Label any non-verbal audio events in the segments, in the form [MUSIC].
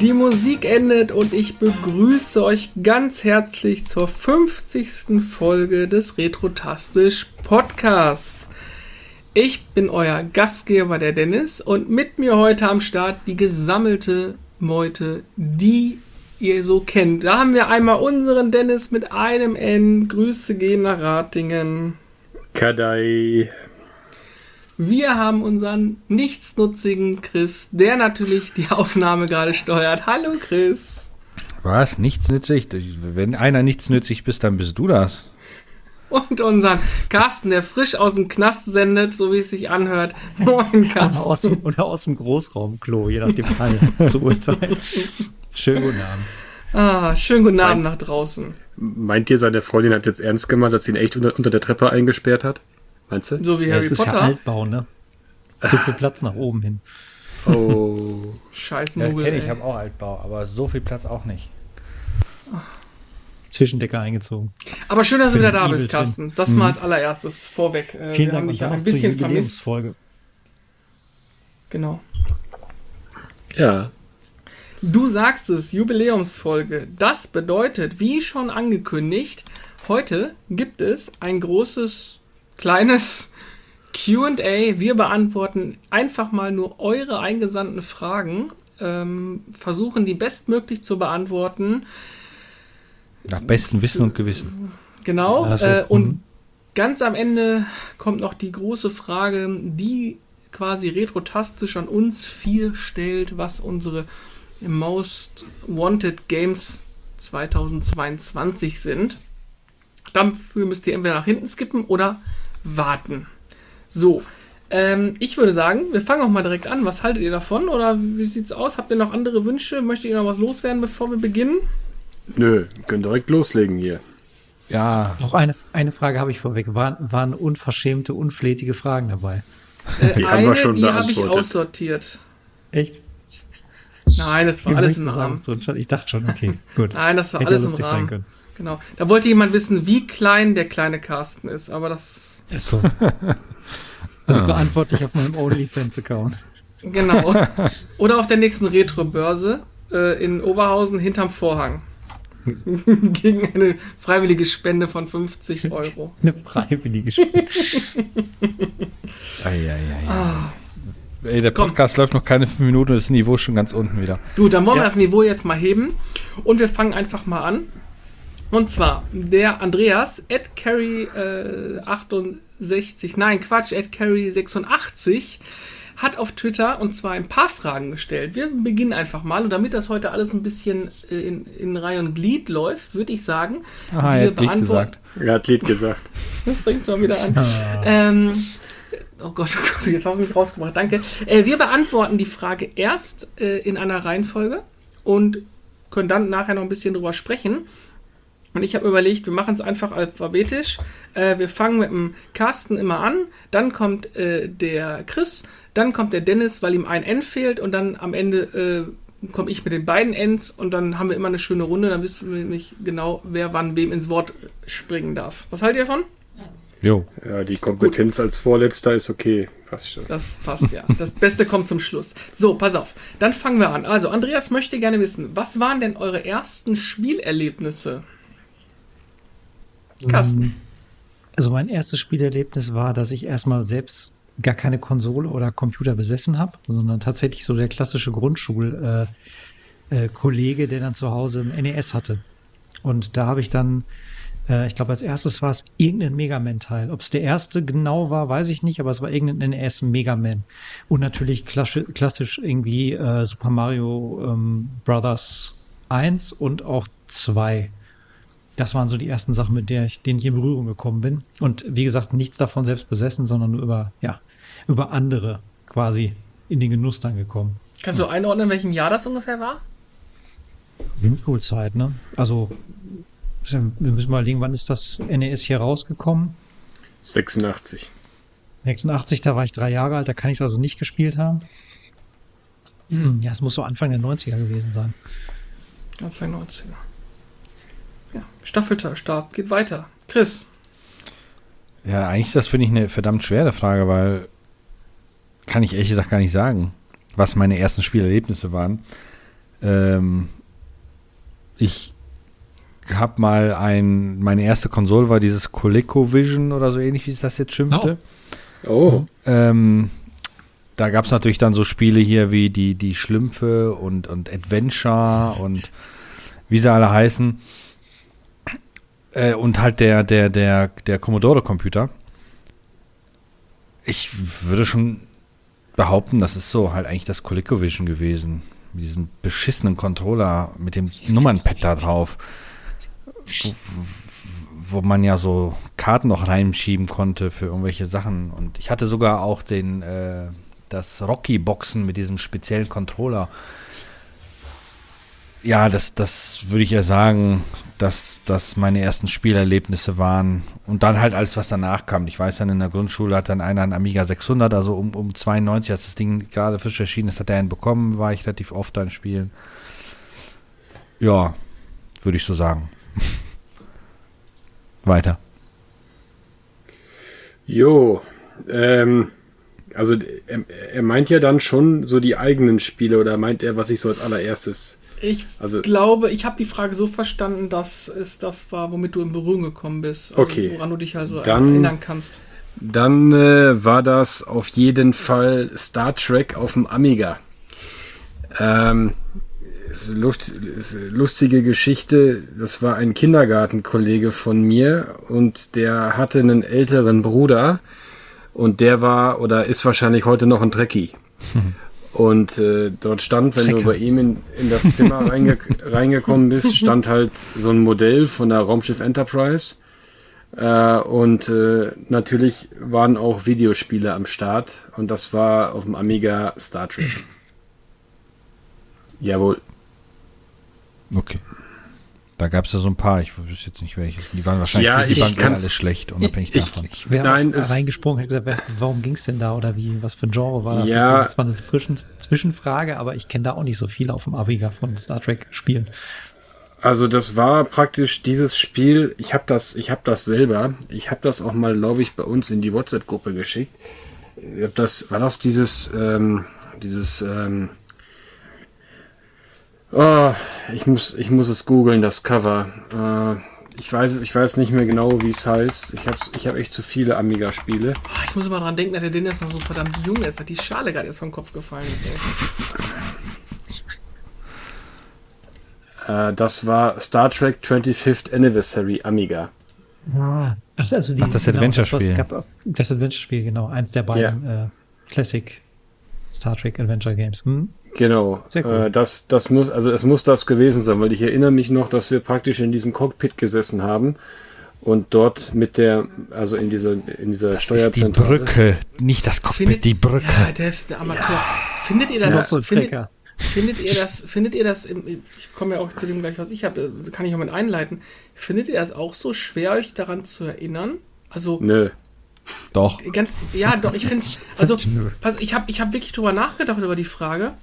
Die Musik endet und ich begrüße euch ganz herzlich zur 50. Folge des Retrotastisch Podcasts. Ich bin euer Gastgeber, der Dennis, und mit mir heute am Start die gesammelte Meute, die ihr so kennt. Da haben wir einmal unseren Dennis mit einem N. Grüße gehen nach Ratingen. Kadai. Wir haben unseren nichtsnutzigen Chris, der natürlich die Aufnahme gerade steuert. Hallo Chris. Was? Nichtsnützig? Wenn einer nichtsnützig bist, dann bist du das. Und unseren Carsten, der frisch aus dem Knast sendet, so wie es sich anhört. Moin, Carsten. Oder aus dem, oder aus dem Großraumklo, je nach dem Fall [LAUGHS] zu urteilen. Schönen guten Abend. Ah, schönen guten Abend nach draußen. Meint ihr, seine Freundin hat jetzt ernst gemacht, dass sie ihn echt unter, unter der Treppe eingesperrt hat? Meinst du? So wie Ja, Harry es ist Potter. ja Altbau, ne? Zu viel Platz nach oben hin. Oh. [LAUGHS] Scheiß Ja, Mogel. kenn ich, ich habe auch Altbau, aber so viel Platz auch nicht. Zwischendecke eingezogen. Aber schön, dass du wieder da Evil bist. Carsten. Das Mhm. mal als allererstes vorweg. Äh, Vielen wir haben Dank dich ja ein bisschen vermisst. Jubiläumsfolge. Genau. Ja. Du sagst es, Jubiläumsfolge. Das bedeutet, wie schon angekündigt, heute gibt es ein großes, kleines QA. Wir beantworten einfach mal nur eure eingesandten Fragen, ähm, versuchen die bestmöglich zu beantworten. Nach bestem Wissen und Gewissen. Genau. Also, äh, und mhm. ganz am Ende kommt noch die große Frage, die quasi retrotastisch an uns vier stellt, was unsere Most Wanted Games 2022 sind. Dafür müsst ihr entweder nach hinten skippen oder warten. So, ähm, ich würde sagen, wir fangen auch mal direkt an. Was haltet ihr davon? Oder wie sieht's aus? Habt ihr noch andere Wünsche? Möchtet ihr noch was loswerden, bevor wir beginnen? Nö, wir können direkt loslegen hier. Ja, Noch eine, eine Frage habe ich vorweg. Waren, waren unverschämte, unflätige Fragen dabei? Äh, Die haben wir schon die habe ich aussortiert. Echt? Nein, das war Viel alles im Rahmen. Ich dachte schon, okay, [LAUGHS] gut. Nein, das war Hätte ja alles im lustig sein Rahmen. können. Genau. Da wollte jemand wissen, wie klein der kleine Carsten ist, aber das. Achso. Das [LAUGHS] beantworte ich auf meinem OnlyFans-Account. Genau. [LAUGHS] Oder auf der nächsten Retro-Börse äh, in Oberhausen hinterm Vorhang. [LAUGHS] Gegen eine freiwillige Spende von 50 Euro. Eine freiwillige Spende. Eieiei. Ah. Ey, der Komm. Podcast läuft noch keine fünf Minuten und das Niveau ist schon ganz unten wieder. Du, dann wollen wir Ja. das Niveau jetzt mal heben und wir fangen einfach mal an. Und zwar der Andreas, at carry äh, 68, nein, Quatsch, at carry 86 hat auf Twitter und zwar ein paar Fragen gestellt. Wir beginnen einfach mal und damit das heute alles ein bisschen äh, in, in Reihe und Glied läuft, würde ich sagen, Aha, er hat Glied gesagt. Er hat Lied gesagt. [LAUGHS] das bringt schon wieder an. Ah. Ähm, oh Gott, oh Gott, jetzt habe ich mich rausgebracht. Danke. Äh, wir beantworten die Frage erst äh, in einer Reihenfolge und können dann nachher noch ein bisschen drüber sprechen. Und ich habe überlegt, wir machen es einfach alphabetisch. Äh, wir fangen mit dem Carsten immer an, dann kommt äh, der Chris, dann kommt der Dennis, weil ihm ein N fehlt und dann am Ende äh, komme ich mit den beiden Ns und dann haben wir immer eine schöne Runde, dann wissen wir nicht genau, wer wann wem ins Wort springen darf. Was haltet ihr davon? Jo. Ja, die Kompetenz als Vorletzter ist okay. Passt schon. Das passt ja. Das Beste kommt zum Schluss. So, pass auf. Dann fangen wir an. Also, Andreas möchte gerne wissen, was waren denn eure ersten Spielerlebnisse? Carsten. Also mein erstes Spielerlebnis war, dass ich erstmal selbst gar keine Konsole oder Computer besessen habe, sondern tatsächlich so der klassische Grundschul-Kollege, äh, Kollege, der dann zu Hause ein NES hatte. Und da habe ich dann, äh, ich glaube als erstes war es irgendein Mega Man-Teil. Ob es der erste genau war, weiß ich nicht, aber es war irgendein NES Mega Man. Und natürlich klassisch, klassisch irgendwie äh, Super Mario ähm, Brothers 1 und auch 2. Das waren so die ersten Sachen, mit der ich, denen ich in Berührung gekommen bin. Und wie gesagt, nichts davon selbst besessen, sondern nur über, ja, über andere quasi in den Genuss dann gekommen. Kannst du einordnen, in welchem Jahr das ungefähr war? Windpool-Zeit, ne? Also, wir müssen mal überlegen, wann ist das NES hier rausgekommen? 86. 86, da war ich drei Jahre alt, da kann ich es also nicht gespielt haben. Hm, ja, es muss so Anfang der 90er gewesen sein. Anfang 90er. Ja, Staffelstab geht weiter. Chris. Ja, eigentlich das finde ich eine verdammt schwere Frage, weil kann ich ehrlich gesagt gar nicht sagen, was meine ersten Spielerlebnisse waren. Ähm, ich habe mal ein, meine erste Konsole war dieses ColecoVision oder so ähnlich, wie es das jetzt schimpfte. Oh. Ähm, da gab es natürlich dann so Spiele hier wie die, die Schlümpfe und, und Adventure und wie sie alle heißen. Äh, und halt der, der, der, der Commodore-Computer. Ich würde schon behaupten, das ist so halt eigentlich das ColecoVision gewesen. Mit diesem beschissenen Controller mit dem Nummernpad da drauf. Wo, wo man ja so Karten noch reinschieben konnte für irgendwelche Sachen. Und ich hatte sogar auch den, äh, das Rocky-Boxen mit diesem speziellen Controller. Ja, das, das würde ich ja sagen, dass das meine ersten Spielerlebnisse waren. Und dann halt alles, was danach kam. Ich weiß dann, in der Grundschule hat dann einer einen Amiga 600, also um, um 92, als das Ding gerade frisch erschienen ist, hat er einen bekommen, war ich relativ oft da in Spielen. Ja, würde ich so sagen. [LAUGHS] Weiter. Jo, ähm, also er, er, meint ja dann schon so die eigenen Spiele oder meint er, was ich so als allererstes. Ich also, glaube, ich habe die Frage so verstanden, dass es das war, womit du in Berührung gekommen bist. Also okay. Woran du dich also dann, erinnern kannst. Dann äh, war das auf jeden Fall Star Trek auf dem Amiga. Ähm, Luft, lustige Geschichte. Das war ein Kindergartenkollege von mir und der hatte einen älteren Bruder und der war oder ist wahrscheinlich heute noch ein Trekkie. [LAUGHS] Und äh, dort stand, wenn Trecker. du bei ihm in, in das Zimmer [LAUGHS] reinge reingekommen bist, stand halt so ein Modell von der Raumschiff Enterprise. Äh, und äh, natürlich waren auch Videospiele am Start. Und das war auf dem Amiga Star Trek. Jawohl. Okay. Da gab es ja so ein paar, ich wüsste jetzt nicht welche. Die waren wahrscheinlich ja, die, die waren alles schlecht, unabhängig ich, davon. Ich, ich wäre reingesprungen hätte gesagt, warum ging es denn da oder wie, was für ein Genre war das? Ja. Das war eine Zwischen Zwischenfrage, aber ich kenne da auch nicht so viel auf dem Amiga von Star Trek Spielen. Also das war praktisch dieses Spiel, ich habe das, ich habe das selber, ich habe das auch mal, glaube ich, bei uns in die WhatsApp-Gruppe geschickt. Ich hab das, war das dieses, ähm, dieses, ähm, Oh, ich muss, ich muss es googeln, das Cover. Äh, ich weiß, ich weiß nicht mehr genau, wie es heißt. Ich habe ich hab echt zu viele Amiga-Spiele. Oh, ich muss immer dran denken, dass der Dennis noch so verdammt jung ist, dass die Schale gerade erst vom Kopf gefallen ist. Äh, das war Star Trek 25th Anniversary Amiga. Ah, also die, Ach, das genau, Adventure-Spiel. Das, das Adventure-Spiel, genau. Eins der beiden ja. äh, Classic Star Trek Adventure Games. Hm? Genau. Cool. Äh, das, das muss, also es muss das gewesen sein, weil ich erinnere mich noch, dass wir praktisch in diesem Cockpit gesessen haben und dort mit der, also in dieser, in dieser das Steuerzentrale. Ist die Brücke, nicht das Cockpit, findet, die Brücke. Ja, der ist der Amateur. Ja. Findet ihr das? Ja. So findet, findet ihr das, findet ihr das, im, ich komme ja auch zu dem gleich, was ich habe, kann ich auch mit einleiten. Findet ihr das auch so schwer, euch daran zu erinnern? Also, Nö. Doch. Ganz, ja, doch, ich finde also, [LAUGHS] pass, ich habe ich hab wirklich drüber nachgedacht über die Frage.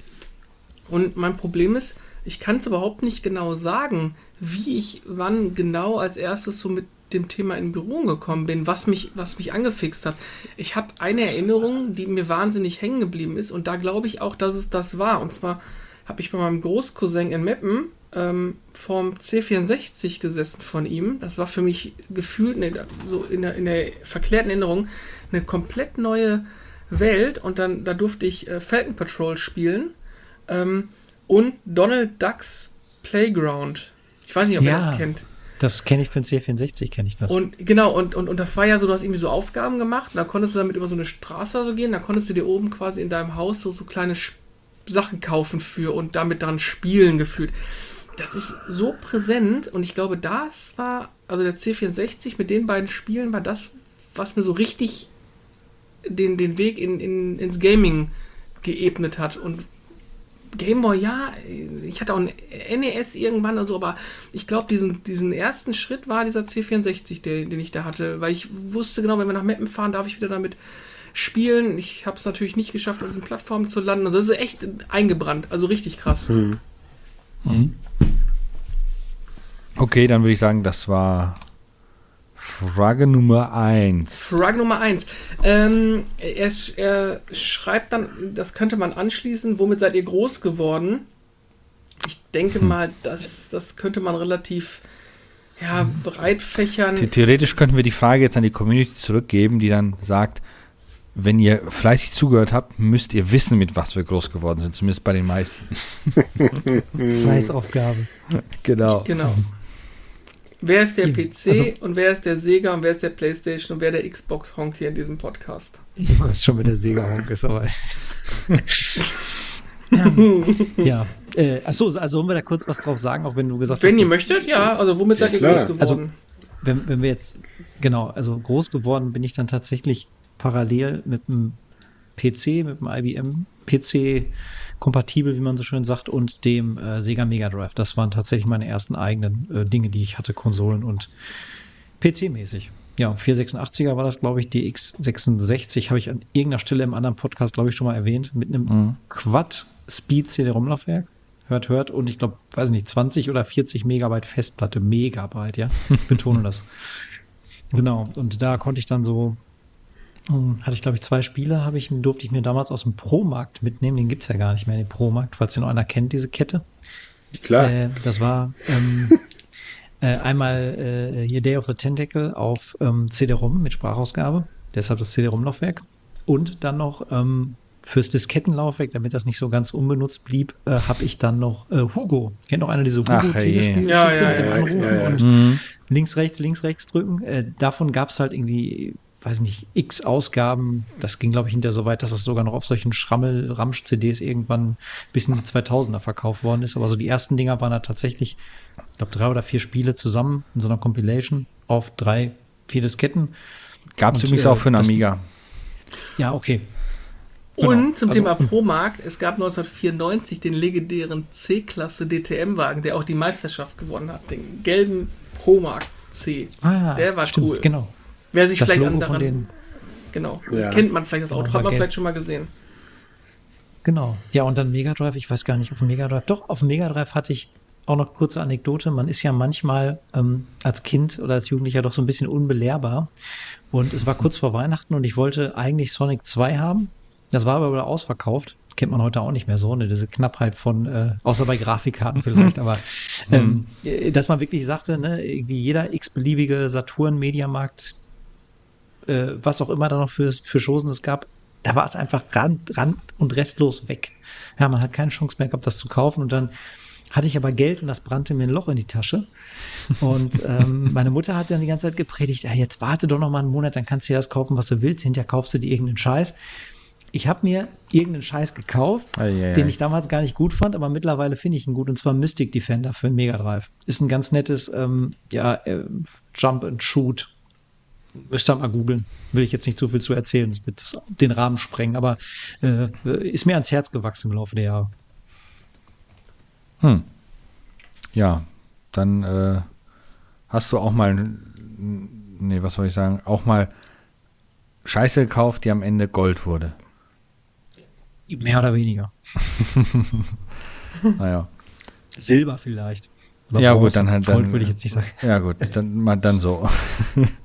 Und mein Problem ist, ich kann es überhaupt nicht genau sagen, wie ich wann genau als erstes so mit dem Thema in Berührung gekommen bin, was mich, was mich angefixt hat. Ich habe eine Erinnerung, die mir wahnsinnig hängen geblieben ist und da glaube ich auch, dass es das war. Und zwar habe ich bei meinem Großcousin in Meppen ähm, vom C64 gesessen von ihm. Das war für mich gefühlt eine, so in der, in der verklärten Erinnerung eine komplett neue Welt und dann da durfte ich äh, Falcon Patrol spielen ähm, und Donald Ducks Playground. Ich weiß nicht, ob ja, ihr das kennt. Das kenne ich für den C64, kenne ich das. Und genau, und, und, und das war ja so, du hast irgendwie so Aufgaben gemacht, da konntest du damit über so eine Straße so gehen, da konntest du dir oben quasi in deinem Haus so, so kleine Sachen kaufen für und damit dran spielen gefühlt. Das ist so präsent und ich glaube, das war, also der C64 mit den beiden Spielen war das, was mir so richtig den, den Weg in, in, ins Gaming geebnet hat und Gameboy, ja, ich hatte auch ein NES irgendwann und so, aber ich glaube, diesen, diesen ersten Schritt war dieser C64, den, den ich da hatte, weil ich wusste genau, wenn wir nach Mappen fahren, darf ich wieder damit spielen. Ich habe es natürlich nicht geschafft, auf diesen Plattformen zu landen. Also es ist echt eingebrannt, also richtig krass. Hm. Mhm. Okay, dann würde ich sagen, das war Frage Nummer 1. Frage Nummer 1. Ähm, er, er, schreibt dann, das könnte man anschließen, womit seid ihr groß geworden? ich denke hm. mal, das, das könnte man relativ ja, breit fächern. Theoretisch könnten wir die Frage jetzt an die Community zurückgeben, die dann sagt, wenn ihr fleißig zugehört habt, müsst ihr wissen, mit was wir groß geworden sind, zumindest bei den meisten. [LAUGHS] Fleißaufgabe. Genau. Genau. Wer ist der PC also, und wer ist der Sega und wer ist der Playstation und wer der Xbox Honk hier in diesem Podcast? Ich weiß schon, wer der Sega Honk ist, aber. [LAUGHS] ja, äh, achso, also wollen wir da kurz was drauf sagen, auch wenn du gesagt wenn hast. Wenn ihr möchtet, ja, also womit seid ihr groß geworden? Also, wenn, wenn wir jetzt, genau, also groß geworden bin ich dann tatsächlich parallel mit einem PC, mit einem IBM PC kompatibel, wie man so schön sagt, und dem äh, Sega Mega Drive. Das waren tatsächlich meine ersten eigenen äh, Dinge, die ich hatte, Konsolen und PC-mäßig. Ja, 486er war das, glaube ich. Die X66 habe ich an irgendeiner Stelle im anderen Podcast, glaube ich, schon mal erwähnt, mit einem mhm. Quad-Speed CD-ROM-Laufwerk. Hört, hört. Und ich glaube, weiß nicht, 20 oder 40 Megabyte Festplatte. Megabyte, ja. Ich betone das. [LAUGHS] Genau. Und da konnte ich dann so hatte ich, glaube ich, zwei Spiele, habe ich, durfte ich mir damals aus dem Pro-Markt mitnehmen. Den gibt es ja gar nicht mehr, den Pro-Markt, falls den noch einer kennt, diese Kette. Klar. Äh, das war ähm, [LAUGHS] äh, einmal äh, hier Day of the Tentacle auf ähm, CD-ROM mit Sprachausgabe, deshalb das CD-ROM-Laufwerk. Und dann noch ähm, fürs Diskettenlaufwerk, damit das nicht so ganz unbenutzt blieb, äh, habe ich dann noch äh, Hugo. Kennt noch einer diese Hugo-Telespielgeschichte ja, ja, mit dem ja, Anrufen ja, und mhm. links, rechts, links, rechts drücken. Äh, davon gab es halt irgendwie weiß nicht, x Ausgaben. Das ging, glaube ich, hinter so weit, dass das sogar noch auf solchen Schrammel-Ramsch-CDs irgendwann bis in die 2000er verkauft worden ist. Aber so die ersten Dinger waren da tatsächlich, ich glaube, drei oder vier Spiele zusammen in so einer Compilation auf drei, vier Disketten. Gab es übrigens äh, auch für einen Amiga. Ja, okay. Genau. Und zum also, Thema Pro-Markt, es gab 1994 den legendären C-Klasse DTM-Wagen, der auch die Meisterschaft gewonnen hat, den gelben Pro-Markt C. Ah, der war stimmt, cool. Genau. Wer sich das vielleicht Logo an daran. Genau, ja. kennt man vielleicht das Auto, hat man vielleicht schon mal gesehen. Genau. Ja, und dann Mega Drive, ich weiß gar nicht, auf dem Mega Drive. Doch, auf dem Mega Drive hatte ich auch noch kurze Anekdote. Man ist ja manchmal ähm, als Kind oder als Jugendlicher doch so ein bisschen unbelehrbar. Und es war kurz vor Weihnachten und ich wollte eigentlich Sonic 2 haben. Das war aber wieder ausverkauft. Kennt man heute auch nicht mehr so, ne? diese Knappheit von, äh, außer bei Grafikkarten vielleicht, [LAUGHS] aber ähm, mhm. dass man wirklich sagte, ne, irgendwie jeder x-beliebige Saturn, Mediamarkt, äh, was auch immer da noch für, für Chosen es gab, da war es einfach rand, rand und restlos weg. Ja, man hat keine Chance mehr gehabt, das zu kaufen und dann hatte ich aber Geld und das brannte mir ein Loch in die Tasche. Und ähm, [LAUGHS] meine Mutter hat dann die ganze Zeit gepredigt, ja, jetzt warte doch noch mal einen Monat, dann kannst du ja das kaufen, was du willst. Hinterher kaufst du dir irgendeinen Scheiß. Ich habe mir irgendeinen Scheiß gekauft, ei, ei, den ich damals gar nicht gut fand, aber mittlerweile finde ich ihn gut, und zwar Mystic Defender für den Mega Drive. Ist ein ganz nettes ähm, ja, äh, Jump and Shoot Müsst ihr mal googeln. Will ich jetzt nicht zu viel zu erzählen, das wird den Rahmen sprengen, aber äh, ist mir ans Herz gewachsen im Laufe der Jahre. Hm. Ja, dann äh, hast du auch mal, nee, was soll ich sagen, auch mal Scheiße gekauft, die am Ende Gold wurde. Mehr oder weniger. [LAUGHS] naja. Silber vielleicht. Oder ja, gut, dann halt. Gold würde ich jetzt nicht sagen. Ja, gut, dann mal dann so. [LAUGHS]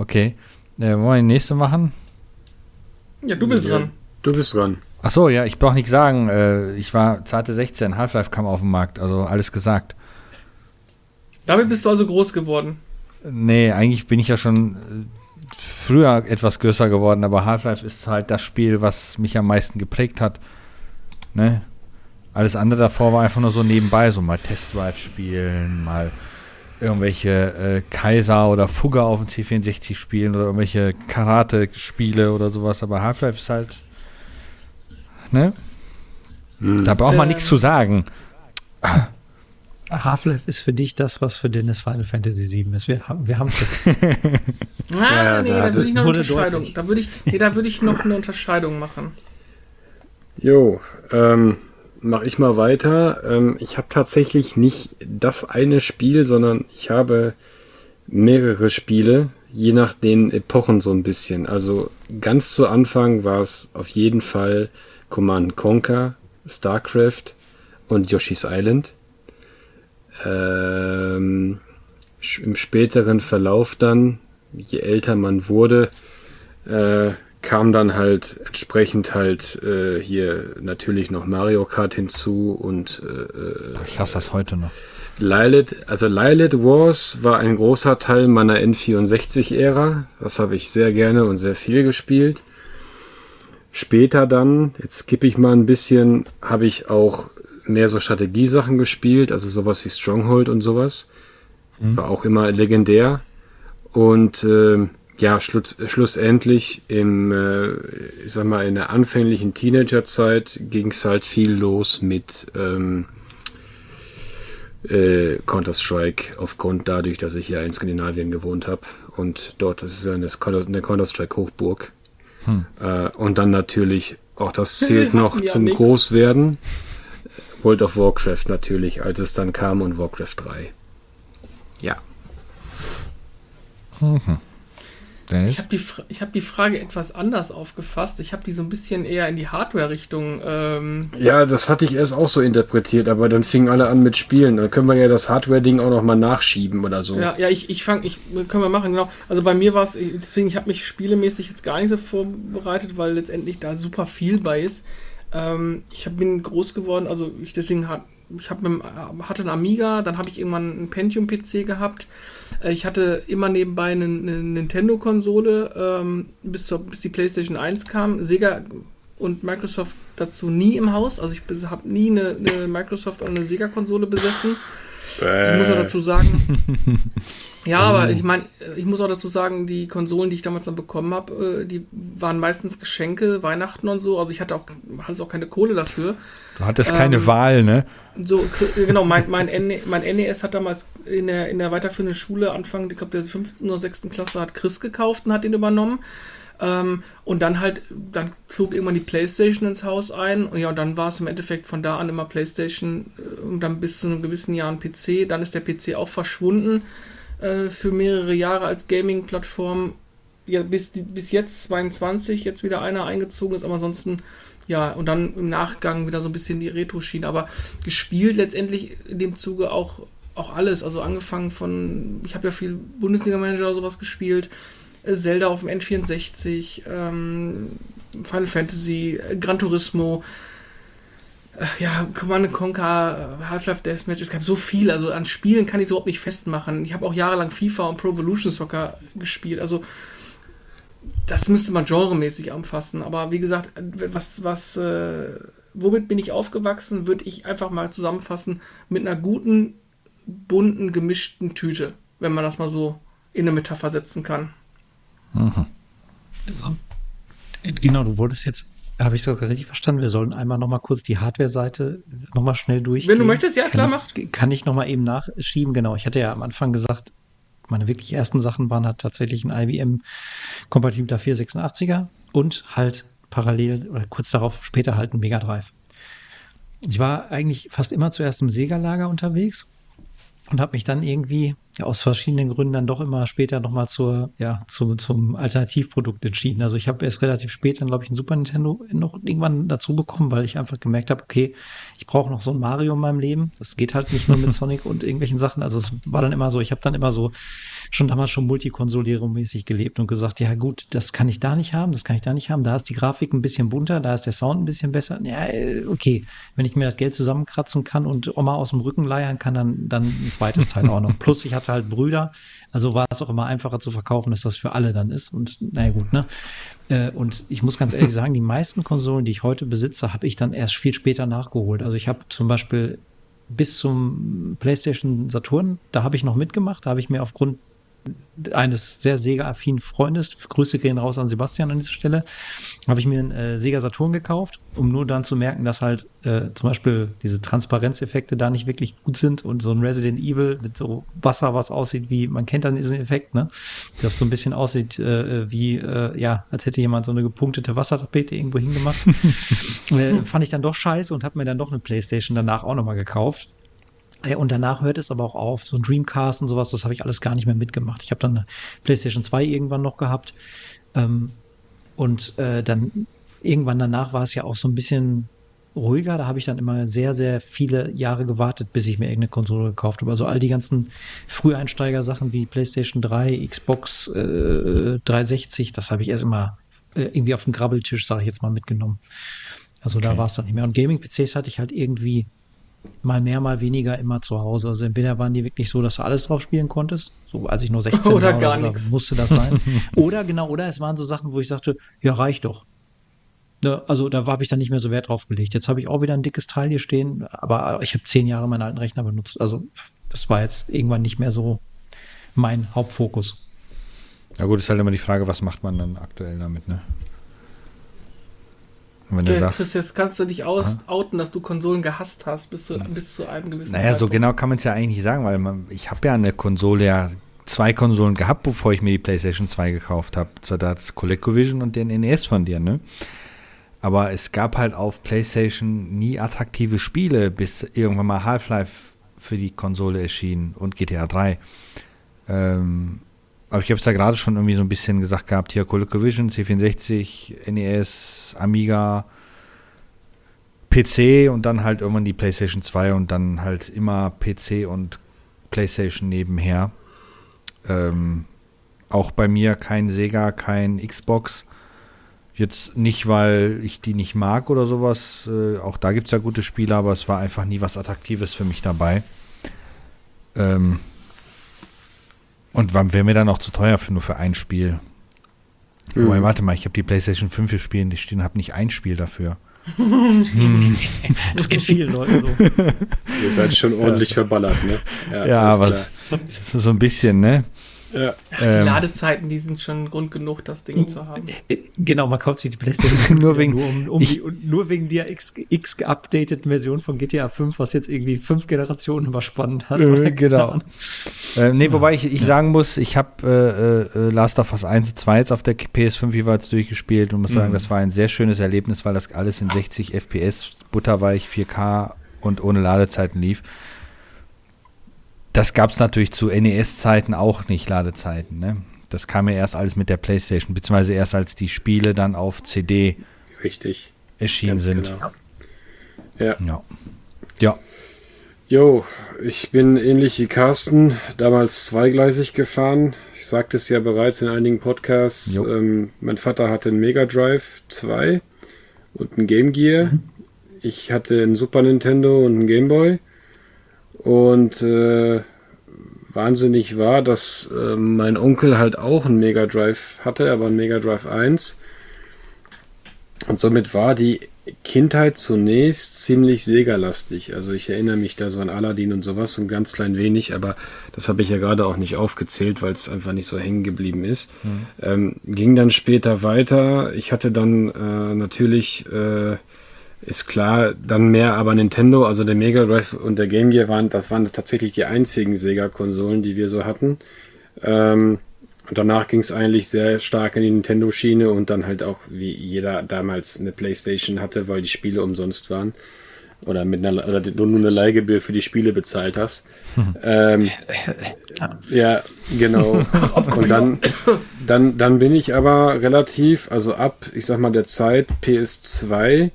Okay. Äh, wollen wir die nächste machen? Ja, du bist ja, dran. Du bist dran. Ach so, ja, ich brauche nichts sagen. Äh, ich war zarte 16, Half-Life kam auf den Markt, also alles gesagt. Damit bist du also groß geworden. Nee, eigentlich bin ich ja schon äh, früher etwas größer geworden, aber Half-Life ist halt das Spiel, was mich am meisten geprägt hat. Ne? Alles andere davor war einfach nur so nebenbei, so mal Test Drive spielen, mal irgendwelche äh, Kaiser oder Fugger auf dem C64 spielen oder irgendwelche Karate-Spiele oder sowas, aber Half-Life ist halt. Ne? Hm. Da braucht man ähm, nichts zu sagen. Half-Life ist für dich das, was für Dennis Final Fantasy VII ist. Wir, wir haben es jetzt. [LAUGHS] ah, ja, nee, da, da würde ich noch eine Unterscheidung. Da würde ich, nee, da würde ich noch eine Unterscheidung machen. Jo, ähm, mache ich mal weiter. Ähm, ich habe tatsächlich nicht das eine Spiel, sondern ich habe mehrere Spiele, je nach den Epochen so ein bisschen. Also ganz zu Anfang war es auf jeden Fall Command Conquer, StarCraft und Yoshi's Island. Ähm, Im späteren Verlauf dann, je älter man wurde, äh, kam dann halt entsprechend halt äh, hier natürlich noch Mario Kart hinzu und äh, ich hasse das heute noch. Lilith, also Lilith Wars war ein großer Teil meiner N64-Ära. Das habe ich sehr gerne und sehr viel gespielt. Später dann, jetzt skippe ich mal ein bisschen, habe ich auch mehr so Strategiesachen gespielt, also sowas wie Stronghold und sowas. Mhm. War auch immer legendär. Und äh, ja, schluss, schlussendlich im, äh, ich sag mal, in der anfänglichen Teenagerzeit ging es halt viel los mit ähm, äh, Counter-Strike, aufgrund dadurch, dass ich ja in Skandinavien gewohnt habe. Und dort ist es eine, eine Counter-Strike-Hochburg. Hm. Äh, und dann natürlich, auch das [LAUGHS] zählt noch zum nix. Großwerden, World of Warcraft natürlich, als es dann kam und Warcraft 3. Ja. Mhm. Ich habe die, hab die Frage etwas anders aufgefasst. Ich habe die so ein bisschen eher in die Hardware-Richtung. Ähm ja, das hatte ich erst auch so interpretiert, aber dann fingen alle an mit Spielen. Da können wir ja das Hardware-Ding auch nochmal nachschieben oder so. Ja, ja ich, ich fange, ich, können wir machen, genau. Also bei mir war es, deswegen, ich habe mich spielemäßig jetzt gar nicht so vorbereitet, weil letztendlich da super viel bei ist. Ähm, ich hab, bin groß geworden, also ich deswegen hat, ich hab mit, hatte einen Amiga, dann habe ich irgendwann einen Pentium-PC gehabt. Äh, ich hatte immer nebenbei eine, eine Nintendo-Konsole, ähm, bis, zur, bis die PlayStation 1 kam. Sega und Microsoft dazu nie im Haus. Also ich habe nie eine, eine, Microsoft oder eine Sega-Konsole besessen. Äh. Ich muss auch dazu sagen. [LAUGHS] ja, aber oh. ich meine, ich muss auch dazu sagen, die Konsolen, die ich damals dann bekommen habe, äh, die waren meistens Geschenke, Weihnachten und so. Also ich hatte auch, hatte auch keine Kohle dafür. Du hattest ähm, keine Wahl, ne? So, genau, mein, mein, mein NES hat damals in der, in der weiterführenden Schule Anfang, ich glaube, der fünften oder sechsten Klasse hat Chris gekauft und hat ihn übernommen. Ähm, und dann halt, dann zog irgendwann die Playstation ins Haus ein. Und ja, und dann war es im Endeffekt von da an immer Playstation äh, und dann bis zu einem gewissen Jahr ein PC. Dann ist der PC auch verschwunden äh, für mehrere Jahre als Gaming-Plattform. Ja, bis, bis jetzt 22, jetzt wieder einer eingezogen ist, aber ansonsten ja, und dann im Nachgang wieder so ein bisschen die Retro-Schiene. Aber gespielt letztendlich in dem Zuge auch, auch alles. Also angefangen von, ich habe ja viel Bundesliga-Manager oder sowas gespielt. Äh, Zelda auf dem N64, ähm, Final Fantasy, äh, Gran Turismo, ja, Command Conquer, Half-Life Deathmatch, es gab so viel, also an Spielen kann ich es überhaupt nicht festmachen. Ich habe auch jahrelang FIFA und Pro Evolution Soccer gespielt, also das müsste man genremäßig anfassen. Aber wie gesagt, was, was, äh, womit bin ich aufgewachsen, würde ich einfach mal zusammenfassen mit einer guten, bunten, gemischten Tüte, wenn man das mal so in eine Metapher setzen kann. Mhm. Also, genau, du wolltest jetzt, habe ich das richtig verstanden? Wir sollen einmal noch mal kurz die Hardware-Seite noch mal schnell durch. Wenn du möchtest, ja, klar, mach. Kann ich noch mal eben nachschieben? Genau, ich hatte ja am Anfang gesagt, meine wirklich ersten Sachen waren halt tatsächlich ein IBM kompatibler 486er und halt parallel oder kurz darauf später halt ein Mega Drive. Ich war eigentlich fast immer zuerst im Sega-Lager unterwegs und habe mich dann irgendwie aus verschiedenen Gründen dann doch immer später nochmal zur, ja, zum, zum Alternativprodukt entschieden. Also ich habe erst relativ spät dann, glaube ich, ein Super Nintendo noch irgendwann dazu bekommen, weil ich einfach gemerkt habe, okay, ich brauche noch so ein Mario in meinem Leben. Das geht halt nicht nur mit [LAUGHS] Sonic und irgendwelchen Sachen. Also es war dann immer so, ich habe dann immer so schon damals schon multikonsolierungsmäßig gelebt und gesagt, ja gut, das kann ich da nicht haben, das kann ich da nicht haben. Da ist die Grafik ein bisschen bunter, da ist der Sound ein bisschen besser. Ja, okay, wenn ich mir das Geld zusammenkratzen kann und Oma aus dem Rücken leiern kann, dann, dann ein zweites Teil auch noch. Plus ich hatte halt Brüder, also war es auch immer einfacher zu verkaufen, dass das für alle dann ist. Und naja gut, ne? Äh, und ich muss ganz ehrlich sagen, die meisten Konsolen, die ich heute besitze, habe ich dann erst viel später nachgeholt. Also ich habe zum Beispiel bis zum PlayStation Saturn, da habe ich noch mitgemacht, da habe ich mir aufgrund eines sehr Sega-affinen Freundes, Grüße gehen raus an Sebastian an dieser Stelle, habe ich mir einen äh, Sega Saturn gekauft, um nur dann zu merken, dass halt äh, zum Beispiel diese Transparenzeffekte da nicht wirklich gut sind und so ein Resident Evil mit so Wasser, was aussieht wie, man kennt dann diesen Effekt, ne? Das so ein bisschen aussieht äh, wie, äh, ja, als hätte jemand so eine gepunktete Wassertapete irgendwo hingemacht. [LAUGHS] äh, fand ich dann doch scheiße und habe mir dann doch eine Playstation danach auch nochmal gekauft und danach hört es aber auch auf. So ein Dreamcast und sowas, das habe ich alles gar nicht mehr mitgemacht. Ich habe dann eine PlayStation 2 irgendwann noch gehabt. Ähm, und äh, dann irgendwann danach war es ja auch so ein bisschen ruhiger. Da habe ich dann immer sehr, sehr viele Jahre gewartet, bis ich mir irgendeine Konsole gekauft habe. Also all die ganzen Früheinsteiger-Sachen wie PlayStation 3, Xbox äh, 360, das habe ich erst immer äh, irgendwie auf dem Grabbeltisch, sage ich jetzt mal, mitgenommen. Also okay. da war es dann nicht mehr. Und Gaming-PCs hatte ich halt irgendwie mal mehr, mal weniger immer zu Hause. Also entweder waren die wirklich so, dass du alles drauf spielen konntest, so als ich nur [LAUGHS] 16 oder war, gar oder nichts. musste das sein. [LAUGHS] oder genau, oder es waren so Sachen, wo ich sagte, ja, reicht doch. Ne, also da habe ich dann nicht mehr so Wert drauf gelegt. Jetzt habe ich auch wieder ein dickes Teil hier stehen, aber ich habe zehn Jahre meinen alten Rechner benutzt. Also das war jetzt irgendwann nicht mehr so mein Hauptfokus. Ja gut, ist halt immer die Frage, was macht man dann aktuell damit, ne? Und wenn du sagst, Chris, jetzt kannst du dich aus, outen, dass du Konsolen gehasst hast, bis zu, bis zu einem gewissen Naja, Zeitpunkt. so genau kann man es ja eigentlich nicht sagen, weil man, ich habe ja eine Konsole, ja zwei Konsolen gehabt, bevor ich mir die PlayStation 2 gekauft habe. Zwar das ColecoVision und den NES von dir, ne? Aber es gab halt auf PlayStation nie attraktive Spiele, bis irgendwann mal Half-Life für die Konsole erschien und GTA 3. Ähm, aber ich habe es da gerade schon irgendwie so ein bisschen gesagt gehabt, hier ColecoVision, C64, NES, Amiga, PC und dann halt irgendwann die PlayStation 2 und dann halt immer PC und PlayStation nebenher. Ähm, auch bei mir kein Sega, kein Xbox. Jetzt nicht, weil ich die nicht mag oder sowas. Äh, auch da gibt es ja gute Spiele, aber es war einfach nie was Attraktives für mich dabei. Ähm, und wäre mir dann auch zu teuer für nur für ein Spiel. Mhm. Wobei, warte mal, ich habe die PlayStation 5 hier spielen, ich habe nicht ein Spiel dafür. hm. [LAUGHS] Das geht vielen Leuten so. Ihr seid schon ordentlich ja. verballert, ne? Ja, ja aber so ein bisschen, ne? Ja. Ach, die ähm, Ladezeiten, die sind schon Grund genug, das Ding zu haben. Äh, genau, man kauft sich die PlayStation [LAUGHS] nur wegen, nur, um, um die, nur wegen der X, X geupdateten Version von GTA 5, was jetzt irgendwie fünf Generationen überspannt hat. Äh, genau. äh, nee, wobei ich, ich ja. sagen muss, ich habe äh, äh, Last of Us 1 und 2 jetzt auf der PS5 jeweils durchgespielt und muss mhm. sagen, das war ein sehr schönes Erlebnis, weil das alles in 60 FPS, butterweich, 4K und ohne Ladezeiten lief das gab es natürlich zu NES-Zeiten auch nicht, Ladezeiten. Ne? Das kam ja erst alles mit der PlayStation, beziehungsweise erst als die Spiele dann auf CD Richtig. erschienen Ganz sind. Genau. Ja. ja. Ja. Jo, ich bin ähnlich wie Carsten, damals zweigleisig gefahren. Ich sagte es ja bereits in einigen Podcasts. Ähm, mein Vater hatte einen Mega Drive 2 und einen Game Gear. Mhm. Ich hatte einen Super Nintendo und einen Game Boy. Und äh, wahnsinnig war, dass äh, mein Onkel halt auch einen Mega Drive hatte, aber einen Mega Drive 1. Und somit war die Kindheit zunächst ziemlich Sega-lastig. Also ich erinnere mich da so an Aladdin und sowas und ganz klein wenig, aber das habe ich ja gerade auch nicht aufgezählt, weil es einfach nicht so hängen geblieben ist. Mhm. Ähm, ging dann später weiter. Ich hatte dann äh, natürlich äh, ist klar, dann mehr aber Nintendo, also der Mega Drive und der Game Gear waren, das waren tatsächlich die einzigen Sega-Konsolen, die wir so hatten. Ähm, und danach ging es eigentlich sehr stark in die Nintendo-Schiene und dann halt auch, wie jeder damals eine Playstation hatte, weil die Spiele umsonst waren. Oder mit einer, oder du nur eine Leihgebühr für die Spiele bezahlt hast. ähm, ja, genau. [LAUGHS] und dann, dann, dann bin ich aber relativ, also ab, ich sag mal, der Zeit PS2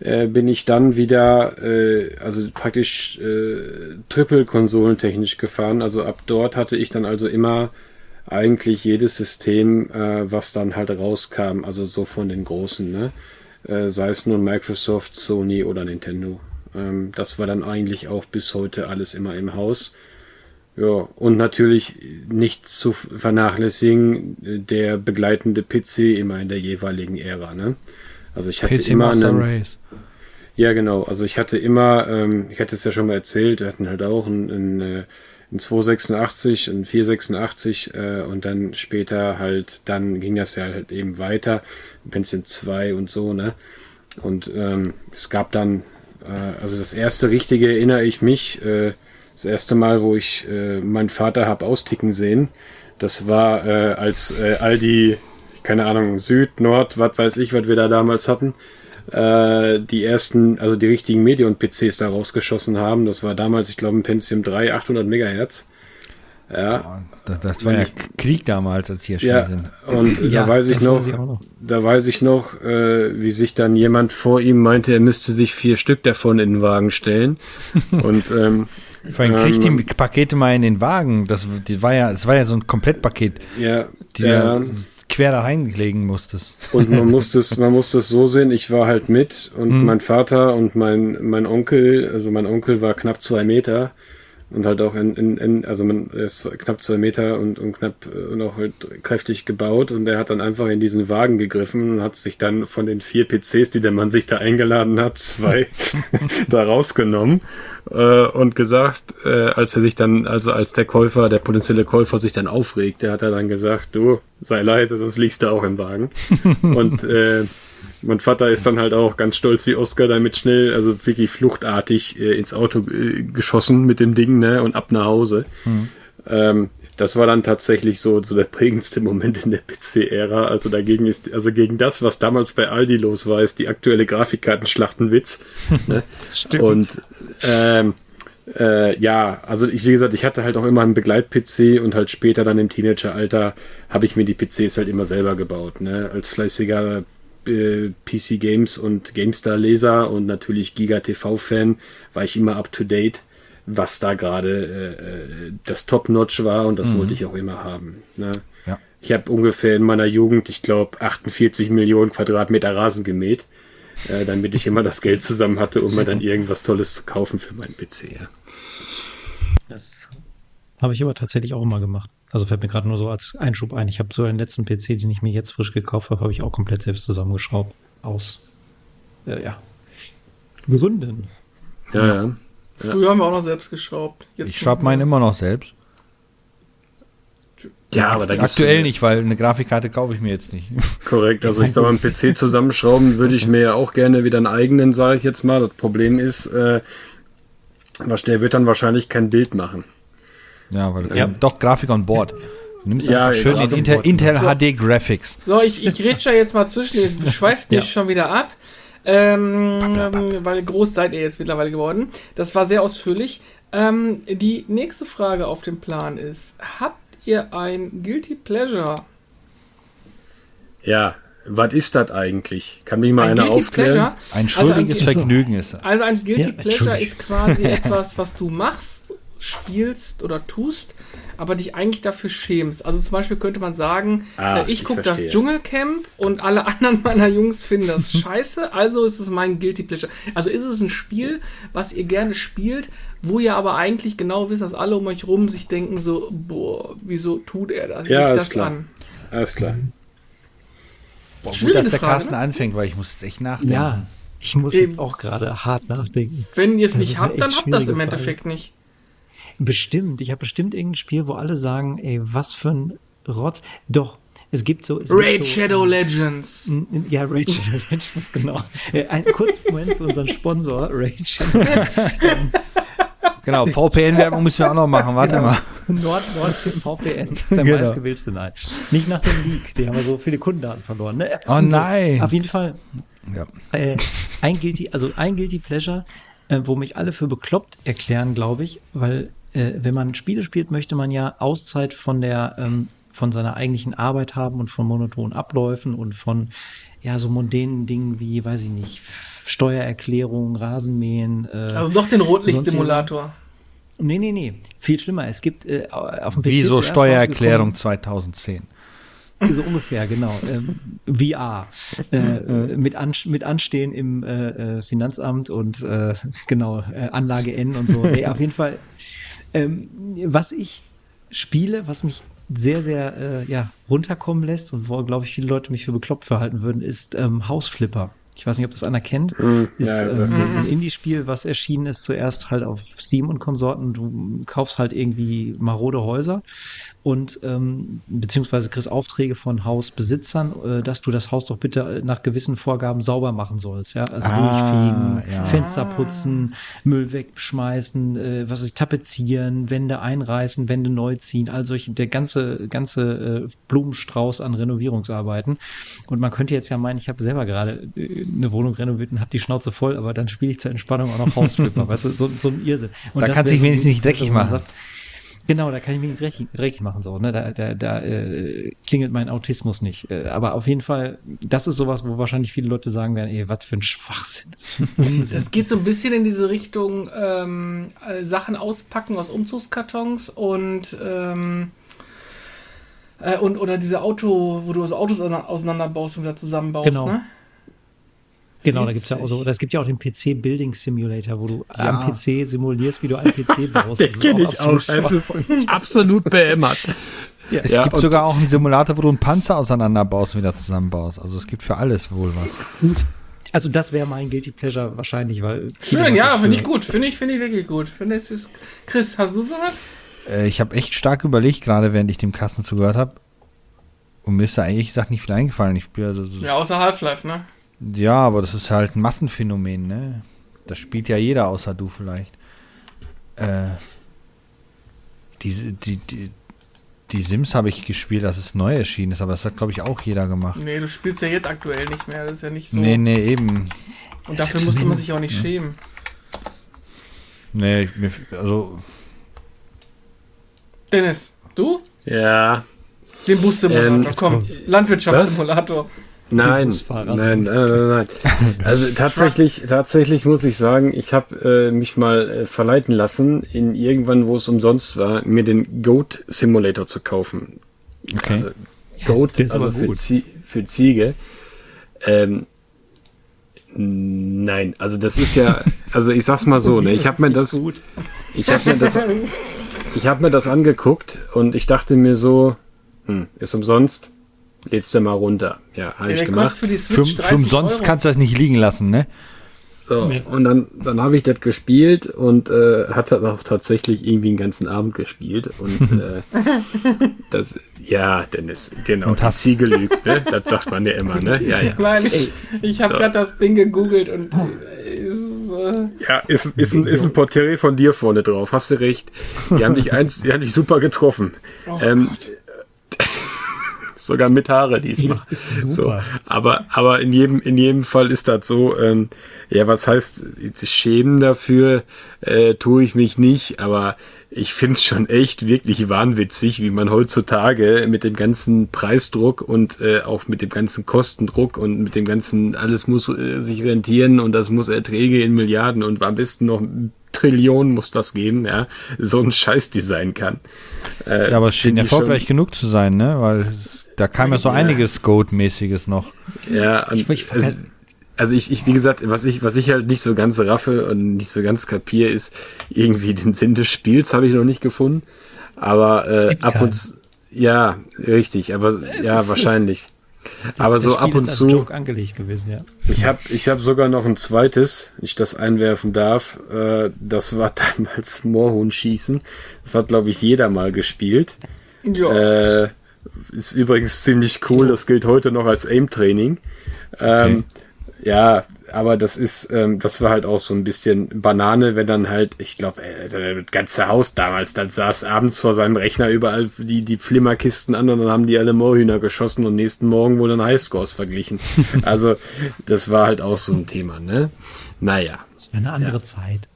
äh, bin ich dann wieder, äh, also praktisch äh, Triple-Konsolentechnisch gefahren. Also ab dort hatte ich dann also immer eigentlich jedes System, äh, was dann halt rauskam, also so von den großen, ne? Äh, sei es nun Microsoft, Sony oder Nintendo. Ähm, das war dann eigentlich auch bis heute alles immer im Haus. Ja, und natürlich nicht zu vernachlässigen der begleitende PC immer in der jeweiligen Ära, ne? Also ich hatte PC immer Master einen, Race. Ja, genau. Also ich hatte immer, ähm, ich hatte es ja schon mal erzählt, wir hatten halt auch einen, einen, äh, einen 286, einen 486 äh, und dann später halt, dann ging das ja halt eben weiter, ein Pentium 2 und so, ne? Und ähm, es gab dann, äh, also das erste richtige erinnere ich mich, äh, das erste Mal, wo ich äh, meinen Vater hab austicken sehen, das war äh, als äh, all die keine Ahnung, Süd, Nord, was weiß ich, was wir da damals hatten, äh, die ersten, also die richtigen Medion-PCs da rausgeschossen haben. Das war damals, ich glaube, ein Pentium 3, 800 Megahertz. Ja. Das, das war ja Krieg damals, als hier ja, sind. Und ja, da weiß ich noch, weiß ich noch, da weiß ich noch, äh, wie sich dann jemand vor ihm meinte, er müsste sich vier Stück davon in den Wagen stellen. [LAUGHS] und ähm, vor allem kriegt ähm, die Pakete mal in den Wagen. Das die war ja, es war ja so ein Komplettpaket. Ja. Die ja quer da reinlegen musstest. Und man musste es, man musste es so sehen, ich war halt mit und Mhm. mein Vater und mein, mein Onkel, also mein Onkel war knapp zwei Meter und halt auch in, in, in also man ist knapp zwei Meter und, und knapp äh, und auch halt kräftig gebaut und er hat dann einfach in diesen Wagen gegriffen und hat sich dann von den vier PCs, die der Mann sich da eingeladen hat, zwei [LAUGHS] [LAUGHS] da rausgenommen äh, und gesagt, äh, als er sich dann, also als der Käufer, der potenzielle Käufer sich dann aufregte, hat er dann gesagt, du, sei leise, sonst liegst du auch im Wagen. [LAUGHS] und äh, mein Vater ist dann halt auch ganz stolz wie Oscar damit schnell, also wirklich fluchtartig äh, ins Auto äh, geschossen mit dem Ding, ne, und ab nach Hause. Ähm, das war dann tatsächlich so, so der [LAUGHS] prägendste Moment in der PC-Ära. Also dagegen ist, also gegen das, was damals bei Aldi los war, ist die aktuelle Grafikkartenschlacht ein Witz. [LAUGHS] ne? Stimmt. Und ähm, äh, ja, also ich, wie gesagt, ich hatte halt auch immer einen Begleit-PC und halt später dann im Teenageralter habe ich mir die PCs halt immer selber gebaut, ne? Als fleißiger äh, PC Games und GameStar Leser und natürlich Giga TV Fan war ich immer up to date, was da gerade äh, äh, das Top Notch war und das wollte ich auch immer haben. Ne? Ja. Ich habe ungefähr in meiner Jugend, ich glaube, 48 Millionen Quadratmeter Rasen gemäht, äh, damit ich immer das Geld zusammen hatte, um mir dann irgendwas Tolles zu kaufen für meinen PC. Ja. Das habe ich aber tatsächlich auch immer gemacht. Also fällt mir gerade nur so als Einschub ein. Ich habe so den letzten PC, den ich mir jetzt frisch gekauft habe, habe ich auch komplett selbst zusammengeschraubt. Aus, äh, ja, Gründen. Ja, ja. Früher haben wir auch noch selbst geschraubt. Jetzt Ich schraube meinen immer noch selbst. Ja, aber da Aktuell ja- nicht, weil eine Grafikkarte kaufe ich mir jetzt nicht. Korrekt, [LAUGHS] also ich sag mal, einen PC zusammenschrauben würde ich mir ja auch gerne wieder einen eigenen, sage ich jetzt mal. Das Problem ist, äh, was der wird dann wahrscheinlich kein Bild machen. Ja, weil Ja. doch Grafik on Board. Du nimmst Ja, einfach schön den Intel, Board, Intel genau. HD Graphics. So, ich, ich rede jetzt mal zwischen, ihr [LAUGHS] schweift nicht schon wieder ab. Ähm, weil groß seid ihr jetzt mittlerweile geworden. Das war sehr ausführlich. Ähm, die nächste Frage auf dem Plan ist: Habt ihr ein Guilty Pleasure? Ja, was ist das eigentlich? Kann mich mal Ein einer Guilty aufklären? Pleasure? Ein Also ein schuldiges Vergnügen ist das. Also ein Guilty Ja, Pleasure ist quasi [LAUGHS] etwas, was du machst, spielst oder tust, aber dich eigentlich dafür schämst. Also zum Beispiel könnte man sagen, Ah, äh, ich ich gucke das. Dschungelcamp und alle [LAUGHS] anderen meiner Jungs finden das scheiße, also ist es mein Guilty Pleasure. Also ist es ein Spiel, was ihr gerne spielt, wo ihr aber eigentlich genau wisst, dass alle um euch rum sich denken so, boah, wieso tut er das? Ja, ist das klar. an. Alles klar. Boah, gut, dass der Frage, Carsten ne? anfängt, weil ich muss jetzt echt nachdenken. Ja, ich muss Eben. jetzt auch gerade hart nachdenken. Wenn ihr es nicht habt, dann habt ihr das im schwierige Endeffekt nicht. Bestimmt. Ich habe bestimmt irgendein Spiel, wo alle sagen, ey, was für ein Rotz. Doch, es gibt so. Es Raid gibt so, Shadow Legends. Mm, Ja, Raid Shadow [LAUGHS] Legends, genau. Äh, Ein kurzer Moment für unseren Sponsor, Raid Shadow Genau, VPN-Werbung müssen wir auch noch machen. Warte mal. Nord, Nord VPN. Das ist der Genau. meistgewählste. Nein. Nicht nach dem Leak. Die haben ja so viele Kundendaten verloren. Ne? Oh nein. Auf jeden Fall Ja. äh, ein Guilty, also ein Guilty Pleasure, äh, wo mich alle für bekloppt erklären, glaube ich, weil äh, wenn man Spiele spielt, möchte man ja Auszeit von der ähm, von seiner eigentlichen Arbeit haben und von monotonen Abläufen und von ja so mondänen Dingen wie, weiß ich nicht, Steuererklärung, Rasenmähen. Äh, Also doch den Rotlichtsimulator. nee, nee, nee, viel schlimmer. Es gibt äh, auf dem PC Wieso Steuererklärung rausgekommen- 2010? so ungefähr, genau. Ähm, VR. Äh, äh, mit, An mit Anstehen im äh, äh, Finanzamt und äh, genau, äh, Anlage N und so. Ey, auf jeden Fall, ähm, was ich spiele, was mich sehr, sehr äh, ja, runterkommen lässt und wo, glaube ich, viele Leute mich für bekloppt verhalten würden, ist ähm, Hausflipper. Ich weiß nicht, ob das einer kennt. Hm, Ist ja, ähm, ein. Indie-Spiel, was erschienen ist, zuerst halt auf Steam und Konsorten. Du kaufst halt irgendwie marode Häuser und ähm, beziehungsweise kriegst Aufträge von Hausbesitzern, äh, dass du das Haus doch bitte nach gewissen Vorgaben sauber machen sollst. Ja? Also Ah, durchfegen, ja. Fenster putzen, Müll wegschmeißen, äh, was weiß ich, tapezieren, Wände einreißen, Wände neu ziehen, all solche, der ganze, ganze äh, Blumenstrauß an Renovierungsarbeiten. Und man könnte jetzt ja meinen, ich habe selber gerade äh, eine Wohnung renoviert und habe die Schnauze voll, aber dann spiele ich zur Entspannung auch noch Hausflipper, [LAUGHS] weißt du, so, so ein Irrsinn. Und Da kannst du dich wenigstens nicht dreckig machen. sagt, Genau, da kann ich mich nicht dreckig, dreckig machen, so, ne? Da, da, da äh, klingelt mein Autismus nicht. Äh, aber auf jeden Fall, das ist sowas, wo wahrscheinlich viele Leute sagen werden, ey, was für ein Schwachsinn. Das [LAUGHS] geht so ein bisschen in diese Richtung ähm, äh, Sachen auspacken aus Umzugskartons und ähm, Äh, und, oder diese Auto, wo du so Autos auseinanderbaust und wieder zusammenbaust, Genau. ne? Genau, da gibt's ja auch so, Witzig. es gibt ja auch den PC Building Simulator, wo du Ja. am PC simulierst, wie du einen PC [LAUGHS] baust. Das kenne ich auch. absolut Das ist absolut behämmert. Es Ja, gibt sogar auch einen Simulator, wo du einen Panzer auseinanderbaust und wieder zusammenbaust. Also es gibt für alles wohl was. gut. Also das wäre mein Guilty Pleasure wahrscheinlich, weil Schön, ja, finde ich gut. Finde ich, finde ich wirklich gut. Finde ich, Chris, hast du sowas? Äh, ich habe echt stark überlegt, gerade während ich dem Kasten zugehört habe. Und mir ist da eigentlich gesagt nicht viel eingefallen. Ich spiele also so, Ja, außer Half-Life, ne? Ja, aber das ist halt ein Massenphänomen, ne? Das spielt ja jeder außer du vielleicht. Äh, die, die, die, die Sims habe ich gespielt, als es neu erschienen ist, aber das hat, glaube ich, auch jeder gemacht. Nee, du spielst ja jetzt aktuell nicht mehr. Das ist ja nicht so. Nee, nee, eben. Und dafür musste man sich auch nicht schämen. Nee, ich- mir, also, Dennis, du? Ja, Den Bus-Simulator, Ähm, komm. Landwirtschaftssimulator. Nein, nein, nein, nein, nein. Also [LAUGHS] tatsächlich, tatsächlich muss ich sagen, ich habe äh, mich mal äh, verleiten lassen, in irgendwann, wo es umsonst war, mir den Goat Simulator zu kaufen. okay. Also Goat, ist also für. Zie für Ziege. Ähm, nein, also das ist ja, also ich sag's mal so, ne, ich habe [LAUGHS] mir das, ich habe mir das, ich habe mir das angeguckt und ich dachte mir so, hm, ist umsonst, lädst du mal runter. Ja, habe ich gemacht. für die Für, Switch für 30 umsonst Euro. kannst du das nicht liegen lassen, ne? So, Nee. und dann, dann habe ich das gespielt und äh, hat das auch tatsächlich irgendwie den ganzen Abend gespielt. Und äh, [LAUGHS] das, ja, Dennis, genau, Und hast- Ziege lügt, ne? Das sagt man ja immer, ne? Ja, ja. Nein, ich, ich habe So. gerade das Ding gegoogelt und äh, ist, äh, Ja, ist, ist, ein, ist ein Porträt von dir vorne drauf, hast du recht. Die haben dich eins, die haben dich super getroffen. oh ähm, sogar mit Haare diesmal. Das [LAUGHS] ist super. So, aber, aber in jedem, in jedem Fall ist das so, ähm, ja, was heißt, schämen dafür, äh, tue ich mich nicht, aber ich find's schon echt wirklich wahnwitzig, wie man heutzutage mit dem ganzen Preisdruck und äh, auch mit dem ganzen Kostendruck und mit dem ganzen, alles muss äh, sich rentieren und das muss Erträge in Milliarden und am besten noch Trillionen muss das geben, ja, so ein Scheißdesign kann. Äh, Ja, aber es schon- erfolgreich genug zu sein, ne? Weil es- da kam ja so einiges Goat-mäßiges noch. Ja, und Ich- ich- also, also ich, ich, wie gesagt, was ich, was ich halt nicht so ganz raffe und nicht so ganz kapier, ist irgendwie den Sinn des Spiels habe ich noch nicht gefunden. Aber Es äh, ab keinen. und zu, ja, richtig, aber ja, ist- wahrscheinlich. Aber Das so ab und ist als zu, Joke angelegt gewesen, ja. ich habe ich hab sogar noch ein zweites, wenn ich das einwerfen darf. Äh, das war [LAUGHS] damals Moorhuhn-Schießen. Das hat, glaube ich, jeder mal gespielt. ja. Äh, ist übrigens ziemlich cool, das gilt heute noch als Aim-Training. Ähm, Ja, aber das ist, ähm, das war halt auch so ein bisschen Banane, wenn dann halt, ich glaube, äh, das ganze Haus damals, dann saß abends vor seinem Rechner überall die, die Flimmerkisten an und dann haben die alle Moorhühner geschossen und nächsten Morgen wurden Highscores verglichen. [LAUGHS] also, das war halt auch so ein Thema, ne? Naja. Das wäre eine andere Zeit.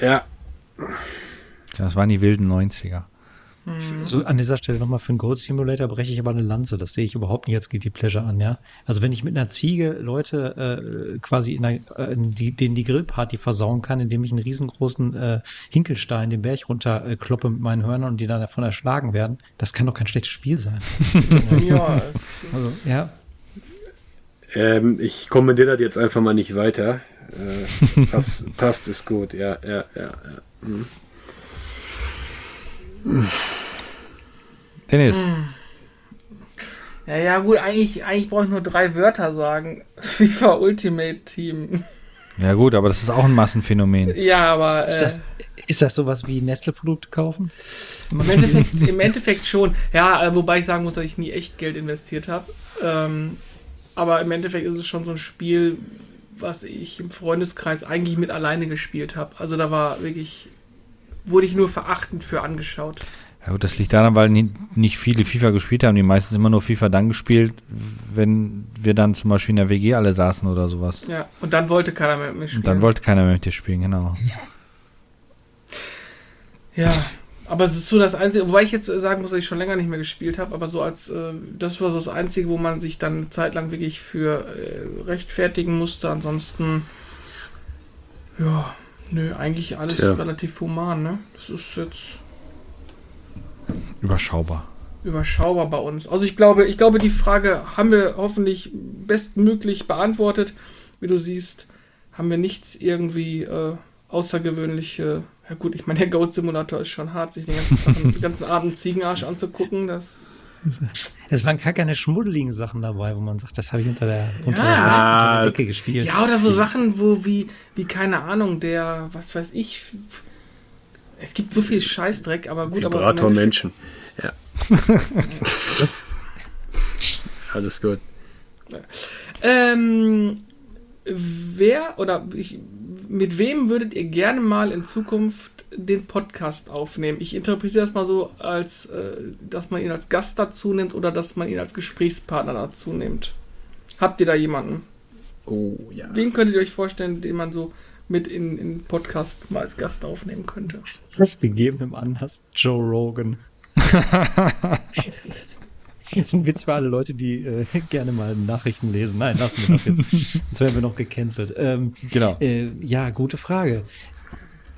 Ja, Das waren die wilden 90er. So an dieser Stelle nochmal für einen Goat Simulator breche ich aber eine Lanze. Das sehe ich überhaupt nicht als Guilty Pleasure an, ja. Also wenn ich mit einer Ziege Leute äh, quasi in einer, äh, in die, denen die Grillparty versauen kann, indem ich einen riesengroßen äh, Hinkelstein den Berg runter äh, kloppe mit meinen Hörnern und die dann davon erschlagen werden, das kann doch kein schlechtes Spiel sein. [LAUGHS] ja, es, Also, ja, ähm, ich kommentiere das jetzt einfach mal nicht weiter. Äh, passt, [LAUGHS] passt ist gut, ja, ja, ja, ja. Dennis, ja, ja, gut, eigentlich, eigentlich brauche ich nur drei Wörter sagen. [LAUGHS] FIFA Ultimate Team. ja gut, aber das ist auch ein Massenphänomen. Ja, aber ist, äh, das, ist das sowas wie Nestle-Produkte kaufen? im, Endeffekt, im Endeffekt schon. Ja, äh, wobei ich sagen muss, dass ich nie echt Geld investiert habe. Ähm, aber im Endeffekt ist es schon so ein Spiel, was ich im Freundeskreis eigentlich mit alleine gespielt habe. Also da war wirklich, wurde ich nur verachtend für angeschaut. Ja gut, das liegt daran, weil ni- nicht viele FIFA gespielt haben. Die meistens immer nur FIFA dann gespielt, wenn wir dann zum Beispiel in der WG alle saßen oder sowas. Ja, und dann wollte keiner mehr mit mir spielen. Und dann wollte keiner mehr mit dir spielen, genau. Ja, aber es ist so das Einzige, wobei ich jetzt sagen muss, dass ich schon länger nicht mehr gespielt habe, aber so als, äh, das war so das Einzige, wo man sich dann eine Zeit lang wirklich für äh, rechtfertigen musste. Ansonsten, ja, nö, eigentlich alles Tja. relativ human, ne? Das ist jetzt, Überschaubar. überschaubar bei uns. Also ich glaube, ich glaube, die Frage haben wir hoffentlich bestmöglich beantwortet. Wie du siehst, haben wir nichts irgendwie äh, außergewöhnliche. Ja gut, ich meine, der Goat Simulator ist schon hart, sich den ganzen, [LAUGHS] den ganzen Abend Ziegenarsch anzugucken. Das es waren gar keine schmuddeligen Sachen dabei, wo man sagt, das habe ich unter der, unter, Ja. der, unter der Decke gespielt. Ja, oder so Sachen, wo wie, wie keine Ahnung, der, was weiß ich. Es gibt so viel Scheißdreck, aber gut, aber. Vibrator Menschen. Ja, [LAUGHS] Das, alles gut. Ähm, wer oder ich, mit wem würdet ihr gerne mal in Zukunft den Podcast aufnehmen? Ich interpretiere das mal so, als äh, dass man ihn als Gast dazu nimmt oder dass man ihn als Gesprächspartner dazu nimmt. Habt ihr da jemanden? Oh ja. Wen könntet ihr euch vorstellen, den man so mit in in den Podcast mal als Gast aufnehmen könnte? das gegebenem Anlass Joe Rogan. [LAUGHS] Jetzt ein Witz für alle Leute, die äh, gerne mal Nachrichten lesen. Nein, lassen wir das jetzt. [LAUGHS] Sonst werden wir noch gecancelt. Ähm, Genau. Äh, ja, gute Frage.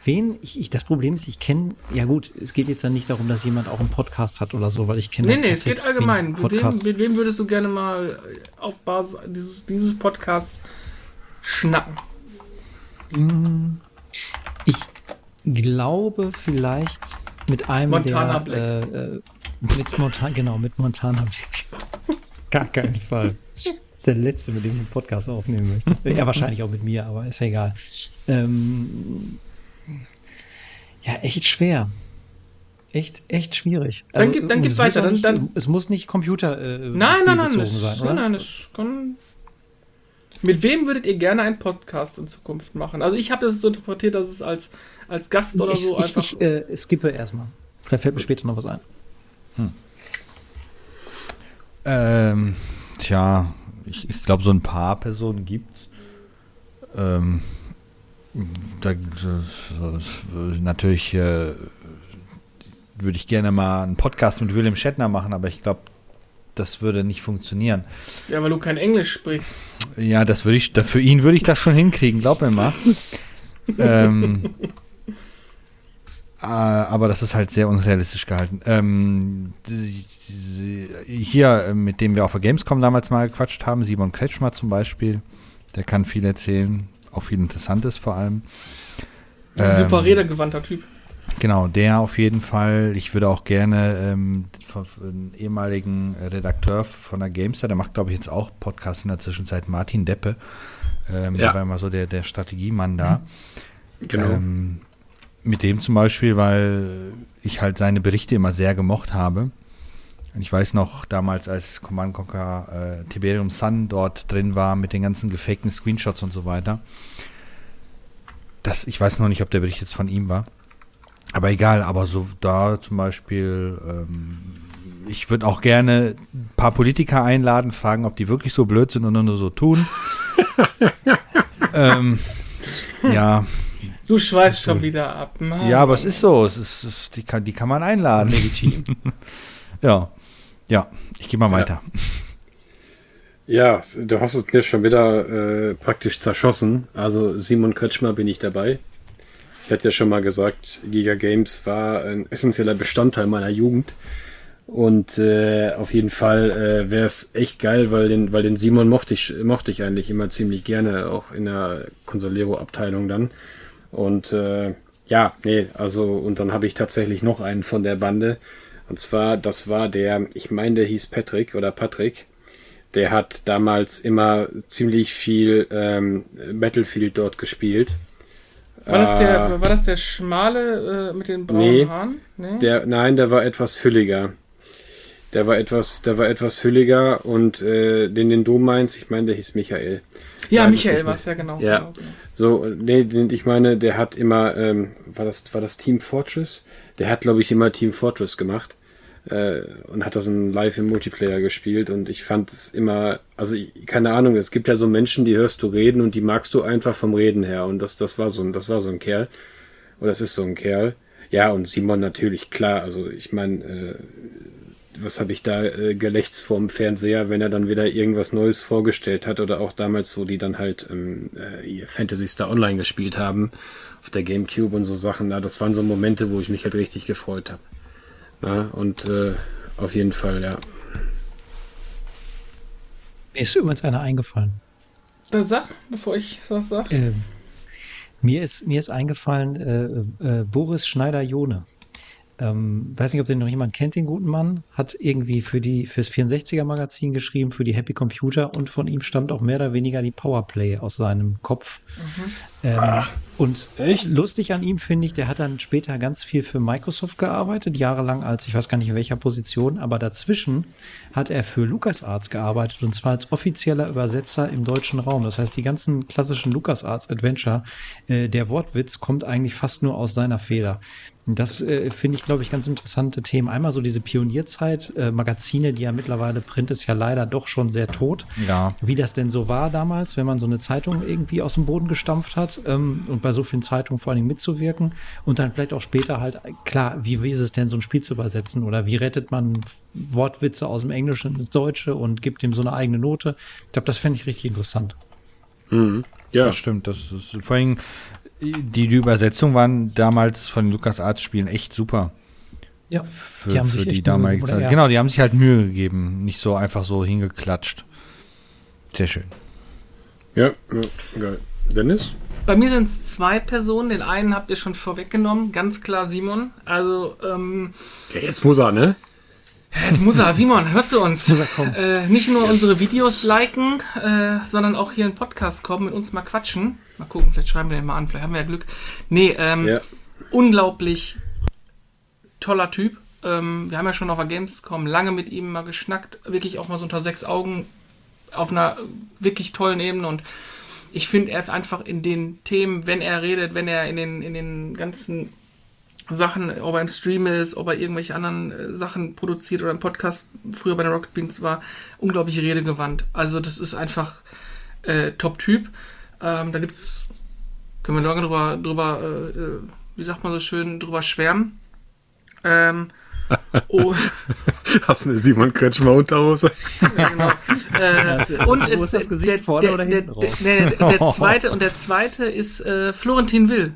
Wen? Ich, ich, das Problem ist, ich kenne, ja gut, es geht jetzt dann nicht darum, dass jemand auch einen Podcast hat oder so, weil ich kenne Nee, nee, es geht allgemein. Mit wem, mit wem würdest du gerne mal auf Basis dieses, dieses Podcasts schnacken? Ich glaube vielleicht mit einem Montana der äh, äh, mit Montana, genau, mit Montana Black. [LAUGHS] Gar keinen Fall. Das ist der letzte, mit dem ich einen Podcast aufnehmen möchte. Ja, wahrscheinlich auch mit mir, aber ist ja egal. Ähm, ja, echt schwer. Echt, echt schwierig. Dann gib- dann gib es muss weiter, dann- Nicht, dann- es muss nicht Computer äh, Nein, nein, nein, spielbezogen das, sein, nein, oder? nein, das kann. Mit wem würdet ihr gerne einen Podcast in Zukunft machen? Also ich habe das so interpretiert, dass es als, als Gast oder ich, so ich, einfach. ich äh, skippe erstmal. Vielleicht fällt mir später noch was ein. Ähm, tja, ich, ich glaube, so ein paar Personen gibt ähm, da, natürlich äh, würde ich gerne mal einen Podcast mit William Shatner machen, aber ich glaube, das würde nicht funktionieren. ja, weil du kein Englisch sprichst. Ja, das würde ich, da, für ihn würde ich das schon hinkriegen, glaub mir mal. [LAUGHS] ähm, äh, aber das ist halt sehr unrealistisch gehalten. Ähm, hier, äh, mit dem wir auf der Gamescom damals mal gequatscht haben, Simon Kretschmer zum Beispiel, der kann viel erzählen, auch viel Interessantes vor allem. Ein super Ähm, redegewandter Typ. Genau, der auf jeden Fall. Ich würde auch gerne ähm, von, von ehemaligen Redakteur von der Gamestar, der macht, glaube ich, jetzt auch Podcasts in der Zwischenzeit, Martin Deppe. Ähm, Ja. Der war immer so der, der Strategiemann da. Genau. Ähm, mit dem zum Beispiel, weil ich halt seine Berichte immer sehr gemocht habe. Und ich weiß noch, damals, als Command Conquer äh, Tiberium Sun dort drin war, mit den ganzen gefakten Screenshots und so weiter. Das, ich weiß noch nicht, ob der Bericht jetzt von ihm war. Aber egal, aber so da zum Beispiel, ähm, ich würde auch gerne ein paar Politiker einladen, fragen, ob die wirklich so blöd sind und nur so tun. [LAUGHS] ähm, ja, Du schweifst schon wieder ab. Mann. ja, aber es ist so, es ist, es, die, kann, die kann man einladen. Legitim. [LAUGHS] Ja, ja, ich gehe mal weiter. Ja, du hast es mir schon wieder äh, praktisch zerschossen. Also Simon Kretschmer bin ich dabei. Ich hatte ja schon mal gesagt, Giga Games war ein essentieller Bestandteil meiner Jugend. Und äh, auf jeden Fall äh, wäre es echt geil, weil den, weil den Simon mochte ich, mochte ich eigentlich immer ziemlich gerne, auch in der Consolero-Abteilung dann. Und äh, ja, nee, also und dann habe ich tatsächlich noch einen von der Bande. Und zwar, das war der, ich meine, der hieß Patrick oder Patrick. Der hat damals immer ziemlich viel ähm, Battlefield dort gespielt. War das, Äh, der, war das der schmale äh, mit den braunen Nee. Haaren? Nee. Der, nein, der war etwas fülliger. Der war etwas, der war etwas fülliger und äh, den, den du meinst, ich meine, der hieß Michael. ja, Michael war es ja genau. Ja. genau, genau. So, nee, den, ich meine, der hat immer, ähm, war das, war das Team Fortress? Der hat, glaube ich, immer Team Fortress gemacht äh, und hat das in live im Multiplayer gespielt und ich fand es immer, also keine Ahnung, es gibt ja so Menschen, die hörst du reden und die magst du einfach vom Reden her und das, das war so ein, das war so ein Kerl oder das ist so ein Kerl. Ja und Simon natürlich klar, also ich meine, äh, was habe ich da äh, gelächzt vorm Fernseher, wenn er dann wieder irgendwas Neues vorgestellt hat oder auch damals, wo die dann halt ähm, äh, ihr Fantasy Star Online gespielt haben auf der Gamecube und so Sachen. Na, das waren so Momente, wo ich mich halt richtig gefreut habe. Na, und äh, auf jeden Fall, ja. Mir ist übrigens einer eingefallen. Das sag, bevor ich was sag. Ähm, mir, ist, mir ist eingefallen, äh, äh, Boris Schneider-Jone. Ähm, weiß nicht, ob den noch jemand kennt, den guten Mann. Hat irgendwie für die fürs 64er-Magazin geschrieben, für die Happy Computer und von ihm stammt auch mehr oder weniger die Powerplay aus seinem Kopf. Ähm, und Echt? lustig an ihm finde ich, der hat dann später ganz viel für Microsoft gearbeitet, jahrelang als, ich weiß gar nicht in welcher Position, aber dazwischen hat er für LucasArts gearbeitet und zwar als offizieller Übersetzer im deutschen Raum. Das heißt, die ganzen klassischen LucasArts Adventure, äh, der Wortwitz kommt eigentlich fast nur aus seiner Feder. Das äh, finde ich, glaube ich, ganz interessante Themen. Einmal so diese Pionierzeit, äh, Magazine, die ja mittlerweile, Print ist ja leider doch schon sehr tot. Ja. Wie das denn so war damals, wenn man so eine Zeitung irgendwie aus dem Boden gestampft hat ähm, und bei so vielen Zeitungen vor allen Dingen mitzuwirken und dann vielleicht auch später halt, klar, wie, wie ist es denn, so ein Spiel zu übersetzen oder wie rettet man Wortwitze aus dem Englischen ins Deutsche und gibt dem so eine eigene Note. Ich glaube, das fände ich richtig interessant. Mhm. Ja, Das stimmt. Das ist vor allem die, die Übersetzungen waren damals von den LucasArts-Spielen echt super. Ja, Für Die haben für sich die echt Mühe damalige gegeben, Zeit. Ja. Genau, die haben sich halt Mühe gegeben. Nicht so einfach so hingeklatscht. Sehr schön. ja, ja, geil. Dennis? Bei mir sind es zwei Personen. Den einen habt ihr schon vorweggenommen. Ganz klar Simon. Also, ähm, Ja, jetzt muss er, ne? Muss er, Simon, hörst du uns? Äh, nicht nur Yes. unsere Videos liken, äh, sondern auch hier in Podcast kommen, mit uns mal quatschen. Mal gucken, vielleicht schreiben wir den mal an, vielleicht haben wir ja Glück. Nee, ähm, Ja. unglaublich toller Typ. Ähm, wir haben ja schon auf der Gamescom lange mit ihm mal geschnackt, wirklich auch mal so unter sechs Augen auf einer wirklich tollen Ebene und ich finde, er ist einfach in den Themen, wenn er redet, wenn er in den, in den ganzen Sachen, ob er im Stream ist, ob er irgendwelche anderen äh, Sachen produziert oder im Podcast früher bei den Rocket Beans war, unglaublich redegewandt. Also das ist einfach äh, Top-Typ. Ähm, da gibt's, können wir lange drüber, drüber äh, äh, wie sagt man so schön, drüber schwärmen. Ähm, [LAUGHS] oh, Hast du eine Simon Kretschmer Unterhose? [LAUGHS] ja, genau. Äh, und Wo ist das Gesicht, der, vorne der, oder der, hinten der, drauf? der, der, der [LAUGHS] zweite und der zweite ist äh, Florentin Will.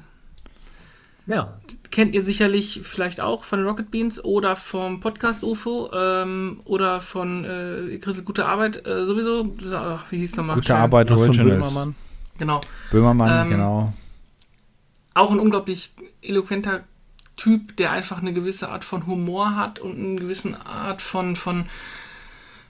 Ja. Kennt ihr sicherlich vielleicht auch von Rocket Beans oder vom Podcast UFO ähm, oder von äh, Christel Gute Arbeit äh, sowieso. Ach, wie hieß nochmal? Gute Arbeit Was von Originals. Böhmermann. Genau. Böhmermann, Ähm, genau. Auch ein unglaublich eloquenter Typ, der einfach eine gewisse Art von Humor hat und eine gewisse Art von, von,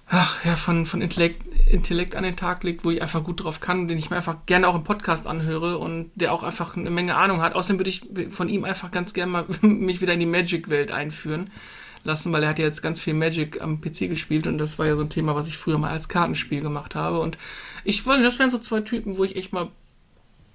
ach, ja, von, von Intellekt, Intellekt an den Tag legt, wo ich einfach gut drauf kann, den ich mir einfach gerne auch im Podcast anhöre und der auch einfach eine Menge Ahnung hat. Außerdem würde ich von ihm einfach ganz gerne mal [LAUGHS] mich wieder in die Magic-Welt einführen lassen, weil er hat ja jetzt ganz viel Magic am PC gespielt und das war ja so ein Thema, was ich früher mal als Kartenspiel gemacht habe und ich wollte, das wären so zwei Typen, wo ich echt mal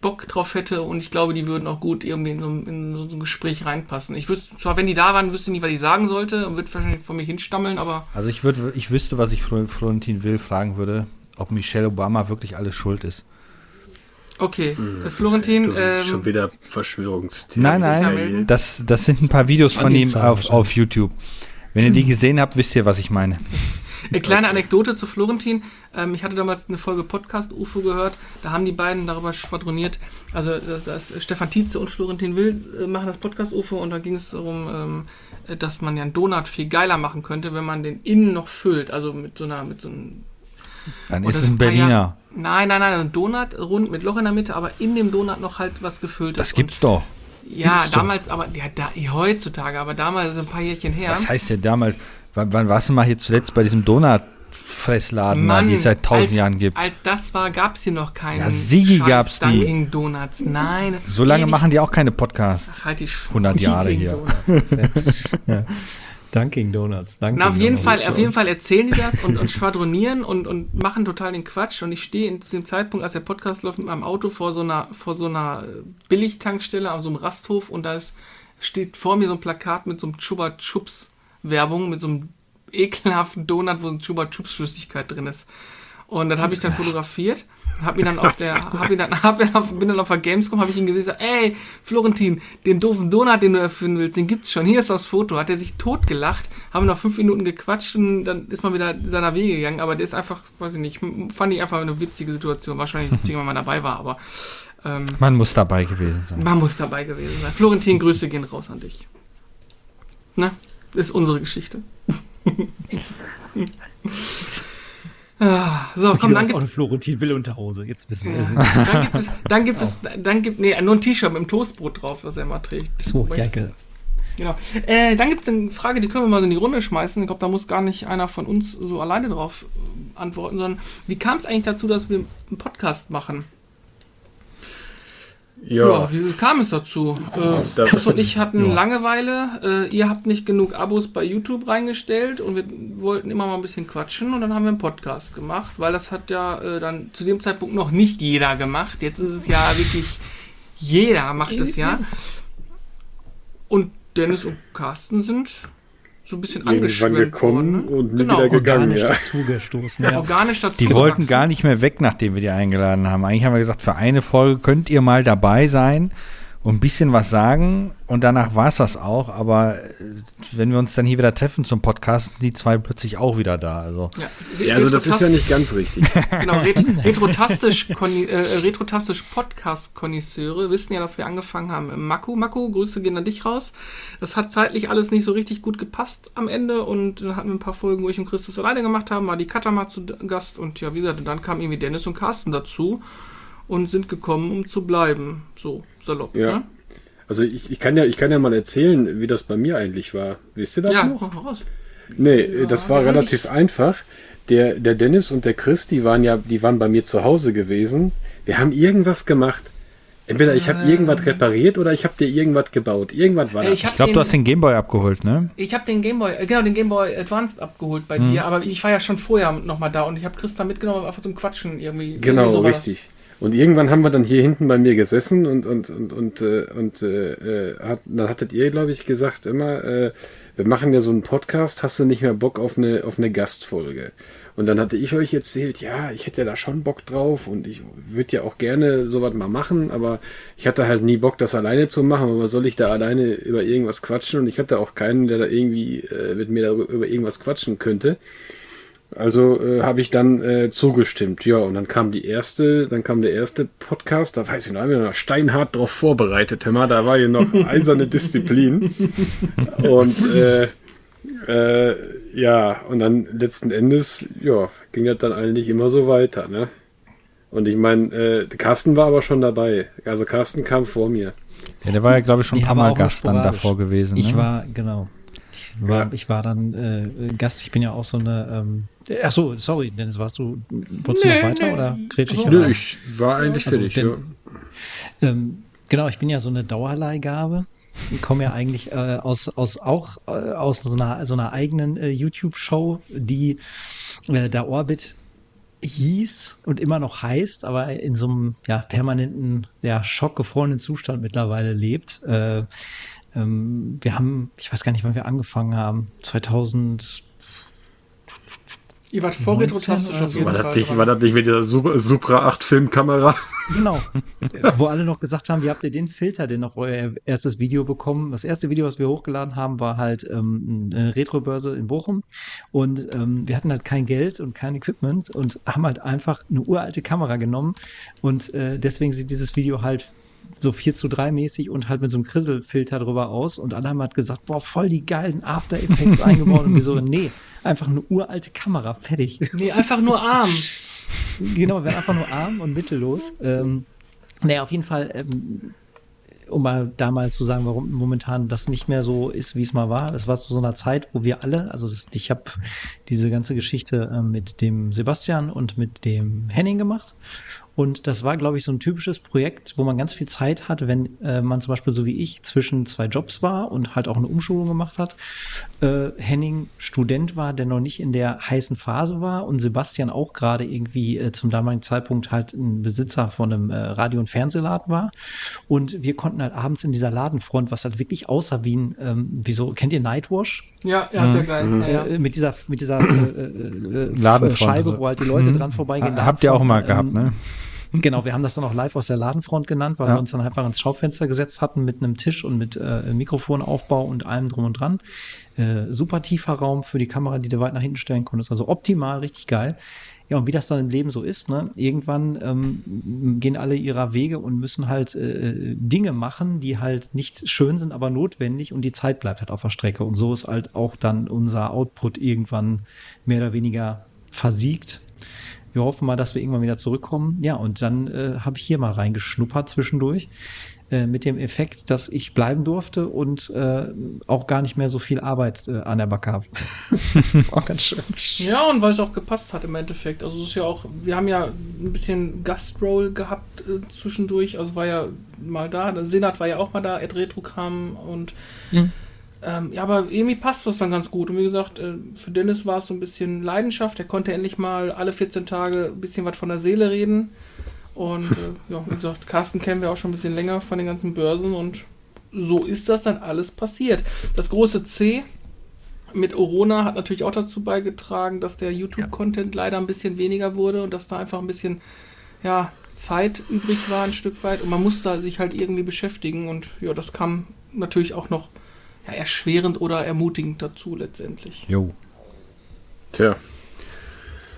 Bock drauf hätte und ich glaube, die würden auch gut irgendwie in so, in so ein Gespräch reinpassen. Ich wüsste, zwar wenn die da waren, wüsste ich nicht, was ich sagen sollte und würde wahrscheinlich vor mich hinstammeln, aber Also ich würde, ich wüsste, was ich Flo- Florentin Will fragen würde, ob Michelle Obama wirklich alles schuld ist. okay. Äh, Florentin, Du bist schon ähm, wieder Verschwörungstheorie. Nein, nein, das, das sind ein paar Videos von ihm auf, auf YouTube. Wenn ihr die gesehen habt, wisst ihr, was ich meine. [LAUGHS] Eine kleine Anekdote zu Florentin. Ähm, ich hatte damals eine Folge Podcast UFO gehört. Da haben die beiden darüber schwadroniert. Also äh, das Stefan Tietze und Florentin Will äh, machen das Podcast UFO und da ging es darum, ähm, äh, dass man ja einen Donut viel geiler machen könnte, wenn man den innen noch füllt. Also mit so einer, mit so einem Dann Und ist das es ein war ja- Berliner. Nein, nein, nein, ein Donut rund mit Loch in der Mitte, aber in dem Donut noch halt was gefüllt Das ist. gibt's doch. Ja, damals, aber ja, da, heutzutage, aber damals so ein paar Jährchen her. Was heißt denn damals? Wann, wann warst du mal hier zuletzt bei diesem Donut-Fressladen, Mann, die es seit tausend als, Jahren gibt? Als das war, gab es hier noch keinen. Ja, Sigi scheiß gab's die. Donuts. Nein, So lange machen die auch keine Podcasts. Halt die Sch 100 Jahre hier. [LAUGHS] Dunkin' Donuts. Dunkin' Na, auf jeden Donuts. Fall, auf jeden Fall erzählen die das und, und [LAUGHS] schwadronieren und, und machen total den Quatsch. Und ich stehe in- zu dem Zeitpunkt, als der Podcast läuft, mit meinem Auto vor so einer, vor so einer äh, Billigtankstelle, an so einem Rasthof und da ist, steht vor mir so ein Plakat mit so einem Chuba Chups Werbung, mit so einem ekelhaften Donut, wo ein Chuba Chups Flüssigkeit drin ist. Und das habe ich dann fotografiert, habe ihn dann auf der, hab ihn dann, [LAUGHS] hab ihn auf, bin dann auf der Gamescom, habe ich ihn gesehen, sag, ey, Florentin, den doofen Donut, den du erfinden willst, den gibt's schon. Hier ist das Foto. Hat er sich totgelacht, haben noch fünf Minuten gequatscht und dann ist man wieder seiner Wege gegangen. Aber der ist einfach, weiß ich nicht, fand ich einfach eine witzige Situation. Wahrscheinlich witziger, [LAUGHS] wenn man dabei war, aber ähm, Man muss dabei gewesen sein. man muss dabei gewesen sein. Florentin, Grüße gehen raus an dich. Ne? Ist unsere Geschichte. [LAUGHS] Ah, so, komm, dann gibt, eine Florentin Will Unterhose. Jetzt wissen wir. es. dann gibt es, dann gibt es, dann gibt, nee, nur ein T-Shirt mit dem Toastbrot drauf, was er immer trägt. So, ja, Weißt du? ge- Genau. Äh, dann gibt es eine Frage, die können wir mal so in die Runde schmeißen. Ich glaube, da muss gar nicht einer von uns so alleine drauf äh, antworten, sondern wie kam es eigentlich dazu, dass wir einen Podcast machen? Ja, Ja, wie kam es dazu? Äh, Chris und ich [LAUGHS] hatten Ja. Langeweile. Äh, ihr habt nicht genug Abos bei YouTube reingestellt und wir wollten immer mal ein bisschen quatschen und dann haben wir einen Podcast gemacht, weil das hat ja äh, dann zu dem Zeitpunkt noch nicht jeder gemacht. Jetzt ist es ja [LAUGHS] wirklich jeder macht es ja. [LAUGHS] Und Dennis und Carsten sind so ein bisschen angeschwemmt gekommen worden. Ne? und nie Genau. wieder gegangen. organisch Ja. dazugestoßen. Ja. Organisch dazu. Die wollten gewachsen. gar nicht mehr weg, nachdem wir die eingeladen haben. Eigentlich haben wir gesagt, für eine Folge könnt ihr mal dabei sein und ein bisschen was sagen. Und danach war es das auch. Aber äh, wenn wir uns dann hier wieder treffen zum Podcast, sind die zwei plötzlich auch wieder da. Also Ja, Ja, also das ist ja nicht ganz richtig. [LAUGHS] Genau, ret retrotastisch, Konni- äh, retrotastisch Podcast-Konnoisseure wissen ja, dass wir angefangen haben im Mako. Mako, Grüße gehen an dich raus. Das hat zeitlich alles nicht so richtig gut gepasst am Ende und dann hatten wir ein paar Folgen, wo ich und Christus alleine gemacht haben, war die Katha mal zu Gast und ja, wie gesagt, und dann kamen irgendwie Dennis und Carsten dazu und sind gekommen, um zu bleiben. So, salopp. Ja. Ne? Also ich, ich, kann ja, ich kann ja mal erzählen, wie das bei mir eigentlich war. Wisst ihr das Ja, noch? hau raus. Nee, äh, das war relativ einfach. Der, der Dennis und der Chris, die waren ja, die waren bei mir zu Hause gewesen. Wir haben irgendwas gemacht. Entweder ich habe irgendwas repariert oder ich habe dir irgendwas gebaut. Irgendwas war Äh, das. ich hab ich glaube, den- du hast den Gameboy abgeholt, ne? Ich habe den Gameboy, äh, genau, den Gameboy Advanced abgeholt bei dir, aber ich war ja schon vorher nochmal da und ich habe Chris da mitgenommen, einfach zum Quatschen irgendwie. Genau, irgendwie so richtig. Und irgendwann haben wir dann hier hinten bei mir gesessen und und und und äh, und äh, äh, hat, dann hattet ihr, glaube ich, gesagt immer, äh, wir machen ja so einen Podcast, hast du nicht mehr Bock auf eine auf eine Gastfolge? Und dann hatte ich euch erzählt, ja, ich hätte da schon Bock drauf und ich würde ja auch gerne sowas mal machen, aber ich hatte halt nie Bock, das alleine zu machen. Aber soll ich da alleine über irgendwas quatschen? Und ich hatte auch keinen, der da irgendwie äh, mit mir darüber über irgendwas quatschen könnte. Also äh, habe ich dann äh, zugestimmt, ja, und dann kam die erste, dann kam der erste Podcast, da weiß ich noch, haben wir noch steinhart drauf vorbereitet, hör mal, da war hier noch [LAUGHS] eiserne Disziplin. Und äh, äh, ja, und dann letzten Endes, ja, ging das dann eigentlich immer so weiter, ne? Und ich meine, äh, Carsten war aber schon dabei. Also Carsten kam vor mir. Ja, der war ja, glaube ich, schon ein paar Mal Gast dann davor gewesen. Ich ne? war, genau. Ich war, Ja. ich war dann äh, Gast. Ich bin ja auch so eine. Ähm, ach so, sorry, Dennis, warst du. Wolltest du Nee, noch weiter nee. oder grätsch ich Ach so. hier Nö, ich war eigentlich Also, fertig, denn- ja. Ähm, genau, ich bin ja so eine Dauerleihgabe. Ich komme ja eigentlich äh, aus, aus auch äh, aus so einer, so einer eigenen äh, YouTube-Show, die äh, der Orbit hieß und immer noch heißt, aber in so einem ja, permanenten, ja, schockgefrorenen Zustand mittlerweile lebt. Äh, ähm, wir haben, ich weiß gar nicht, wann wir angefangen haben, 2000, Ihr wart vor 19 retrotastisch oder auf so. jeden War Fall. das, nicht, war das nicht mit dieser Supra, Supra 8 Filmkamera? Genau. [LAUGHS] Wo alle noch gesagt haben, wie habt ihr den Filter denn noch euer erstes Video bekommen? Das erste Video, was wir hochgeladen haben, war halt ähm, eine Retrobörse in Bochum. Und ähm, wir hatten halt kein Geld und kein Equipment und haben halt einfach eine uralte Kamera genommen. Und äh, deswegen sieht dieses Video halt so 4 zu 3 mäßig und halt mit so einem Krisselfilter drüber aus. Und alle haben halt gesagt, boah, voll die geilen After Effects [LAUGHS] eingebaut. Und wir so, nee, einfach eine uralte Kamera, fertig. Nee, einfach nur arm. [LAUGHS] Genau, wir werden einfach nur arm und mittellos. Ähm, naja, auf jeden Fall, ähm, um mal da mal zu sagen, warum momentan das nicht mehr so ist, wie es mal war. Das war zu so einer Zeit, wo wir alle, also das, ich habe diese ganze Geschichte ähm, mit dem Sebastian und mit dem Henning gemacht. Und das war, glaube ich, so ein typisches Projekt, wo man ganz viel Zeit hat, wenn äh, man zum Beispiel so wie ich zwischen zwei Jobs war und halt auch eine Umschulung gemacht hat. Äh, Henning Student war, der noch nicht in der heißen Phase war und Sebastian auch gerade irgendwie äh, zum damaligen Zeitpunkt halt ein Besitzer von einem äh, Radio- und Fernsehladen war. Und wir konnten halt abends in dieser Ladenfront, was halt wirklich aussah wie ein, ähm, wieso, kennt ihr Nightwash? Ja, ja, sehr geil. Ja, ja. Äh, mit dieser, mit dieser äh, äh, äh, Ladenfront, Scheibe, also. wo halt die Leute Mhm. dran vorbeigehen. Ha- Habt ihr auch Ladenfront, gehabt, ne? Genau, wir haben das dann auch live aus der Ladenfront genannt, weil Ja. wir uns dann einfach ins Schaufenster gesetzt hatten mit einem Tisch und mit äh, Mikrofonaufbau und allem drum und dran. Äh, super tiefer Raum für die Kamera, die du weit nach hinten stellen konntest. Also optimal, richtig geil. Ja, und wie das dann im Leben so ist, ne? irgendwann ähm, gehen alle ihrer Wege und müssen halt äh, Dinge machen, die halt nicht schön sind, aber notwendig und die Zeit bleibt halt auf der Strecke. Und so ist halt auch dann unser Output irgendwann mehr oder weniger versiegt. Wir hoffen mal, dass wir irgendwann wieder zurückkommen. Ja, und dann äh, habe ich hier mal reingeschnuppert zwischendurch. Äh, mit dem Effekt, dass ich bleiben durfte und äh, auch gar nicht mehr so viel Arbeit äh, an der Backe habe. [LAUGHS] das ist auch ganz schön. Ja, und weil es auch gepasst hat im Endeffekt. Also es ist ja auch, wir haben ja ein bisschen Gastroll gehabt äh, zwischendurch, also war ja mal da, der Senat war ja auch mal da, Ed Retro kam und mhm. Ähm, ja, aber irgendwie passt das dann ganz gut. Und wie gesagt, äh, für Dennis war es so ein bisschen Leidenschaft. Er konnte endlich mal alle 14 Tage ein bisschen was von der Seele reden. Und äh, [LAUGHS] ja, wie gesagt, Carsten kennen wir auch schon ein bisschen länger von den ganzen Börsen und so ist das dann alles passiert. Das große C mit Orona hat natürlich auch dazu beigetragen, dass der YouTube-Content leider ein bisschen weniger wurde und dass da einfach ein bisschen ja, Zeit übrig war, ein Stück weit. Und man musste sich halt irgendwie beschäftigen und ja, das kam natürlich auch noch ja, erschwerend oder ermutigend dazu letztendlich. Jo. Tja,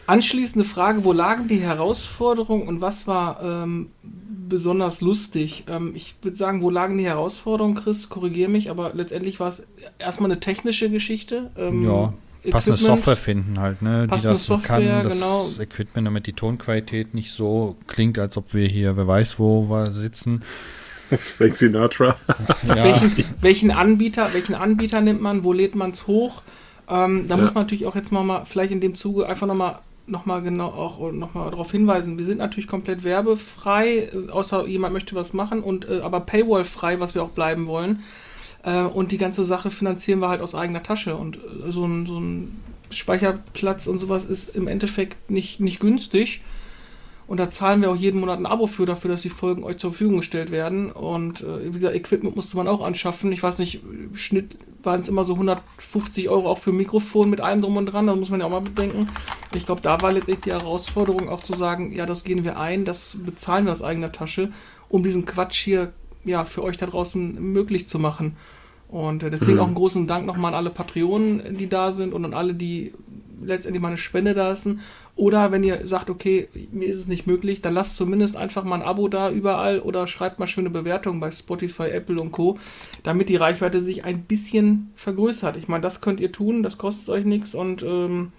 Anschließende Frage, wo lagen die Herausforderungen und was war ähm, besonders lustig? Ähm, ich würde sagen, wo lagen die Herausforderungen, Chris? Korrigiere mich, aber letztendlich war es erstmal eine technische Geschichte. Ähm, ja, passende Software finden halt, ne, die das so kann, das genau. Equipment, damit die Tonqualität nicht so klingt, als ob wir hier, wer weiß wo, wir sitzen. Frank Sinatra. [LAUGHS] ja. welchen, welchen, Anbieter, welchen Anbieter nimmt man, wo lädt man es hoch? Ähm, da ja. muss man natürlich auch jetzt mal, mal vielleicht in dem Zuge einfach nochmal nochmal genau auch nochmal darauf hinweisen, wir sind natürlich komplett werbefrei, äh, außer jemand möchte was machen und äh, aber Paywall-frei, was wir auch bleiben wollen. Äh, und die ganze Sache finanzieren wir halt aus eigener Tasche. Und äh, so, ein, so ein Speicherplatz und sowas ist im Endeffekt nicht, nicht günstig. Und da zahlen wir auch jeden Monat ein Abo für, dafür, dass die Folgen euch zur Verfügung gestellt werden. Und äh, wie gesagt, Equipment musste man auch anschaffen. Ich weiß nicht, Schnitt waren es immer so 150 Euro auch für Mikrofon mit allem drum und dran. Das muss man ja auch mal bedenken. Ich glaube, da war letztendlich die Herausforderung auch zu sagen, ja, das gehen wir ein, das bezahlen wir aus eigener Tasche, um diesen Quatsch hier ja für euch da draußen möglich zu machen. Und äh, deswegen mhm. auch einen großen Dank nochmal an alle Patreonen, die da sind und an alle, die letztendlich mal eine Spende da lassen. Oder wenn ihr sagt, okay, mir ist es nicht möglich, dann lasst zumindest einfach mal ein Abo da überall oder schreibt mal schöne Bewertungen bei Spotify, Apple und Co., damit die Reichweite sich ein bisschen vergrößert. Ich meine, das könnt ihr tun, das kostet euch nichts und ähm,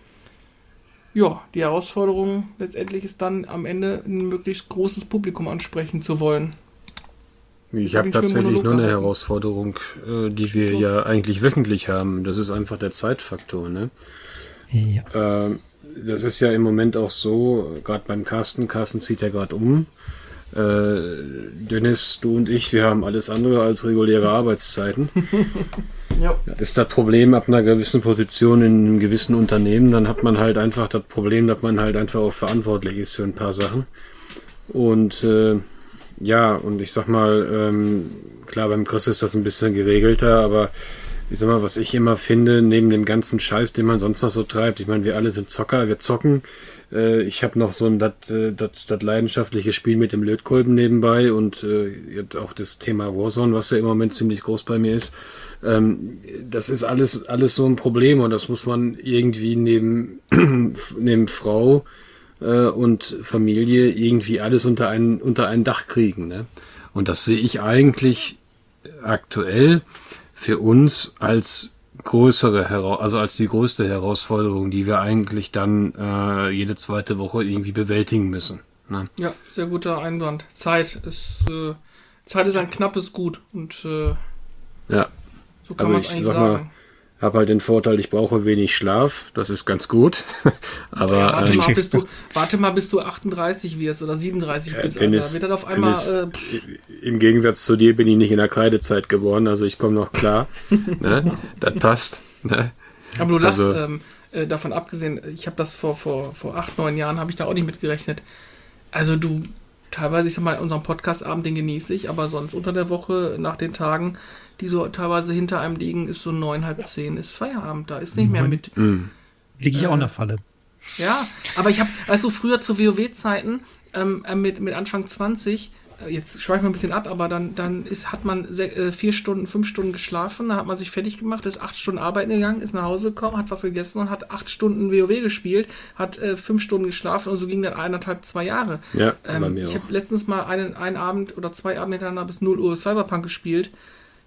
ja, die Herausforderung letztendlich ist dann am Ende ein möglichst großes Publikum ansprechen zu wollen. Ich habe tatsächlich nur eine Herausforderung, äh, die wir ja eigentlich wöchentlich haben. Das ist einfach der Zeitfaktor. Ne? Ja. Ähm, das ist ja im Moment auch so, gerade beim Carsten, Carsten zieht ja gerade um. Äh, Dennis, du und ich, wir haben alles andere als reguläre Arbeitszeiten. [LAUGHS] ja. Das ist das Problem ab einer gewissen Position in einem gewissen Unternehmen, dann hat man halt einfach das Problem, dass man halt einfach auch verantwortlich ist für ein paar Sachen. Und äh, ja, und ich sag mal, ähm, klar, beim Chris ist das ein bisschen geregelter, aber ich sag mal, was ich immer finde, neben dem ganzen Scheiß, den man sonst noch so treibt, ich meine, wir alle sind Zocker, wir zocken. Äh, ich habe noch so ein das äh, leidenschaftliche Spiel mit dem Lötkolben nebenbei und äh, auch das Thema Warzone, was ja im Moment ziemlich groß bei mir ist. Ähm, das ist alles, alles so ein Problem und das muss man irgendwie neben, [CLEARS THROAT] neben Frau äh, und Familie irgendwie alles unter ein, unter ein Dach kriegen. Ne? Und das sehe ich eigentlich aktuell für uns als größere, also als die größte Herausforderung, die wir eigentlich dann äh, jede zweite Woche irgendwie bewältigen müssen. Ne? Ja, sehr guter Einwand. Zeit ist äh, Zeit ist ein knappes Gut und äh, ja. so kann also man es eigentlich sagen. Mal, habe halt den Vorteil, ich brauche wenig Schlaf, das ist ganz gut. [LAUGHS] Aber ja, warte, ähm, mal, bis du, [LAUGHS] warte mal, bis du 38 wirst oder 37 äh, bist, Alter. Wird dann auf einmal. äh, Im Gegensatz zu dir bin ich nicht in der Kreidezeit geboren, also ich komme noch klar. [LAUGHS] ne? Das passt. Ne? Aber du lass, also, ähm, äh, davon abgesehen, ich habe das vor, vor, vor acht, neun Jahren, habe ich da auch nicht mitgerechnet. Also du, teilweise, ich sag mal, unseren Podcastabend, den genieße ich, aber sonst unter der Woche, nach den Tagen, die so teilweise hinter einem liegen, ist so neun, halb zehn, ist Feierabend. Da ist nicht mehr mit. Mhm. Liege ich äh, auch in der Falle. Ja, aber ich habe, also früher zu WoW-Zeiten, ähm, äh, mit, mit Anfang 20, jetzt schweifen wir ein bisschen ab, aber dann, dann ist, hat man äh, vier Stunden, fünf Stunden geschlafen, dann hat man sich fertig gemacht, ist acht Stunden arbeiten gegangen, ist nach Hause gekommen, hat was gegessen und hat acht Stunden WoW gespielt, hat äh, fünf Stunden geschlafen und so ging dann eineinhalb, zwei Jahre. Ja, bei Ähm, mir ich habe letztens mal einen, einen Abend oder zwei Abende hintereinander bis 0 Uhr Cyberpunk gespielt.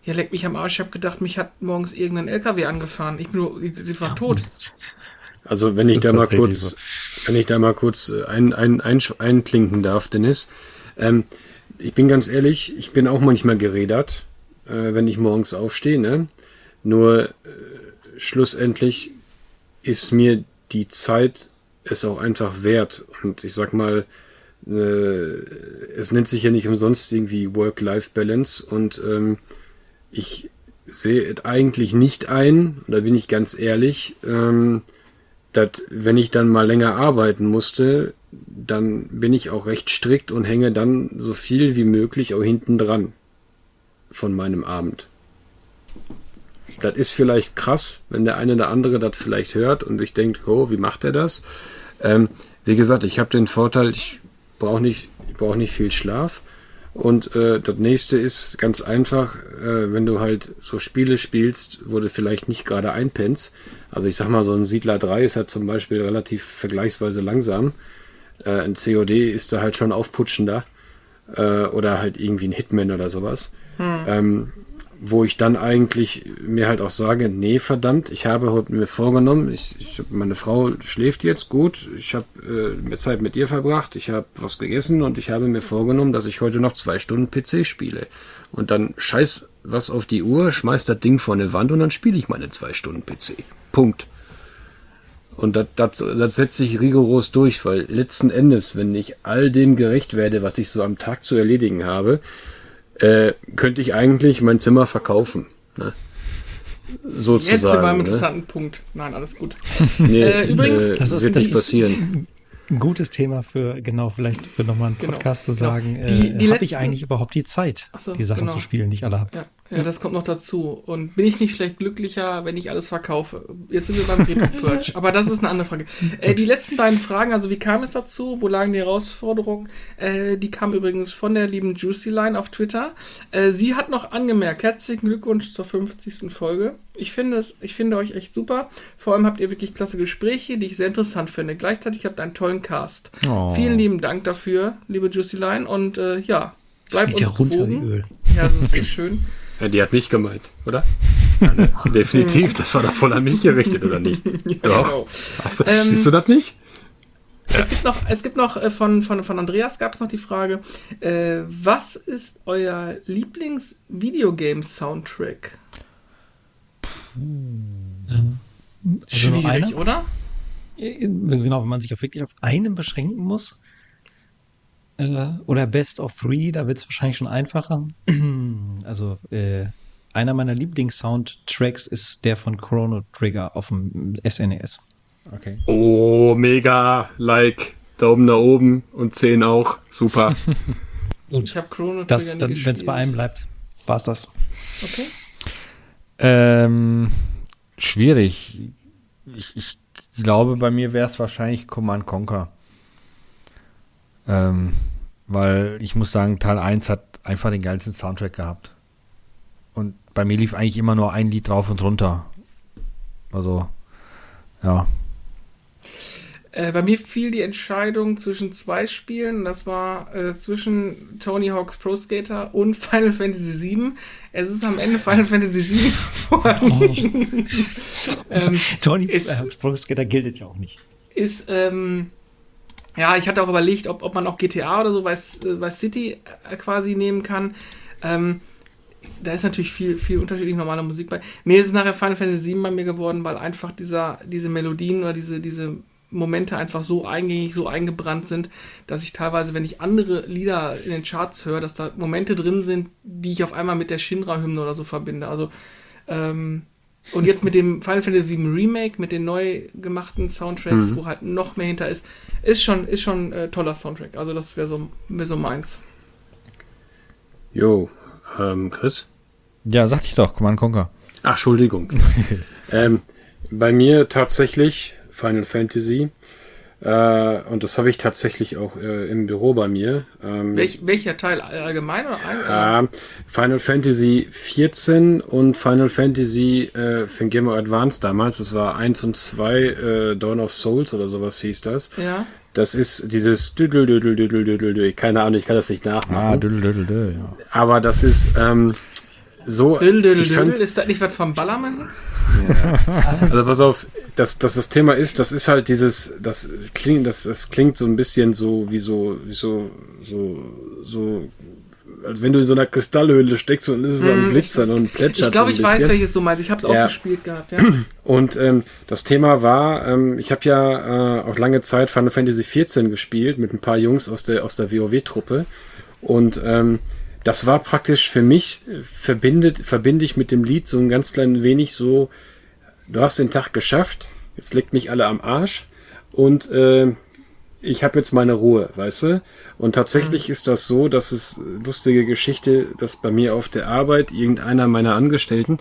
Ja, leck mich am Arsch. Ich habe gedacht, mich hat morgens irgendein LKW angefahren. Ich bin nur, die, die war tot. Also wenn ich ist da mal kurz, so. wenn ich da mal kurz äh, ein, ein, ein, einklinken darf, Dennis. Ähm, ich bin ganz ehrlich, ich bin auch manchmal gerädert, äh, wenn ich morgens aufstehe. Ne? Nur äh, schlussendlich ist mir die Zeit es auch einfach wert. Und ich sag mal, äh, es nennt sich ja nicht umsonst irgendwie Work-Life-Balance und ähm, ich sehe es eigentlich nicht ein, da bin ich ganz ehrlich, ähm, dass wenn ich dann mal länger arbeiten musste, dann bin ich auch recht strikt und hänge dann so viel wie möglich auch hinten dran von meinem Abend. Das ist vielleicht krass, wenn der eine oder andere das vielleicht hört und sich denkt, oh, wie macht er das? Ähm, wie gesagt, ich habe den Vorteil, ich brauche nicht, ich brauche nicht viel Schlaf. Und äh, das nächste ist ganz einfach, äh, wenn du halt so Spiele spielst, wo du vielleicht nicht gerade einpennst. Also ich sag mal, so ein Siedler 3 ist halt zum Beispiel relativ vergleichsweise langsam. Äh, ein COD ist da halt schon aufputschender. Äh, oder halt irgendwie ein Hitman oder sowas. Ähm, wo ich dann eigentlich mir halt auch sage, nee, verdammt, ich habe mir vorgenommen, ich, ich meine Frau schläft jetzt gut, ich habe äh, Zeit mit ihr verbracht, ich habe was gegessen und ich habe mir vorgenommen, dass ich heute noch zwei Stunden PC spiele. Und dann scheiß was auf die Uhr, schmeiß das Ding vor eine Wand und dann spiele ich meine zwei Stunden PC. Punkt. Und das, das, das setze ich rigoros durch, weil letzten Endes, wenn ich all dem gerecht werde, was ich so am Tag zu erledigen habe, äh, könnte ich eigentlich mein Zimmer verkaufen. Ne? Jetzt sind wir Sozusagen. beim ne? interessanten Punkt. Nein, alles gut. [LAUGHS] Nee, Äh, übrigens, äh, das ist- wird das nicht passieren. Ein gutes Thema für, genau, vielleicht für nochmal einen Genau, Podcast zu genau. sagen, Die- äh, habe ich eigentlich überhaupt die Zeit, so, die Sachen genau. zu spielen, die ich alle habe. Ja, ja, das kommt noch dazu. Und bin ich nicht vielleicht glücklicher, wenn ich alles verkaufe? Jetzt sind wir beim Retro-Purge. [LAUGHS] Aber das ist eine andere Frage. Äh, die letzten beiden Fragen, also wie kam es dazu? Wo lagen die Herausforderungen? Äh, die kamen übrigens von der lieben Juicy Line auf Twitter. Äh, sie hat noch angemerkt, herzlichen Glückwunsch zur 50. Folge. Ich finde, es, ich finde euch echt super. Vor allem habt ihr wirklich klasse Gespräche, die ich sehr interessant finde. Gleichzeitig habt ihr einen tollen Cast. Oh. Vielen lieben Dank dafür, liebe Juicy Line. Und äh, ja, bleibt geht ja uns runter gewogen. Öl. Ja, das ist sehr schön. [LAUGHS] Ja, die hat mich gemeint, oder? Ja, ne? [LAUGHS] Definitiv, das war doch voll an mich gerichtet, oder nicht? [LAUGHS] Doch. Genau. Achso, Ähm, siehst du das nicht? Es gibt noch, es gibt noch äh, von, von, von Andreas gab es noch die Frage, äh, was ist euer Lieblings-Videogame-Soundtrack? Also nur einer? oder? Äh, Genau, wenn man sich auf wirklich auf einen beschränken muss. Äh, oder Best of Three, da wird es wahrscheinlich schon einfacher. [CLEARS THROAT] Also äh, einer meiner Lieblings-Soundtracks ist der von Chrono Trigger auf dem SNES. Okay. Oh, mega, like, Daumen nach oben und 10 auch, super. [LAUGHS] Ich habe Chrono Das, Trigger dann, wenn es bei einem bleibt, war es das. Okay. Ähm, schwierig. Ich, ich glaube, bei mir wäre es wahrscheinlich Command Conquer. Ähm, weil ich muss sagen, Teil 1 hat einfach den geilsten Soundtrack gehabt. Und bei mir lief eigentlich immer nur ein Lied drauf und runter. Also, ja. Äh, bei mir fiel die Entscheidung zwischen zwei Spielen. Das war äh, zwischen Tony Hawk's Pro Skater und Final Fantasy VII. Es ist am Ende Final Fantasy VII geworden. [LAUGHS] ähm, Tony ist- äh, Pro Skater gilt ja auch nicht. ist, ähm, ja, ich hatte auch überlegt, ob, ob man auch GTA oder so Vice, äh, City äh, quasi nehmen kann. Ähm, da ist natürlich viel, viel unterschiedlich normale Musik bei. Nee, es ist nachher Final Fantasy 7 bei mir geworden, weil einfach dieser, diese Melodien oder diese, diese Momente einfach so eingängig, so eingebrannt sind, dass ich teilweise, wenn ich andere Lieder in den Charts höre, dass da Momente drin sind, die ich auf einmal mit der Shinra-Hymne oder so verbinde. Also, ähm, und jetzt mit dem Final Fantasy VII Remake, mit den neu gemachten Soundtracks, wo halt noch mehr hinter ist, ist schon, ist schon äh, toller Soundtrack. Also das wäre so, wär so meins. Jo, ähm, Chris? Ja, sagte ich doch, Command Conquer. Ach, Entschuldigung. [LAUGHS] ähm, bei mir tatsächlich Final Fantasy. Äh, und das habe ich tatsächlich auch äh, im Büro bei mir. Ähm, Welch, welcher Teil? Allgemein oder ein? äh, Final Fantasy 14 und Final Fantasy äh, für Game Boy Advance damals, das war 1 und 2, äh, Dawn of Souls oder sowas hieß das. Ja. Das ist dieses Düdel, Düdel, Düdel, Düdel, Düdel. Keine Ahnung, ich kann das nicht nachmachen. Ah, düdel, düdel, düdel, ja. Aber das ist ähm, so. Dill, dill, ich dill. fand, Ist das nicht was vom Ballermann jetzt? also pass auf, dass das, das Thema ist, das ist halt dieses, das klingt, das, das klingt so ein bisschen so wie so, wie so, so, so, als wenn du in so einer Kristallhöhle steckst und es ist so am Mm, Glitzern und plätschert Ich glaube, ich ein weiß, welches du meinst. Ich habe es auch Ja. gespielt gehabt, ja. [CLEARS THROAT] Und ähm, das Thema war, ähm, ich habe ja äh, auch lange Zeit Final Fantasy 14 gespielt mit ein paar Jungs aus der aus der WoW-Truppe und ähm, das war praktisch für mich verbindet verbinde ich mit dem Lied so ein ganz klein wenig so, du hast den Tag geschafft, jetzt legt mich alle am Arsch und äh, ich habe jetzt meine Ruhe, weißt du? Und tatsächlich ist das so, dass es lustige Geschichte, dass bei mir auf der Arbeit irgendeiner meiner Angestellten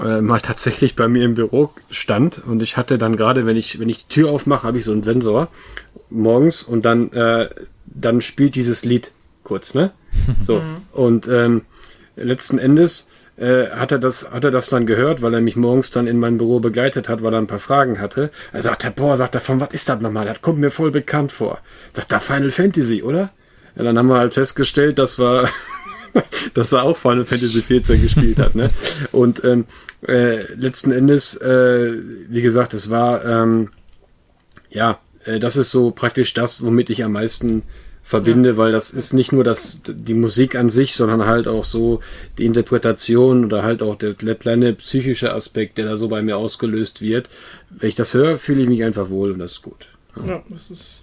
äh, mal tatsächlich bei mir im Büro stand und ich hatte dann gerade, wenn ich wenn ich die Tür aufmache, habe ich so einen Sensor morgens und dann äh, dann spielt dieses Lied kurz, ne? So [LAUGHS] und ähm, letzten Endes äh, hat er das hat er das dann gehört, weil er mich morgens dann in mein Büro begleitet hat, weil er ein paar Fragen hatte. Er sagt, er, boah, sagt er, von was ist das nochmal? Das kommt mir voll bekannt vor. Sagt er, Final Fantasy, oder? Ja, dann haben wir halt festgestellt, dass [LAUGHS] wir dass er auch Final Fantasy 14 gespielt hat. Ne? [LAUGHS] Und ähm, äh, letzten Endes, äh, wie gesagt, es war, ähm, ja, äh, das ist so praktisch das, womit ich am meisten verbinde, weil das ist nicht nur das, die Musik an sich, sondern halt auch so die Interpretation oder halt auch der, der kleine psychische Aspekt, der da so bei mir ausgelöst wird. Wenn ich das höre, fühle ich mich einfach wohl und das ist gut. ja das ist.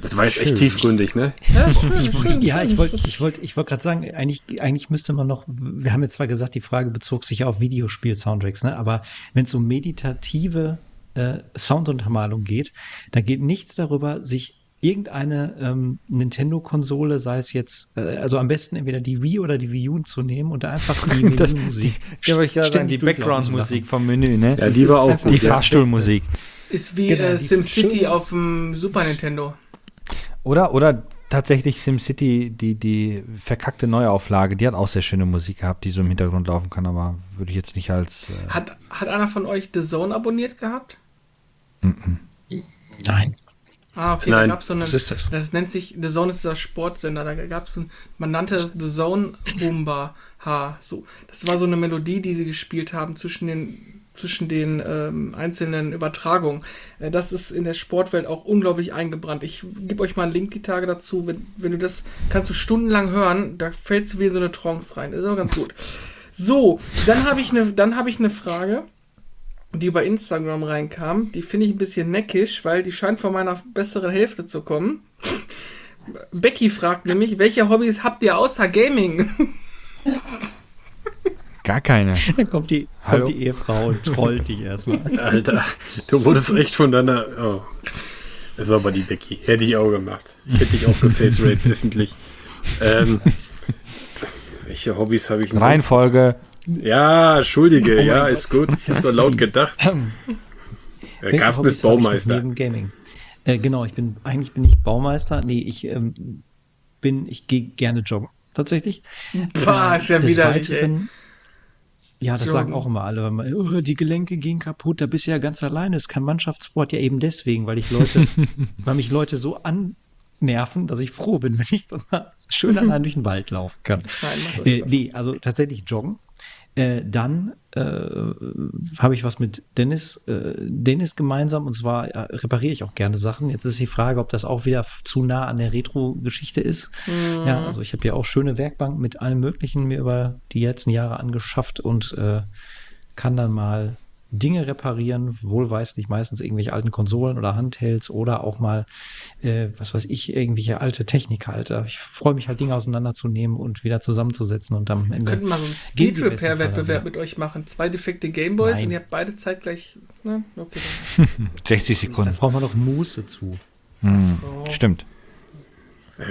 Das war jetzt echt tiefgründig, ne? Ja, schön, schön, Ja, schön. ich wollte ich wollte, ich wollte gerade sagen, eigentlich, eigentlich müsste man noch, wir haben jetzt zwar gesagt, die Frage bezog sich auf Videospiel-Soundtracks, ne? aber wenn es um meditative äh, Sounduntermalung geht, da geht nichts darüber, sich irgendeine ähm, Nintendo-Konsole, sei es jetzt, äh, also am besten entweder die Wii oder die Wii U zu nehmen und da einfach die [LAUGHS] Menümusik Ja, ich gerade sagen, die Background-Musik vom Menü, ne? Ja, die war auch die ja. Fahrstuhlmusik. Ist wie Genau, äh, die SimCity auf dem Super Nintendo. Oder, oder tatsächlich SimCity, die, die verkackte Neuauflage, die hat auch sehr schöne Musik gehabt, die so im Hintergrund laufen kann, aber würde ich jetzt nicht als. Äh, Hat, hat einer von euch The Zone abonniert gehabt? Nein, Ah, okay, Nein. da gab es so eine. was ist das? Das nennt sich, The Zone ist der Sportsender, da gab es ein, man nannte es The Zone Humba Ha. So, das war so eine Melodie, die sie gespielt haben zwischen den, zwischen den ähm, einzelnen Übertragungen. Äh, das ist in der Sportwelt auch unglaublich eingebrannt. Ich gebe euch mal einen Link die Tage dazu. Wenn, wenn du das, kannst du stundenlang hören, da fällst du wie so eine Trance rein. Das ist aber ganz gut. So, dann habe ich eine, dann habe ich eine Frage die über Instagram reinkam, die finde ich ein bisschen neckisch, weil die scheint von meiner besseren Hälfte zu kommen. [LAUGHS] Becky fragt nämlich, welche Hobbys habt ihr außer Gaming? gar keine. Dann kommt die, Hallo? kommt die Ehefrau und trollt dich erstmal. [LAUGHS] Alter, du wurdest echt von deiner. Oh. Das war aber die Becky. Hätte ich auch gemacht. Ich hätte dich auch gefacerape [LAUGHS] öffentlich. Ähm, welche Hobbys habe ich noch? Reihenfolge. Ja, Entschuldige, Oh ja, Gott. ist gut. Ich habe so laut [LAUGHS] gedacht. Äh, Carsten ist Baumeister. Neben Gaming. Äh, genau, ich bin, eigentlich bin ich Baumeister. Nee, ich ähm, bin, ich gehe gerne joggen. Tatsächlich. Boah, ist ja Des ey. Weiteren- Ja, das Joggen. sagen auch immer alle. Wenn man, oh, die Gelenke gehen kaputt, da bist du ja ganz alleine. ist kein Mannschaftssport. Ja, eben deswegen, weil ich Leute, [LAUGHS] weil mich Leute so annerven, dass ich froh bin, wenn ich dann mal schön allein durch den Wald laufen kann. Nein, das Äh, nee, also tatsächlich joggen. Äh, dann äh, habe ich was mit Dennis, äh, Dennis gemeinsam und zwar äh, repariere ich auch gerne Sachen. Jetzt ist die Frage, ob das auch wieder zu nah an der Retro-Geschichte ist. Mhm. Ja, also ich habe ja auch schöne Werkbanken mit allem Möglichen mir über die letzten Jahre angeschafft und äh, kann dann mal Dinge reparieren, wohlweislich meistens irgendwelche alten Konsolen oder Handhelds oder auch mal, äh, was weiß ich, irgendwelche alte Technik halt. Ich freue mich halt Dinge auseinanderzunehmen und wieder zusammenzusetzen und am Wir Ende. könnten mal so einen Speed-Repair-Wettbewerb mit euch machen. Zwei defekte Gameboys Nein. und ihr habt beide zeitgleich. Ne? Okay, [LAUGHS] dann. 60 Da Sekunden. braucht man doch Muße zu. Hm, so. Stimmt.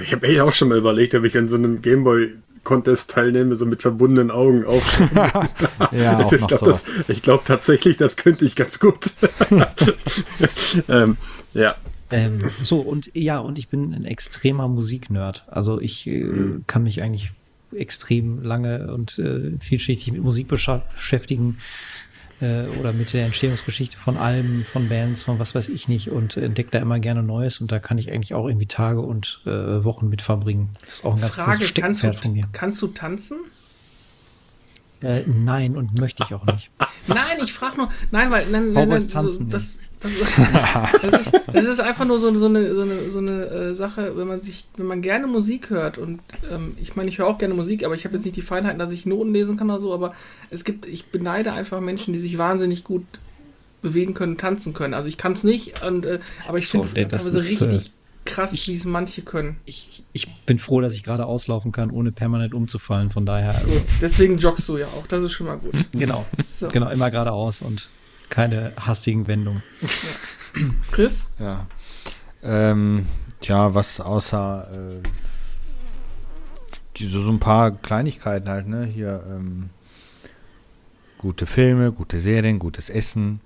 Ich habe echt auch schon mal überlegt, ob ich an so einem Gameboy Contest teilnehme, so mit verbundenen Augen aufschreiben. [LAUGHS] ja, [LAUGHS] auch ich glaube glaub tatsächlich, das könnte ich ganz gut. [LAUGHS] ähm, ja. Ähm, so, und ja, und ich bin ein extremer Musiknerd. Also ich äh, mhm. kann mich eigentlich extrem lange und äh, vielschichtig mit Musik beschäftigen äh, oder mit der Entstehungsgeschichte von Alben, von Bands, von was weiß ich nicht und entdecke da immer gerne Neues und da kann ich eigentlich auch irgendwie Tage und äh, Wochen mit verbringen. Das ist auch ein ganz Frage, kannst du, von mir. Kannst du tanzen? Äh, nein, und möchte ich auch nicht. [LAUGHS] nein, ich frage nur, nein, weil nein, nein, nein, so, das, das, das, ist, das ist einfach nur so, so eine, so eine, so eine äh, Sache, wenn man sich, wenn man gerne Musik hört und ähm, ich meine, ich höre auch gerne Musik, aber ich habe jetzt nicht die Feinheiten, dass ich Noten lesen kann oder so, aber es gibt, ich beneide einfach Menschen, die sich wahnsinnig gut bewegen können, tanzen können. Also ich kann es nicht, und, äh, aber ich so, finde es richtig äh, krass, wie es manche können. Ich, ich bin froh, dass ich gerade auslaufen kann, ohne permanent umzufallen. Von daher. Also. Deswegen joggst du ja auch. Das ist schon mal gut. [LAUGHS] Genau. So. Genau, immer geradeaus und keine hastigen Wendungen. [LAUGHS] Chris? Ja. Ähm, tja, was außer äh, so, ein paar Kleinigkeiten halt, ne? Hier ähm, gute Filme, gute Serien, gutes Essen,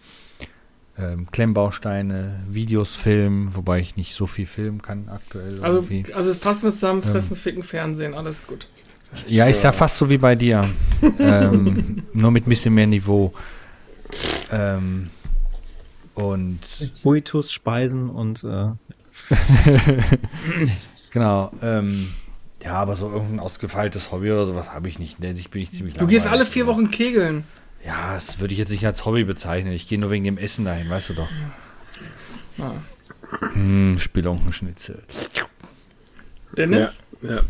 ähm, Klemmbausteine, Videos filmen, wobei ich nicht so viel filmen kann aktuell. Also, irgendwie. also fast mit zusammen fressen, ähm, ficken, Fernsehen, alles gut. Ja, ist ja fast so wie bei dir. [LAUGHS] ähm, nur mit ein bisschen mehr Niveau. Ähm, und Fuitus, Speisen und äh. [LAUGHS] genau. Ähm, ja, aber so irgendein ausgefeiltes Hobby oder sowas habe ich nicht. In der bin ich ziemlich Du gehst alle vier Wochen kegeln. Ja, das würde ich jetzt nicht als Hobby bezeichnen. Ich gehe nur wegen dem Essen dahin, weißt du doch. Ja. Hm, Spelunkenschnitzel. Dennis? Ja, ja.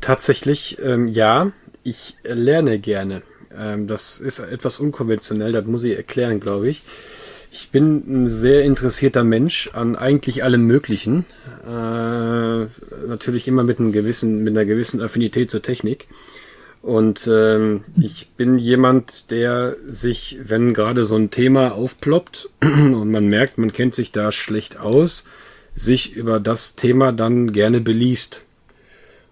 Tatsächlich, ähm, ja, ich lerne gerne. Ähm, das ist etwas unkonventionell, das muss ich erklären, glaube ich. Ich bin ein sehr interessierter Mensch an eigentlich allem Möglichen. Äh, natürlich immer mit, einem gewissen, mit einer gewissen Affinität zur Technik. Und ähm, ich bin jemand, der sich, wenn gerade so ein Thema aufploppt [CLEARS THROAT] und man merkt, man kennt sich da schlecht aus, sich über das Thema dann gerne beliest.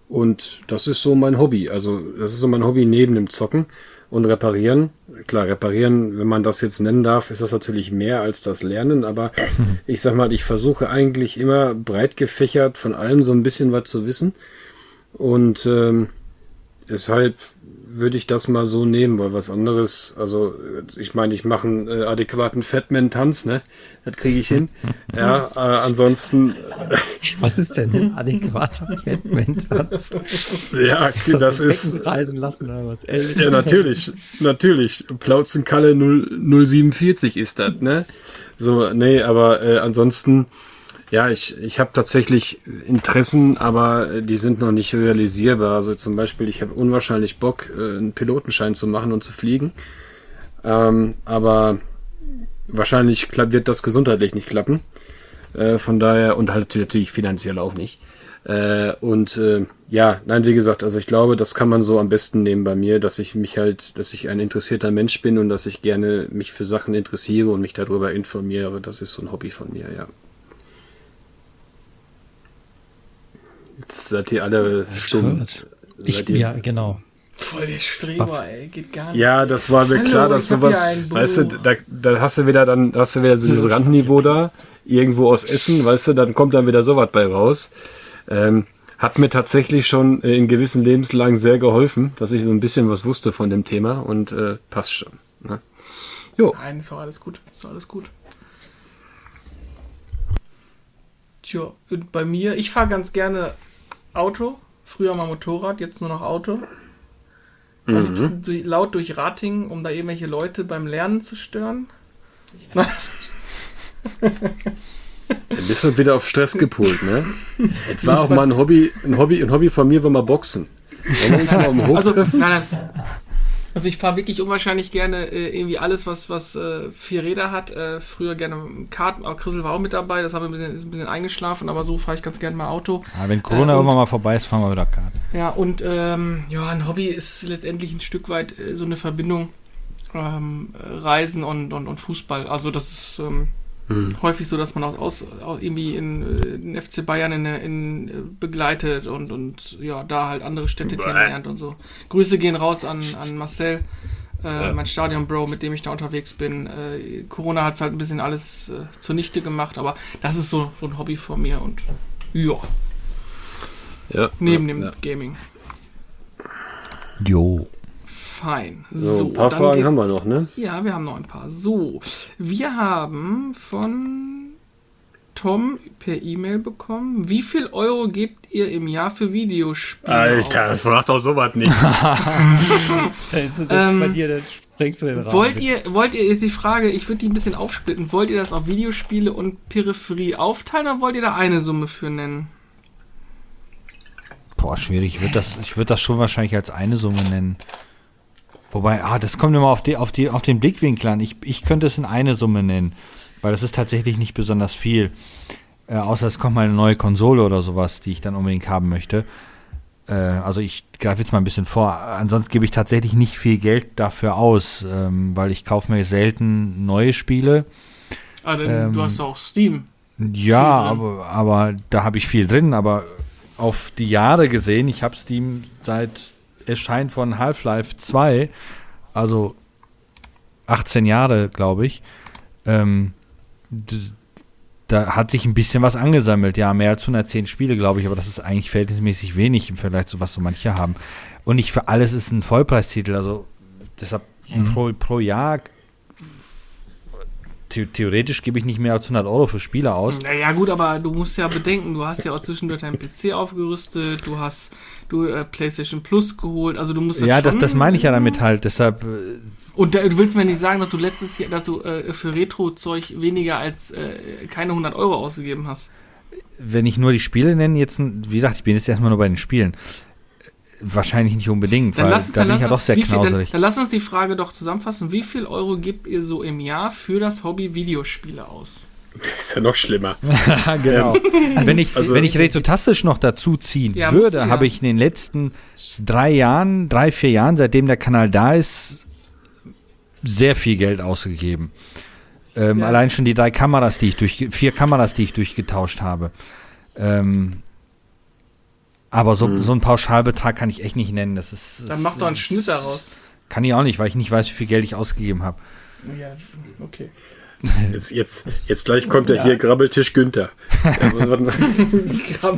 Und das ist so mein Hobby. Also das ist so mein Hobby neben dem Zocken und reparieren. Klar, reparieren, wenn man das jetzt nennen darf, ist das natürlich mehr als das Lernen, aber [LAUGHS] ich sag mal, ich versuche eigentlich immer breit gefächert von allem so ein bisschen was zu wissen. Und ähm, Deshalb würde ich das mal so nehmen, weil was anderes, also ich meine, ich mache einen äh, adäquaten Fatman-Tanz, ne? Das kriege ich hin. [LAUGHS] ja, äh, ansonsten. Was ist denn ein adäquater Fatman-Tanz? ja, ist das, das ist. Reisen lassen oder was? ja, natürlich, natürlich. Plautzenkalle 047 ist das, ne? So, nee, aber äh, ansonsten ja, ich, ich habe tatsächlich Interessen, aber die sind noch nicht realisierbar. Also zum Beispiel, ich habe unwahrscheinlich Bock, äh, einen Pilotenschein zu machen und zu fliegen. Ähm, aber wahrscheinlich wird das gesundheitlich nicht klappen. Äh, von daher, und halt natürlich finanziell auch nicht. Äh, und äh, ja, nein, wie gesagt, also ich glaube, das kann man so am besten nehmen bei mir, dass ich mich halt, dass ich ein interessierter Mensch bin und dass ich gerne mich für Sachen interessiere und mich darüber informiere. Das ist so ein Hobby von mir, ja. Jetzt seid ihr alle stumm. Ich, ja, genau. Voll der Streber, ey, geht gar nicht. Ja, das war mir Hallo, klar, dass sowas, weißt du, da, da, hast du wieder dann, hast du wieder so dieses Randniveau da, irgendwo aus Essen, weißt du, dann kommt dann wieder sowas bei raus. Ähm, hat mir tatsächlich schon in gewissen Lebenslagen sehr geholfen, dass ich so ein bisschen was wusste von dem Thema und äh, passt schon. Ne? Jo. Nein, ist doch alles gut, ist doch alles gut. Tja, bei mir, ich fahre ganz gerne Auto. Früher mal Motorrad, jetzt nur noch Auto. Mhm. laut durch Rating, um da irgendwelche Leute beim Lernen zu stören. Ja. Ein bisschen wieder auf Stress gepolt, ne? Jetzt war auch mal ein Hobby, ein Hobby, ein Hobby von mir, war mal Boxen. Wollen wir uns mal um Hof also, nein, nein. Also ich fahre wirklich unwahrscheinlich gerne äh, irgendwie alles, was, was äh, vier Räder hat. Äh, früher gerne Karten, aber Chrisel war auch mit dabei, das habe ein bisschen, ist ein bisschen eingeschlafen, aber so fahre ich ganz gerne mal Auto. Ja, wenn Corona äh, und, irgendwann mal vorbei ist, fahren wir wieder Karten. Ja, und ähm, ja, ein Hobby ist letztendlich ein Stück weit äh, so eine Verbindung ähm, Reisen und, und, und Fußball. Also das ist, ähm, häufig so, dass man auch, aus, auch irgendwie in, äh, den FC Bayern in, in, äh, begleitet und, und ja, da halt andere Städte Bäh. kennenlernt und so. Grüße gehen raus an, an Marcel, äh, mein Stadion-Bro, mit dem ich da unterwegs bin. Äh, Corona hat es halt ein bisschen alles äh, zunichte gemacht, aber das ist so, so ein Hobby von mir und ja, Ja. neben ja, dem ja. Gaming. Jo. Fein. So, ein paar dann Fragen haben wir noch, ne? Ja, wir haben noch ein paar. So, wir haben von Tom per E-Mail bekommen. Wie viel Euro gebt ihr im Jahr für Videospiele? Alter, frag doch sowas nicht. [LAUGHS] [LAUGHS] Das ist Ähm, bei dir, dann sprengst du den auf? Rahmen. Wollt ihr, wollt ihr, die Frage, ich würde die ein bisschen aufsplitten. Wollt ihr das auf Videospiele und Peripherie aufteilen oder wollt ihr da eine Summe für nennen? Boah, schwierig. Ich würde das, ich würd das schon wahrscheinlich als eine Summe nennen. Wobei, ah, das kommt immer auf, die, auf, die, auf den Blickwinkel an. Ich, ich könnte es in eine Summe nennen, weil das ist tatsächlich nicht besonders viel. Äh, außer es kommt mal eine neue Konsole oder sowas, die ich dann unbedingt haben möchte. Äh, also ich greife jetzt mal ein bisschen vor. Ansonsten gebe ich tatsächlich nicht viel Geld dafür aus, ähm, weil ich kaufe mir selten neue Spiele. Ah, denn Ähm, du hast auch Steam. Ja, aber, aber da habe ich viel drin. Aber auf die Jahre gesehen, ich habe Steam seit Erscheinen von Half-Life 2, also 18 Jahre, glaube ich. Ähm, da hat sich ein bisschen was angesammelt. Ja, mehr als 110 Spiele, glaube ich, aber das ist eigentlich verhältnismäßig wenig im Vergleich zu was so manche haben. Und nicht für alles ist ein Vollpreistitel. Also deshalb pro, pro Jahr the theoretisch gebe ich nicht mehr als 100 Euro für Spiele aus. Naja, gut, aber du musst ja bedenken, du hast ja auch zwischendurch deinen PC aufgerüstet, du hast du äh, PlayStation Plus geholt, also du musst Ja, das, das meine ich ja damit halt. Deshalb, äh, Und da, du willst mir nicht sagen, dass du letztes Jahr, dass du äh, für Retro-Zeug weniger als äh, keine 100 Euro ausgegeben hast. wenn ich nur die Spiele nenne, jetzt, wie gesagt, ich bin jetzt erstmal nur bei den Spielen. Wahrscheinlich nicht unbedingt, weil lass- da bin ich ja doch sehr viel- dann, knauserig. dann lass uns die Frage doch zusammenfassen. Wie viel Euro gebt ihr so im Jahr für das Hobby Videospiele aus? Das ist ja noch schlimmer. [LAUGHS] Genau. wenn, ich, also- wenn ich retrotastisch noch dazu ziehen Ja, würde, ja. habe ich in den letzten drei Jahren, drei, vier Jahren, seitdem der Kanal da ist, sehr viel Geld ausgegeben. Ähm, Ja. Allein schon die drei Kameras, die ich durch, vier Kameras, die ich durchgetauscht habe. Ähm, aber so, so einen Pauschalbetrag kann ich echt nicht nennen. Das ist, Dann mach doch einen Schnitt daraus. Kann ich auch nicht, weil ich nicht weiß, wie viel Geld ich ausgegeben habe. Ja, okay. [LAUGHS] Jetzt, jetzt, jetzt gleich kommt er hier, Grabbeltisch Günther. Ja.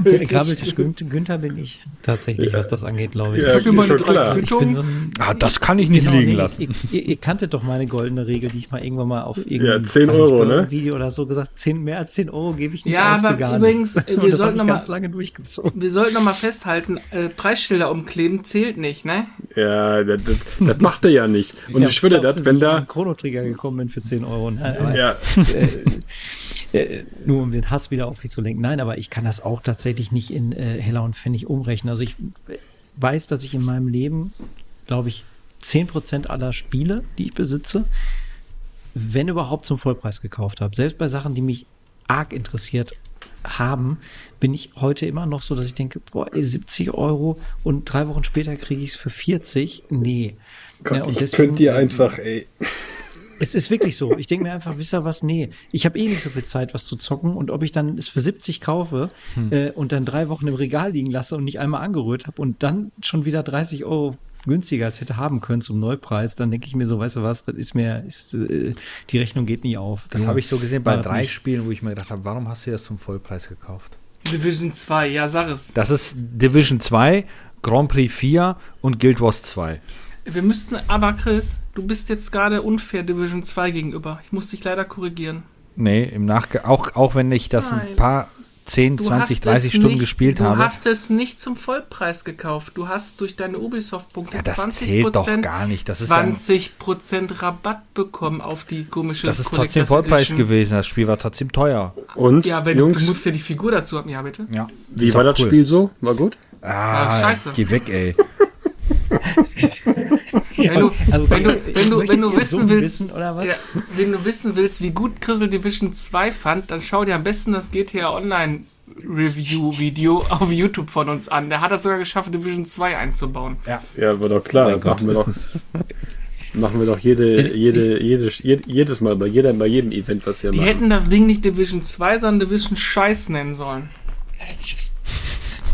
Der [LAUGHS] Grabbeltisch Günther, Günther bin ich tatsächlich, was das angeht, glaube ich. Ja, mir meine klar. Ich bin so ein, Ah, das kann ich nicht Genau, liegen nee, lassen. Ihr, ihr, ihr kanntet doch meine goldene Regel, die ich mal irgendwann mal auf Ja, irgendeinem 10 Euro, ne? Video oder so gesagt, 10, mehr als 10 Euro gebe ich nicht Ja, aus aber für gar übrigens, nichts. äh, wir [LAUGHS] sollten habe ich noch ganz mal- lange durchgezogen. Wir sollten noch mal festhalten, äh, Preisschilder umkleben zählt nicht, ne? Ja, das, das, macht er ja nicht. Und Ja, ich würde glaubst das, wenn wie ich da. den Chrono Trigger gekommen bin für 10 Euro. Nein, aber, Ja, äh, nur um den Hass wieder auf mich zu lenken. Nein, aber ich kann das auch tatsächlich nicht in äh, Heller und Pfennig umrechnen. Also ich äh, weiß, dass ich in meinem Leben, glaube ich, 10% aller Spiele, die ich besitze, wenn überhaupt zum Vollpreis gekauft habe. Selbst bei Sachen, die mich arg interessiert haben, bin ich heute immer noch so, dass ich denke, boah, ey, 70 Euro und drei Wochen später kriege ich es für 40. Nee. Gott, Ja, ich deswegen- könnte dir einfach, ey. Es ist wirklich so. Ich denke mir einfach, wisst ihr was? Nee, ich habe eh nicht so viel Zeit, was zu zocken. Und ob ich dann es für 70 kaufe äh, und dann drei Wochen im Regal liegen lasse und nicht einmal angerührt habe und dann schon wieder 30 Euro günstiger als hätte haben können zum Neupreis, dann denke ich mir so, weißt du was, das ist mir, ist, äh, die Rechnung geht nie auf. Das habe ich so gesehen bei das drei nicht. Spielen, wo ich mir gedacht habe, warum hast du das zum Vollpreis gekauft? Division 2, ja, sag es. Das ist Division 2, Grand Prix 4 und Guild Wars 2. Wir müssten, aber Chris, du bist jetzt gerade unfair Division 2 gegenüber. Ich muss dich leider korrigieren. Nee, im Nachgang, auch, auch wenn ich das Nein. ein paar 10, Du 20, hast 30 es Stunden nicht, gespielt du habe. hast es nicht zum Vollpreis gekauft. Du hast durch deine Ubisoft-Punkte Ja, das 20%, zählt doch gar nicht. Das ist ja, 20% Rabatt bekommen auf die komische das ist trotzdem Collectors Vollpreis Edition. gewesen. Das Spiel war trotzdem teuer. Und, Ja, wenn du, Jungs, du musst ja die Figur dazu haben. Ja, bitte. Ja. wie war das cool. Spiel so? War gut? Ah, scheiße. geh weg, ey. [LAUGHS] Wenn du, Also, wenn du, ich wenn du, möchte wenn du ihr wissen willst, wissen? Ja, wenn du wissen willst, wie gut Grizzle Division 2 fand, dann schau dir am besten das GTA Online Review Video auf YouTube von uns an. Der hat es sogar geschafft, Division 2 einzubauen. Ja, war doch klar. Das machen wir doch. das Machen wir doch jede, jede, jede, jedes Mal bei, jeder, bei jedem Event, was wir Die machen. hätten das Ding nicht Division 2, sondern Division Scheiß nennen sollen.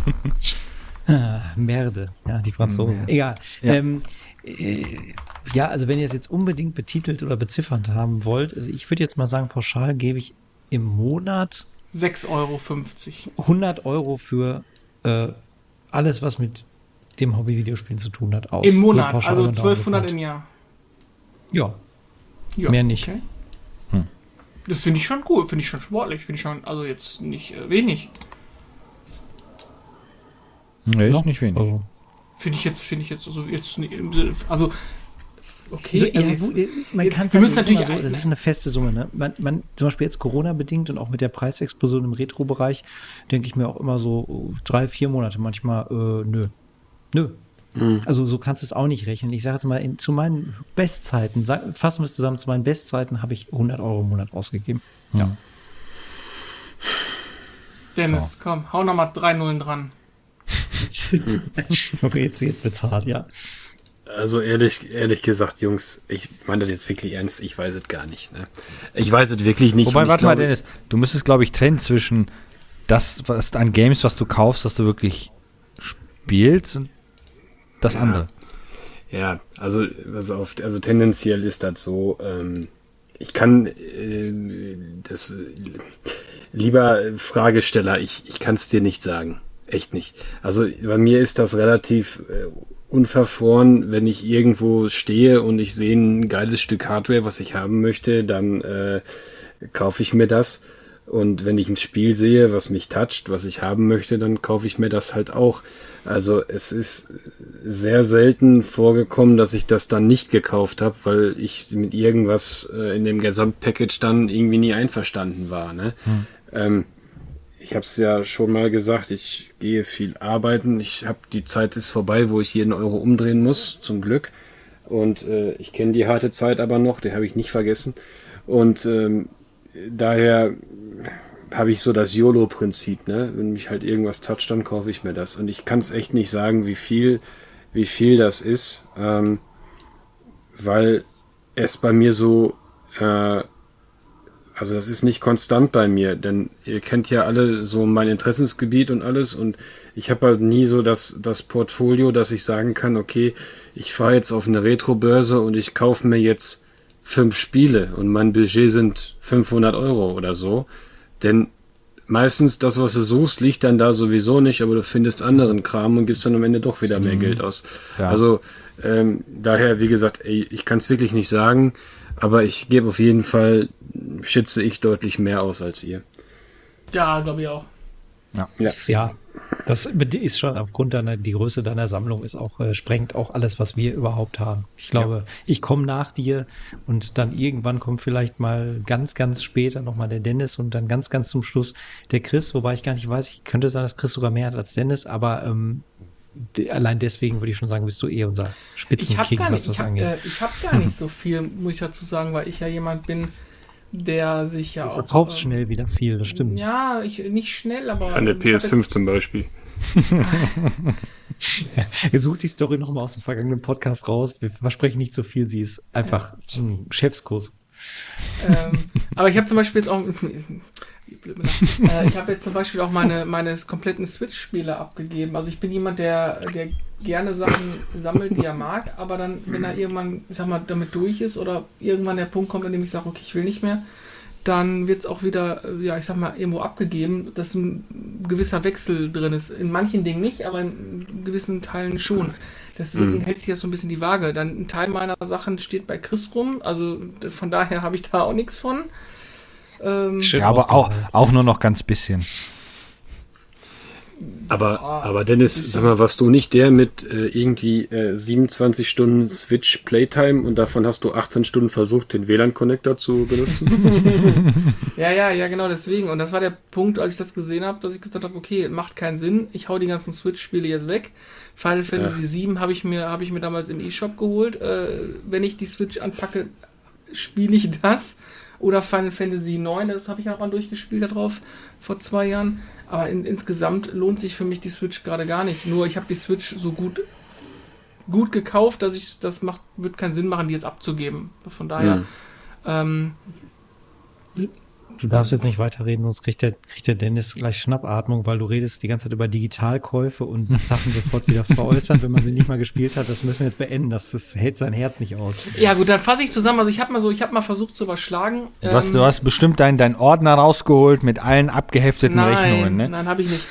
[LAUGHS] Ah, Merde, ja, die Franzosen. Egal. Ja. Ähm, äh, ja, also wenn ihr es jetzt unbedingt betitelt oder beziffert haben wollt, also ich würde jetzt mal sagen, pauschal gebe ich im Monat 6,50 Euro. 100 Euro für äh, alles, was mit dem Hobby Videospielen zu tun hat, aus. Im Monat, also und 1200 roundabout. im Jahr. Ja, Ja, Mehr nicht. Okay. Hm. Das finde ich schon cool, finde ich schon sportlich, finde ich schon, also jetzt nicht äh, wenig. Nee, ist noch. nicht wenig. Also, Finde ich jetzt, finde ich jetzt, also jetzt, also, okay. so, ja, also, äh, man kann wir müssen das ist natürlich so, das ist eine feste Summe. Ne? Man, man, zum Beispiel jetzt Corona-bedingt und auch mit der Preisexplosion im Retro-Bereich, denke ich mir auch immer so oh, drei, vier Monate manchmal, äh, nö. Nö. Also so kannst du es auch nicht rechnen. Ich sage jetzt mal, in, zu meinen Bestzeiten, sag, fassen wir es zusammen, zu meinen Bestzeiten habe ich 100 Euro im Monat ausgegeben. Ja. Dennis, komm, hau nochmal drei Nullen dran. [LAUGHS] Okay, jetzt, jetzt wird's hart, ja. Also ehrlich, ehrlich gesagt, Jungs, ich meine das jetzt wirklich ernst, ich weiß es gar nicht. Ne? Ich weiß es wirklich nicht. Wobei, warte mal, Dennis, du müsstest, glaube ich, trennen zwischen das, was an Games, was du kaufst, was du wirklich spielst und das Ja. andere. Ja, also, also, auf, also tendenziell ist das so, ähm, ich kann äh, das lieber Fragesteller, ich, ich kann es dir nicht sagen. Echt nicht. Also bei mir ist das relativ äh, unverfroren, wenn ich irgendwo stehe und ich sehe ein geiles Stück Hardware, was ich haben möchte, dann äh, kaufe ich mir das. Und wenn ich ein Spiel sehe, was mich toucht, was ich haben möchte, dann kaufe ich mir das halt auch. Also es ist sehr selten vorgekommen, dass ich das dann nicht gekauft habe, weil ich mit irgendwas äh, in dem Gesamtpackage dann irgendwie nie einverstanden war. Ne? Ähm, ich habe es ja schon mal gesagt, ich gehe viel arbeiten. Ich habe die Zeit ist vorbei, wo ich jeden Euro umdrehen muss, zum Glück. Und äh, ich kenne die harte Zeit aber noch, die habe ich nicht vergessen. Und ähm, daher habe ich so das YOLO-Prinzip, ne? Wenn mich halt irgendwas toucht, dann kaufe ich mir das. Und ich kann es echt nicht sagen, wie viel, wie viel das ist, ähm, weil es bei mir so, äh, also das ist nicht konstant bei mir, denn ihr kennt ja alle so mein Interessensgebiet und alles und ich habe halt nie so das, das Portfolio, dass ich sagen kann, okay, ich fahre jetzt auf eine Retro-Börse und ich kaufe mir jetzt fünf Spiele und mein Budget sind 500 Euro oder so. Denn meistens das, was du suchst, liegt dann da sowieso nicht, aber du findest anderen Kram und gibst dann am Ende doch wieder mehr Geld aus. Ja. Also ähm, daher, wie gesagt, ey, ich kann es wirklich nicht sagen, aber ich gebe auf jeden Fall, schätze ich deutlich mehr aus als ihr. Ja, glaube ich auch. Ja. Das, ja, das ist schon aufgrund deiner, die Größe deiner Sammlung ist auch, äh, sprengt auch alles, was wir überhaupt haben. Ich glaube, ich komme nach dir und dann irgendwann kommt vielleicht mal ganz, ganz später nochmal der Dennis und dann ganz, ganz zum Schluss der Chris, wobei ich gar nicht weiß, ich könnte sein, dass Chris sogar mehr hat als Dennis, aber ähm, de- allein deswegen würde ich schon sagen, bist du eh unser habe gar was das ich hab, angeht. äh, ich hab gar nicht [LAUGHS] so viel, muss ich dazu sagen, weil ich ja jemand bin, der sich ja du auch. verkaufst ähm, schnell wieder viel, das stimmt. Ja, ich, nicht schnell, aber. An der ich hab PS5 zum Beispiel. [LAUGHS] Ihr sucht die Story nochmal aus dem vergangenen Podcast raus. Wir versprechen nicht so viel, sie ist einfach ein Chefskurs. ähm, aber ich habe zum Beispiel jetzt auch. Äh, ich habe jetzt zum Beispiel auch meine, meine kompletten Switch-Spiele abgegeben. Also ich bin jemand, der, der gerne Sachen sammelt, die er mag, aber dann, wenn er irgendwann, ich sag mal, damit durch ist oder irgendwann der Punkt kommt, an dem ich sage, okay, ich will nicht mehr, dann wird es auch wieder, äh, ja, ich sag mal, irgendwo abgegeben, dass ein gewisser Wechsel drin ist. In manchen Dingen nicht, aber in gewissen Teilen schon. Deswegen Mhm. hält sich das so ein bisschen die Waage. Dann ein Teil meiner Sachen steht bei Chris rum, also von daher habe ich da auch nichts von. Ähm, Ja, aber auch, auch nur noch ganz bisschen. Aber, aber Dennis, sag mal, warst du nicht der mit äh, irgendwie äh, 27 Stunden Switch Playtime und davon hast du 18 Stunden versucht, den WLAN-Connector zu benutzen? [LAUGHS] Ja, ja, ja, genau deswegen. Und das war der Punkt, als ich das gesehen habe, dass ich gesagt habe, okay, macht keinen Sinn. Ich hau die ganzen Switch-Spiele jetzt weg. Final Fantasy 7 habe ich mir habe ich mir damals im E-Shop geholt. Äh, wenn ich die Switch anpacke, spiele ich das. Oder Final Fantasy 9, das habe ich auch mal durchgespielt darauf vor zwei Jahren. Aber in, insgesamt lohnt sich für mich die Switch gerade gar nicht. Nur ich habe die Switch so gut gut gekauft, dass ich das macht, wird keinen Sinn machen, die jetzt abzugeben. Von daher, Mhm. ähm, Du darfst jetzt nicht weiterreden, sonst kriegt der, kriegt der Dennis gleich Schnappatmung, weil du redest die ganze Zeit über Digitalkäufe und Sachen sofort wieder veräußern, wenn man sie nicht mal gespielt hat. Das müssen wir jetzt beenden. Das, das hält sein Herz nicht aus. ja gut, dann fasse ich zusammen. Also ich habe mal so, ich habe mal versucht zu überschlagen. Du hast, Ähm, du hast bestimmt deinen dein Ordner rausgeholt mit allen abgehefteten nein, Rechnungen, ne? Nein, habe ich nicht.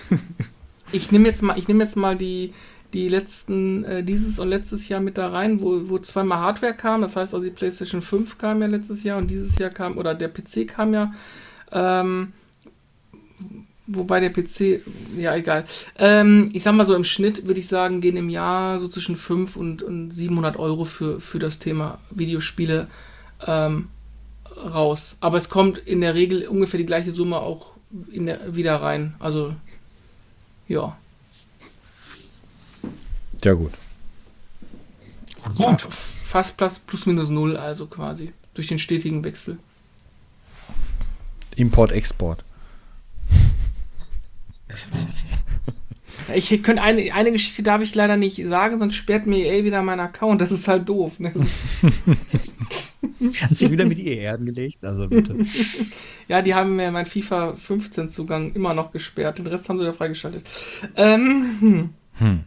Ich nehme jetzt mal, ich nehme jetzt mal die, die letzten, äh, dieses und letztes Jahr mit da rein, wo, wo zweimal Hardware kam. Das heißt also die PlayStation 5 kam ja letztes Jahr und dieses Jahr kam, oder der PC kam ja. Ähm, wobei der PC, ja egal. Ähm, ich sag mal so im Schnitt würde ich sagen, gehen im Jahr so zwischen 5 und, und 700 Euro für, für das Thema Videospiele ähm, raus. Aber es kommt in der Regel ungefähr die gleiche Summe auch der, wieder rein. Also, ja. Sehr gut. Gut. Fast plus, plus minus null, also quasi. Durch den stetigen Wechsel. Import, Export. Ich könnte eine, eine Geschichte darf ich leider nicht sagen, sonst sperrt mir EA wieder meinen Account. Das ist halt doof. Ne? Hast du wieder mit ER angelegt? Also bitte. Ja, die haben mir meinen FIFA 15 Zugang immer noch gesperrt. Den Rest haben sie ja freigeschaltet. Ähm, hm. Hm.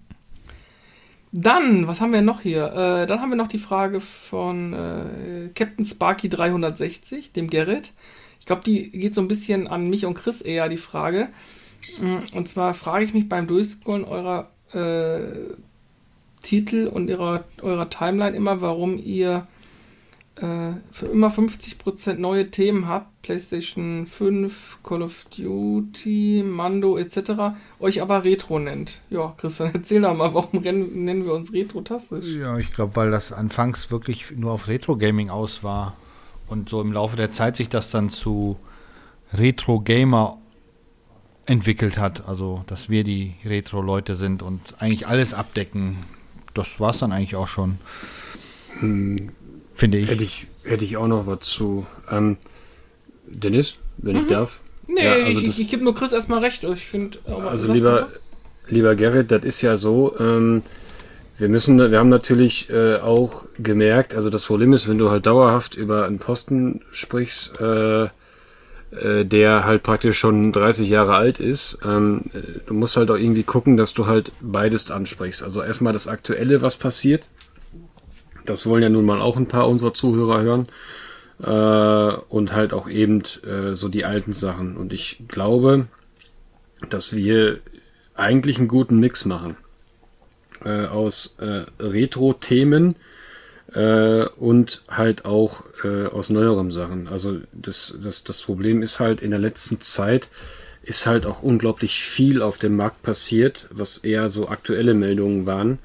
Dann, was haben wir noch hier? Äh, dann haben wir noch die Frage von äh, Captain Sparky 360, dem Gerrit. Ich glaube, die geht so ein bisschen an mich und Chris eher, die Frage. Mm, Und zwar frage ich mich beim Durchscrollen eurer äh, Titel und ihrer, eurer Timeline immer, warum ihr äh, für immer 50% neue Themen habt, PlayStation 5, Call of Duty, Mando etc., euch aber Retro nennt. Ja, Christian, [LAUGHS] erzähl doch mal, warum nennen wir uns Retro-tastisch? Ja, ich glaube, weil das anfangs wirklich nur auf Retro-Gaming aus war und so im Laufe der Zeit sich das dann zu Retro-Gamer entwickelt hat. Also, dass wir die Retro-Leute sind und eigentlich alles abdecken. Das war es dann eigentlich auch schon, finde ich. Hätte ich, hätte ich auch noch was zu. Ähm, Dennis, wenn ich darf. Nee, Ja, also ich, das- ich, ich gebe nur Chris erstmal recht. Ich finde, Also lieber, lieber Gerrit, das ist ja so, ähm, wir müssen, wir haben natürlich äh, auch gemerkt, also das Problem ist, wenn du halt dauerhaft über einen Posten sprichst, äh, äh, der halt praktisch schon 30 Jahre alt ist, ähm, äh, du musst halt auch irgendwie gucken, dass du halt beides ansprichst. Also erstmal das Aktuelle, was passiert. Das wollen ja nun mal auch ein paar unserer Zuhörer hören. Äh, und halt auch eben äh, so die alten Sachen. Und ich glaube, dass wir eigentlich einen guten Mix machen äh, aus äh, Retro-Themen äh, und halt auch äh, aus neueren Sachen. Also das, das, das Problem ist halt in der letzten Zeit ist halt auch unglaublich viel auf dem Markt passiert, was eher so aktuelle Meldungen waren,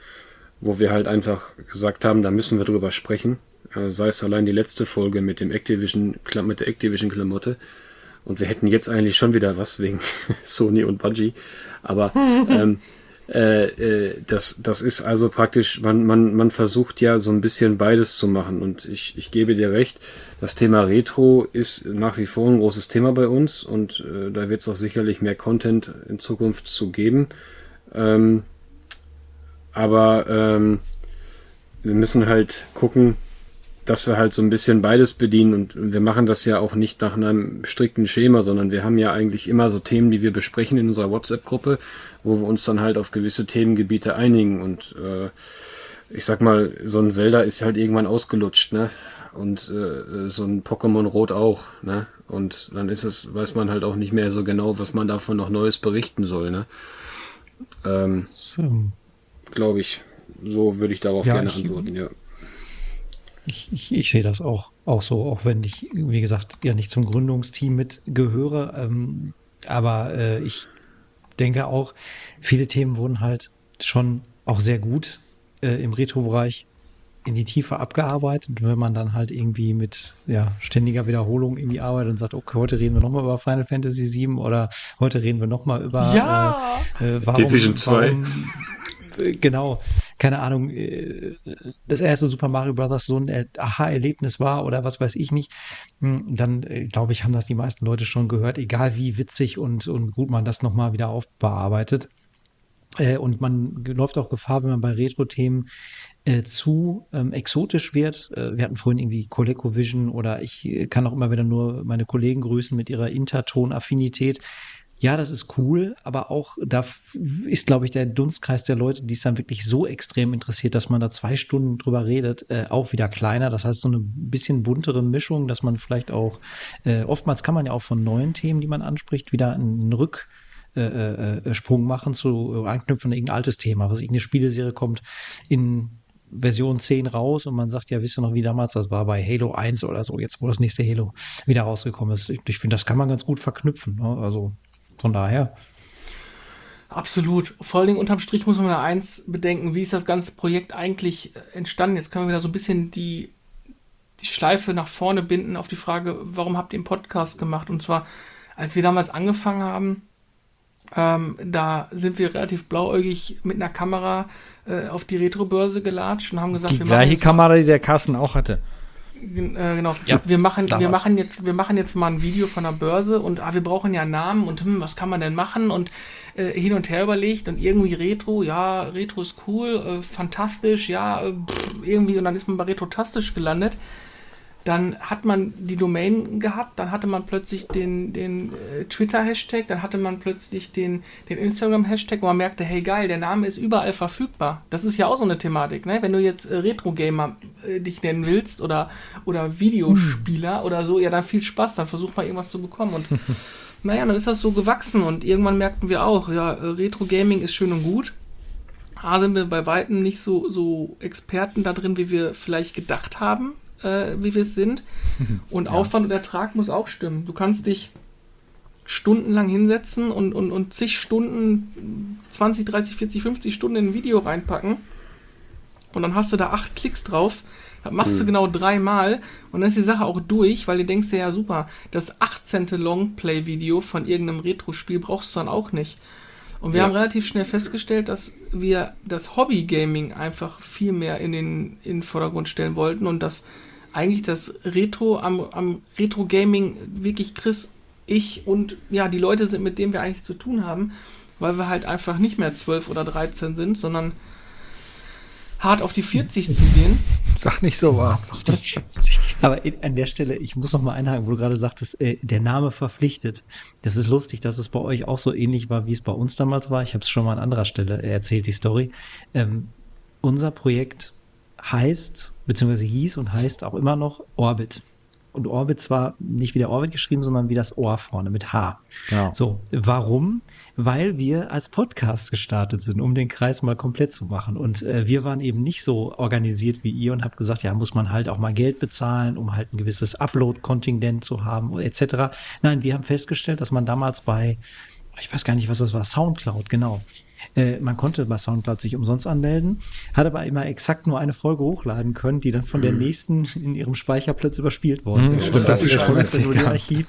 wo wir halt einfach gesagt haben, da müssen wir drüber sprechen. Äh, sei es allein die letzte Folge mit dem Activision, mit der Activision Klamotte. Und wir hätten jetzt eigentlich schon wieder was wegen [LAUGHS] Sony und Bungie. Aber [LAUGHS] ähm, äh, äh, das, das ist also praktisch, man, man, man versucht ja so ein bisschen beides zu machen. Und ich, ich gebe dir recht, das Thema Retro ist nach wie vor ein großes Thema bei uns und äh, da wird es auch sicherlich mehr Content in Zukunft zu geben. Ähm, aber ähm, wir müssen halt gucken, dass wir halt so ein bisschen beides bedienen und wir machen das ja auch nicht nach einem strikten Schema, sondern wir haben ja eigentlich immer so Themen, die wir besprechen in unserer WhatsApp-Gruppe, wo wir uns dann halt auf gewisse Themengebiete einigen und äh, ich sag mal, so ein Zelda ist halt irgendwann ausgelutscht, ne? Und äh, so ein Pokémon Rot auch, ne? Und dann ist es, weiß man halt auch nicht mehr so genau, was man davon noch Neues berichten soll, ne? Ähm, ähm, Glaube ich. So würde ich darauf Ja, gerne ich- antworten, ja. Ich, ich, ich sehe das auch, auch so, auch wenn ich, wie gesagt, ja nicht zum Gründungsteam mitgehöre. Ähm, aber äh, ich denke auch, viele Themen wurden halt schon auch sehr gut äh, im Retro-Bereich in die Tiefe abgearbeitet. Und wenn man dann halt irgendwie mit ja, ständiger Wiederholung irgendwie arbeitet und sagt, okay, heute reden wir nochmal über Final Fantasy VII oder heute reden wir nochmal über Ja! äh, äh, warum, Division 2. Warum, äh, genau, keine Ahnung, äh, das erste Super Mario Bros. so ein Aha-Erlebnis war oder was weiß ich nicht, hm, dann äh, glaube ich, haben das die meisten Leute schon gehört, egal wie witzig und, und gut man das nochmal wieder aufbearbeitet. Äh, und man läuft auch Gefahr, wenn man bei Retro-Themen zu ähm, exotisch wird. Wir hatten vorhin irgendwie ColecoVision oder ich kann auch immer wieder nur meine Kollegen grüßen mit ihrer Interton-Affinität. Ja, das ist cool, aber auch da ist, glaube ich, der Dunstkreis der Leute, die es dann wirklich so extrem interessiert, dass man da zwei Stunden drüber redet, äh, auch wieder kleiner. Das heißt, so eine bisschen buntere Mischung, dass man vielleicht auch, äh, oftmals kann man ja auch von neuen Themen, die man anspricht, wieder einen Rück, äh, äh, äh Sprung machen zu anknüpfen an irgendein altes Thema, was irgendeine Spieleserie kommt in Version 10 raus und man sagt, ja, wisst ihr noch, wie damals das war bei Halo 1 oder so, jetzt wo das nächste Halo wieder rausgekommen ist. Ich, ich finde, das kann man ganz gut verknüpfen. Ne? Also von daher. Absolut. Vor allen Dingen unterm Strich muss man da eins bedenken, wie ist das ganze Projekt eigentlich äh, entstanden? Jetzt können wir wieder so ein bisschen die, die Schleife nach vorne binden auf die Frage, warum habt ihr einen Podcast gemacht? Und zwar, als wir damals angefangen haben, ähm, da sind wir relativ blauäugig mit einer Kamera äh, auf die Retrobörse gelatscht und haben gesagt, die wir gleiche Kamera, die der Carsten auch hatte. Äh, genau. Ja, wir machen, wir machen jetzt, wir machen jetzt mal ein Video von der Börse und ah, wir brauchen ja einen Namen und hm, was kann man denn machen? Und äh, hin und her überlegt und irgendwie Retro, ja, Retro ist cool, äh, fantastisch, ja, äh, pff, irgendwie und dann ist man bei Retrotastisch gelandet dann hat man die Domain gehabt, dann hatte man plötzlich den, den äh, Twitter-Hashtag, dann hatte man plötzlich den, den Instagram-Hashtag, wo man merkte, hey geil, der Name ist überall verfügbar. Das ist ja auch so eine Thematik, ne? Wenn du jetzt äh, Retro-Gamer äh, dich nennen willst oder, oder Videospieler hm. oder so, ja, dann viel Spaß, dann versuch mal irgendwas zu bekommen. Und [LAUGHS] naja, dann ist das so gewachsen und irgendwann merkten wir auch, ja, äh, Retro-Gaming ist schön und gut. A sind wir bei weitem nicht so, so Experten da drin, wie wir vielleicht gedacht haben äh, wie wir es sind. [LAUGHS] Und ja. Aufwand und Ertrag muss auch stimmen. Du kannst dich stundenlang hinsetzen und, und, und zig Stunden, 20, 30, 40, 50 Stunden in ein Video reinpacken. Und dann hast du da acht Klicks drauf. Das machst mhm. du genau dreimal und dann ist die Sache auch durch, weil du denkst ja, super, das 18. Longplay-Video von irgendeinem Retro-Spiel brauchst du dann auch nicht. Und wir ja. haben relativ schnell festgestellt, dass wir das Hobby-Gaming einfach viel mehr in den, in den Vordergrund stellen wollten und dass eigentlich das Retro am, am Retro-Gaming wirklich Chris, ich und ja, die Leute sind, mit denen wir eigentlich zu tun haben, weil wir halt einfach nicht mehr 12 oder 13 sind, sondern hart auf die 40 zu gehen. Sag nicht so was. Aber an der Stelle, ich muss noch mal einhaken, wo du gerade sagtest, äh, der Name verpflichtet. Das ist lustig, dass es bei euch auch so ähnlich war, wie es bei uns damals war. Ich habe es schon mal an anderer Stelle erzählt, die Story. Ähm, unser Projekt heißt, beziehungsweise hieß und heißt auch immer noch Orbit. Und Orbit zwar nicht wie der Orbit geschrieben, sondern wie das Ohr vorne mit H. Ja. So, warum? Weil wir als Podcast gestartet sind, um den Kreis mal komplett zu machen. Und äh, wir waren eben nicht so organisiert wie ihr und habt gesagt, ja, muss man halt auch mal Geld bezahlen, um halt ein gewisses Upload-Kontingent zu haben, etc. Nein, wir haben festgestellt, dass man damals bei, ich weiß gar nicht, was das war, Soundcloud, genau äh, man konnte bei Soundcloud sich umsonst anmelden, hat aber immer exakt nur eine Folge hochladen können, die dann von der mhm. nächsten in ihrem Speicherplatz überspielt worden mhm, ist. Das, das ist schon wenn du, ein Archiv,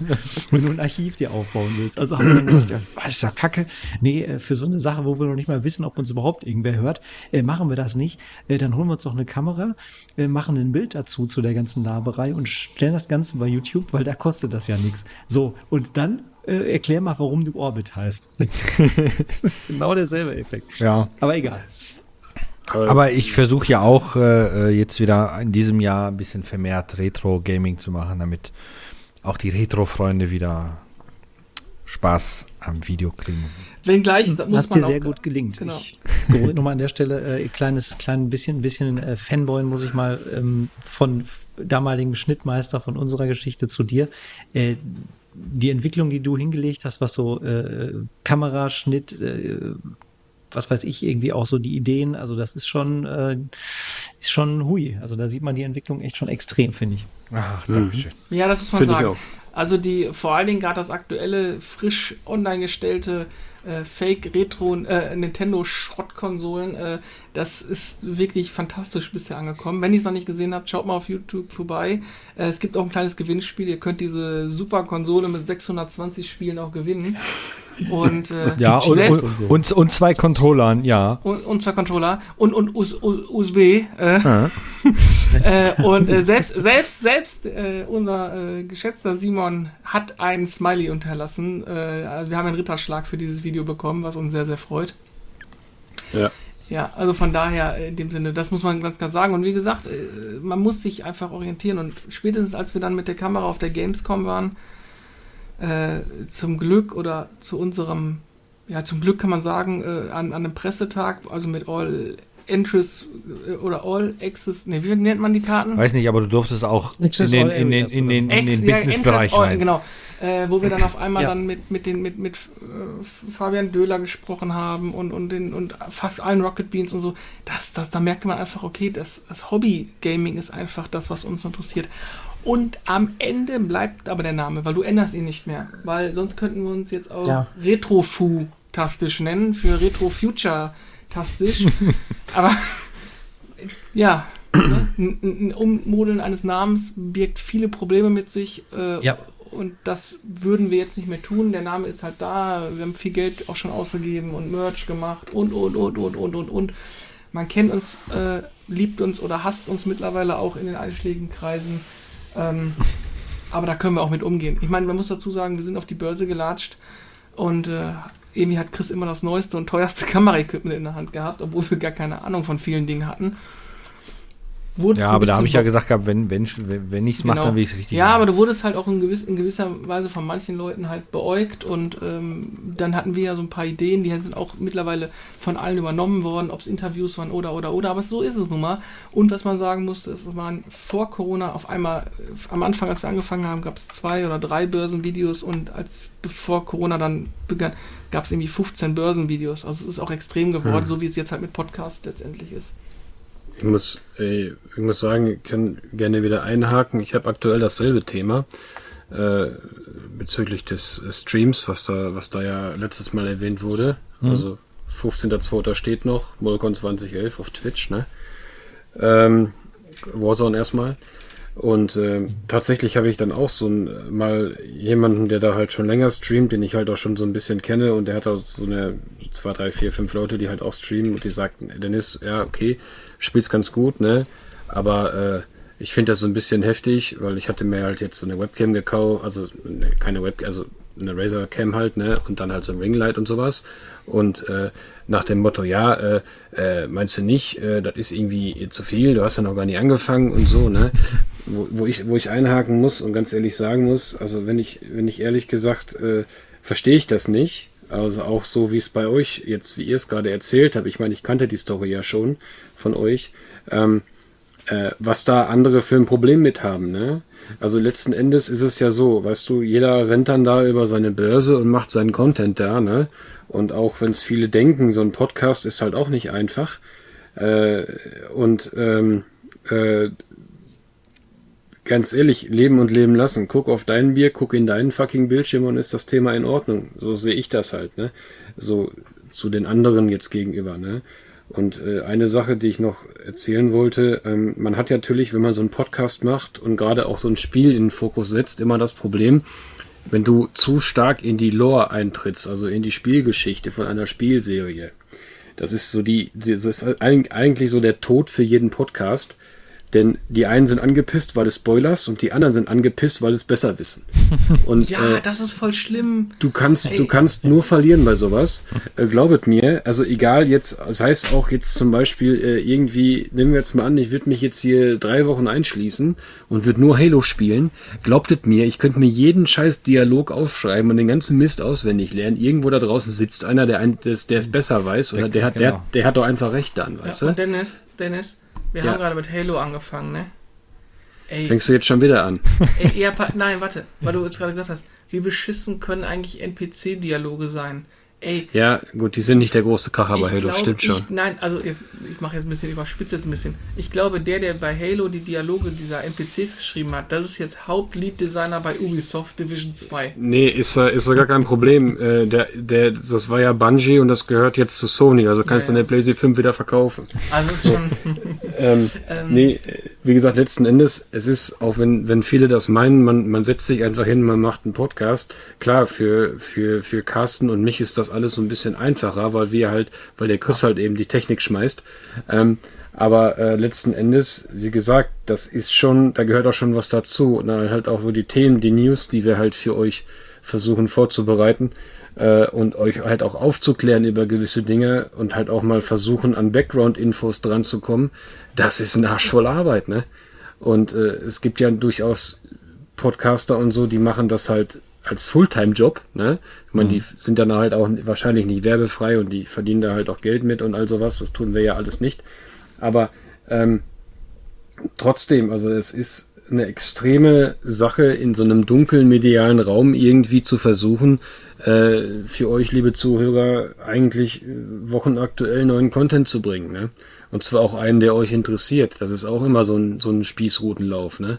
wenn du ein Archiv dir aufbauen willst. Also haben wir dann gedacht, ja, ist ja kacke. Nee, äh, für so eine Sache, wo wir noch nicht mal wissen, ob uns überhaupt irgendwer hört, äh, machen wir das nicht. Äh, dann holen wir uns doch eine Kamera, machen ein Bild dazu zu der ganzen Laberei und stellen das Ganze bei YouTube, weil da kostet das ja nichts. So, und dann äh, erklär mal, warum du Orbit heißt. [LAUGHS] das ist genau derselbe Effekt. Ja. Aber egal. Aber ich versuche ja auch äh, jetzt wieder in diesem Jahr ein bisschen vermehrt Retro-Gaming zu machen, damit auch die Retro-Freunde wieder Spaß am Video kriegen. Wenngleich, das muss Was dir sehr gut gelingt. Genau. Ich nochmal an der Stelle äh, kleines, klein bisschen, bisschen äh, Fanboy muss ich mal ähm, von damaligen Schnittmeister von unserer Geschichte zu dir. Äh, die Entwicklung, die du hingelegt hast, was so äh, Kameraschnitt, äh, was weiß ich, irgendwie auch so die Ideen, also das ist schon, äh, ist schon hui. Also da sieht man die Entwicklung echt schon extrem, finde ich. Ach, danke schön. Ja, das muss man Find sagen. Also die, vor allen Dingen gerade das aktuelle, frisch online gestellte äh, Fake Retro äh, Nintendo Schrottkonsolen. Äh, das ist wirklich fantastisch bisher angekommen. Wenn ihr es noch nicht gesehen habt, schaut mal auf YouTube vorbei. Äh, es gibt auch ein kleines Gewinnspiel. Ihr könnt diese super Konsole mit 620 Spielen auch gewinnen. Und, äh, [LAUGHS] ja, und, und, und, und, zwei Controllern, ja. Und, und zwei Controller und, und US, USB. Äh, [LAUGHS] äh, und selbst, selbst, selbst unser geschätzter Simon hat ein Smiley unterlassen. Äh, wir haben einen Ritterschlag für dieses Video bekommen, was uns sehr, sehr freut. Ja. Ja, also von daher in dem Sinne, das muss man ganz klar sagen. Und wie gesagt, äh, man muss sich einfach orientieren. Und spätestens als wir dann mit der Kamera auf der Gamescom waren, äh, zum Glück oder zu unserem, ja, zum Glück kann man sagen, äh, an, an einem Pressetag, also mit All Entries äh, oder All Access, ne, wie nennt man die Karten? Weiß nicht, aber du durftest auch in den, in den, in den, in den ja, Business-Bereich All, rein. Genau, äh, wo wir dann auf einmal Ja. dann mit, mit, den, mit, mit äh, Fabian Döhler gesprochen haben und, und, den, und fast allen Rocket Beans und so. Das, das, da merkte man einfach, okay, das, das Hobby-Gaming ist einfach das, was uns interessiert. Und am Ende bleibt aber der Name, weil du änderst ihn nicht mehr. Weil sonst könnten wir uns jetzt auch Ja. Retrofu-tastisch nennen, für Retro-Future-tastisch. [LAUGHS] aber ja, ne? ein, ein Ummodeln eines Namens birgt viele Probleme mit sich. Äh, Ja. Und das würden wir jetzt nicht mehr tun. Der Name ist halt da. Wir haben viel Geld auch schon ausgegeben und Merch gemacht und, und, und, und, und, und, und. Man kennt uns, äh, liebt uns oder hasst uns mittlerweile auch in den einschlägigen Kreisen. Ähm, aber da können wir auch mit umgehen. Ich meine, man muss dazu sagen, wir sind auf die Börse gelatscht und äh, irgendwie hat Chris immer das neueste und teuerste [LAUGHS] Kameraequipment in der Hand gehabt, obwohl wir gar keine Ahnung von vielen Dingen hatten. Wurde Ja, aber da habe ich ja gesagt, gehabt, wenn, wenn, wenn, ich es mache, Genau. dann will ich es richtig Ja, machen. aber du wurdest halt auch in, gewiss, in gewisser Weise von manchen Leuten halt beäugt und ähm, dann hatten wir ja so ein paar Ideen, die sind auch mittlerweile von allen übernommen worden, ob es Interviews waren oder oder oder, aber so ist es nun mal. Und was man sagen musste, es waren vor Corona auf einmal, äh, am Anfang, als wir angefangen haben, gab es zwei oder drei Börsenvideos und als bevor Corona dann begann, gab es irgendwie 15 Börsenvideos. Also es ist auch extrem geworden, so wie es jetzt halt mit Podcast letztendlich ist. Ich muss, ey, ich muss sagen, ich kann gerne wieder einhaken. Ich habe aktuell dasselbe Thema äh, bezüglich des äh, Streams, was da, was da ja letztes Mal erwähnt wurde. Also 15.02. steht noch, Molcon 2011 auf Twitch, ne? Ähm, Warzone erstmal. Und ähm, tatsächlich habe ich dann auch so ein, mal jemanden, der da halt schon länger streamt, den ich halt auch schon so ein bisschen kenne und der hat auch so eine zwei, drei, vier, fünf Leute, die halt auch streamen und die sagten, Dennis, ja, okay, spielst ganz gut, ne? Aber äh, ich finde das so ein bisschen heftig, weil ich hatte mir halt jetzt so eine Webcam gekauft, also ne, keine Webcam, also eine Razer Cam halt, ne? Und dann halt so ein Ringlight und sowas. Und äh, nach dem Motto, ja, äh, äh, meinst du nicht, äh, das ist irgendwie zu viel, du hast ja noch gar nicht angefangen und so, ne? Wo, wo ich, wo ich einhaken muss und ganz ehrlich sagen muss, also wenn ich, wenn ich ehrlich gesagt, äh, verstehe ich das nicht. Also auch so, wie es bei euch jetzt, wie ihr es gerade erzählt habt. Ich meine, ich kannte die Story ja schon von euch. Ähm, äh, was da andere für ein Problem mit haben, ne? Also letzten Endes ist es ja so, weißt du, jeder rennt dann da über seine Börse und macht seinen Content da, ne? Und auch wenn es viele denken, so ein Podcast ist halt auch nicht einfach. Äh, und ähm, äh, ganz ehrlich, leben und leben lassen. Guck auf dein Bier, guck in deinen fucking Bildschirm und ist das Thema in Ordnung. So sehe ich das halt, ne? So zu den anderen jetzt gegenüber, ne? Und äh, eine Sache, die ich noch erzählen wollte, ähm, man hat ja natürlich, wenn man so einen Podcast macht und gerade auch so ein Spiel in den Fokus setzt, immer das Problem, wenn du zu stark in die Lore eintrittst, also in die Spielgeschichte von einer Spielserie. Das ist so die, das ist eig- eigentlich so der Tod für jeden Podcast. Denn die einen sind angepisst, weil es Spoilers und die anderen sind angepisst, weil es besser wissen. [LAUGHS] Und Ja, äh, das ist voll schlimm. Du kannst, du kannst nur verlieren bei sowas. [LAUGHS] Äh, glaubet mir, also egal jetzt, sei es auch jetzt zum Beispiel äh, irgendwie, nehmen wir jetzt mal an, ich würde mich jetzt hier drei Wochen einschließen und würde nur Halo spielen. Glaubtet mir, ich könnte mir jeden scheiß Dialog aufschreiben und den ganzen Mist auswendig lernen. Irgendwo da draußen sitzt einer, der ein, der, der es besser weiß oder der, hat, der, genau. der hat doch einfach recht dann, weißt Ja, du? Dennis, Dennis, wir Ja. haben gerade mit Halo angefangen, ne? Ey, Fängst du jetzt schon wieder an? ey pa- nein, warte, weil du jetzt gerade gesagt hast, wie beschissen können eigentlich NPC-Dialoge sein? Ey, Ja, gut, die sind nicht der große Kracher bei Halo, glaub, stimmt schon. Ich, nein, also jetzt, ich mache jetzt ein bisschen überspitzt jetzt ein bisschen. Ich glaube, der, der bei Halo die Dialoge dieser NPCs geschrieben hat, das ist jetzt Hauptlead-Designer bei Ubisoft Division 2. Nee, ist, ist gar kein Problem. Äh, der, der, das war ja Bungie und das gehört jetzt zu Sony, also kannst du Ja, ja. eine PlayStation 5 wieder verkaufen. Also ist schon. Ähm, [LAUGHS] Ähm. nee, äh, wie gesagt, letzten Endes, es ist, auch wenn, wenn viele das meinen, man, man setzt sich einfach hin, man macht einen Podcast. Klar, für, für, für Carsten und mich ist das alles so ein bisschen einfacher, weil wir halt, weil der Chris halt eben die Technik schmeißt. Ähm, aber äh, letzten Endes, wie gesagt, das ist schon, da gehört auch schon was dazu. Und dann halt auch so die Themen, die News, die wir halt für euch versuchen vorzubereiten. äh, und euch halt auch aufzuklären über gewisse Dinge und halt auch mal versuchen, an Background-Infos dran zu kommen, das ist ein Arsch voll Arbeit, ne? Und äh, es gibt ja durchaus Podcaster und so, die machen das halt als Fulltime-Job, ne? Ich meine, mhm. die sind dann halt auch wahrscheinlich nicht werbefrei und die verdienen da halt auch Geld mit und all sowas. Das tun wir ja alles nicht. Aber ähm, trotzdem, also es ist eine extreme Sache, in so einem dunklen medialen Raum irgendwie zu versuchen, äh, für euch, liebe Zuhörer, eigentlich äh, wochenaktuell neuen Content zu bringen. Ne? Und zwar auch einen, der euch interessiert. Das ist auch immer so ein, so ein Spießrutenlauf. Ne?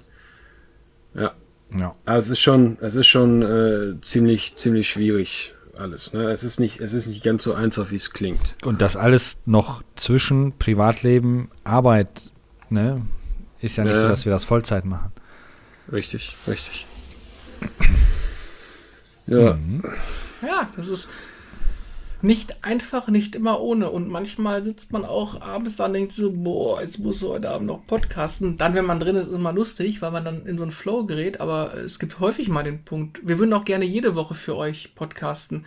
Ja. Ja. Also es ist schon, es ist schon äh, ziemlich, ziemlich schwierig alles. Ne? Es ist nicht, es ist nicht ganz so einfach, wie es klingt. Und das alles noch zwischen Privatleben, Arbeit, ne? Ist ja nicht ja. so, dass wir das Vollzeit machen. Richtig, richtig. [CLEARS THROAT] Ja. Mhm. Ja, das ist nicht einfach, nicht immer ohne. Und manchmal sitzt man auch abends da und denkt so, boah, jetzt muss heute Abend noch podcasten. Dann, wenn man drin ist, ist es immer lustig, weil man dann in so einen Flow gerät. Aber es gibt häufig mal den Punkt, wir würden auch gerne jede Woche für euch podcasten.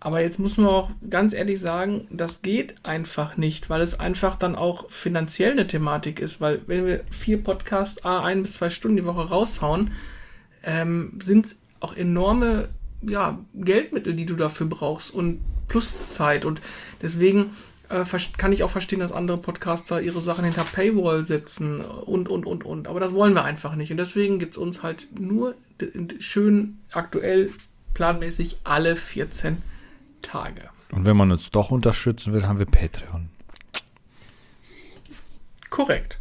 Aber jetzt muss man auch ganz ehrlich sagen, das geht einfach nicht, weil es einfach dann auch finanziell eine Thematik ist. Weil wenn wir vier Podcasts, a ein bis zwei Stunden die Woche raushauen, ähm, sind auch enorme ja, Geldmittel, die du dafür brauchst und plus Zeit. Und deswegen äh, kann ich auch verstehen, dass andere Podcaster ihre Sachen hinter Paywall setzen und, und, und, und. Aber das wollen wir einfach nicht. Und deswegen gibt es uns halt nur schön aktuell planmäßig alle 14 Tage. Und wenn man uns doch unterstützen will, haben wir Patreon. Korrekt.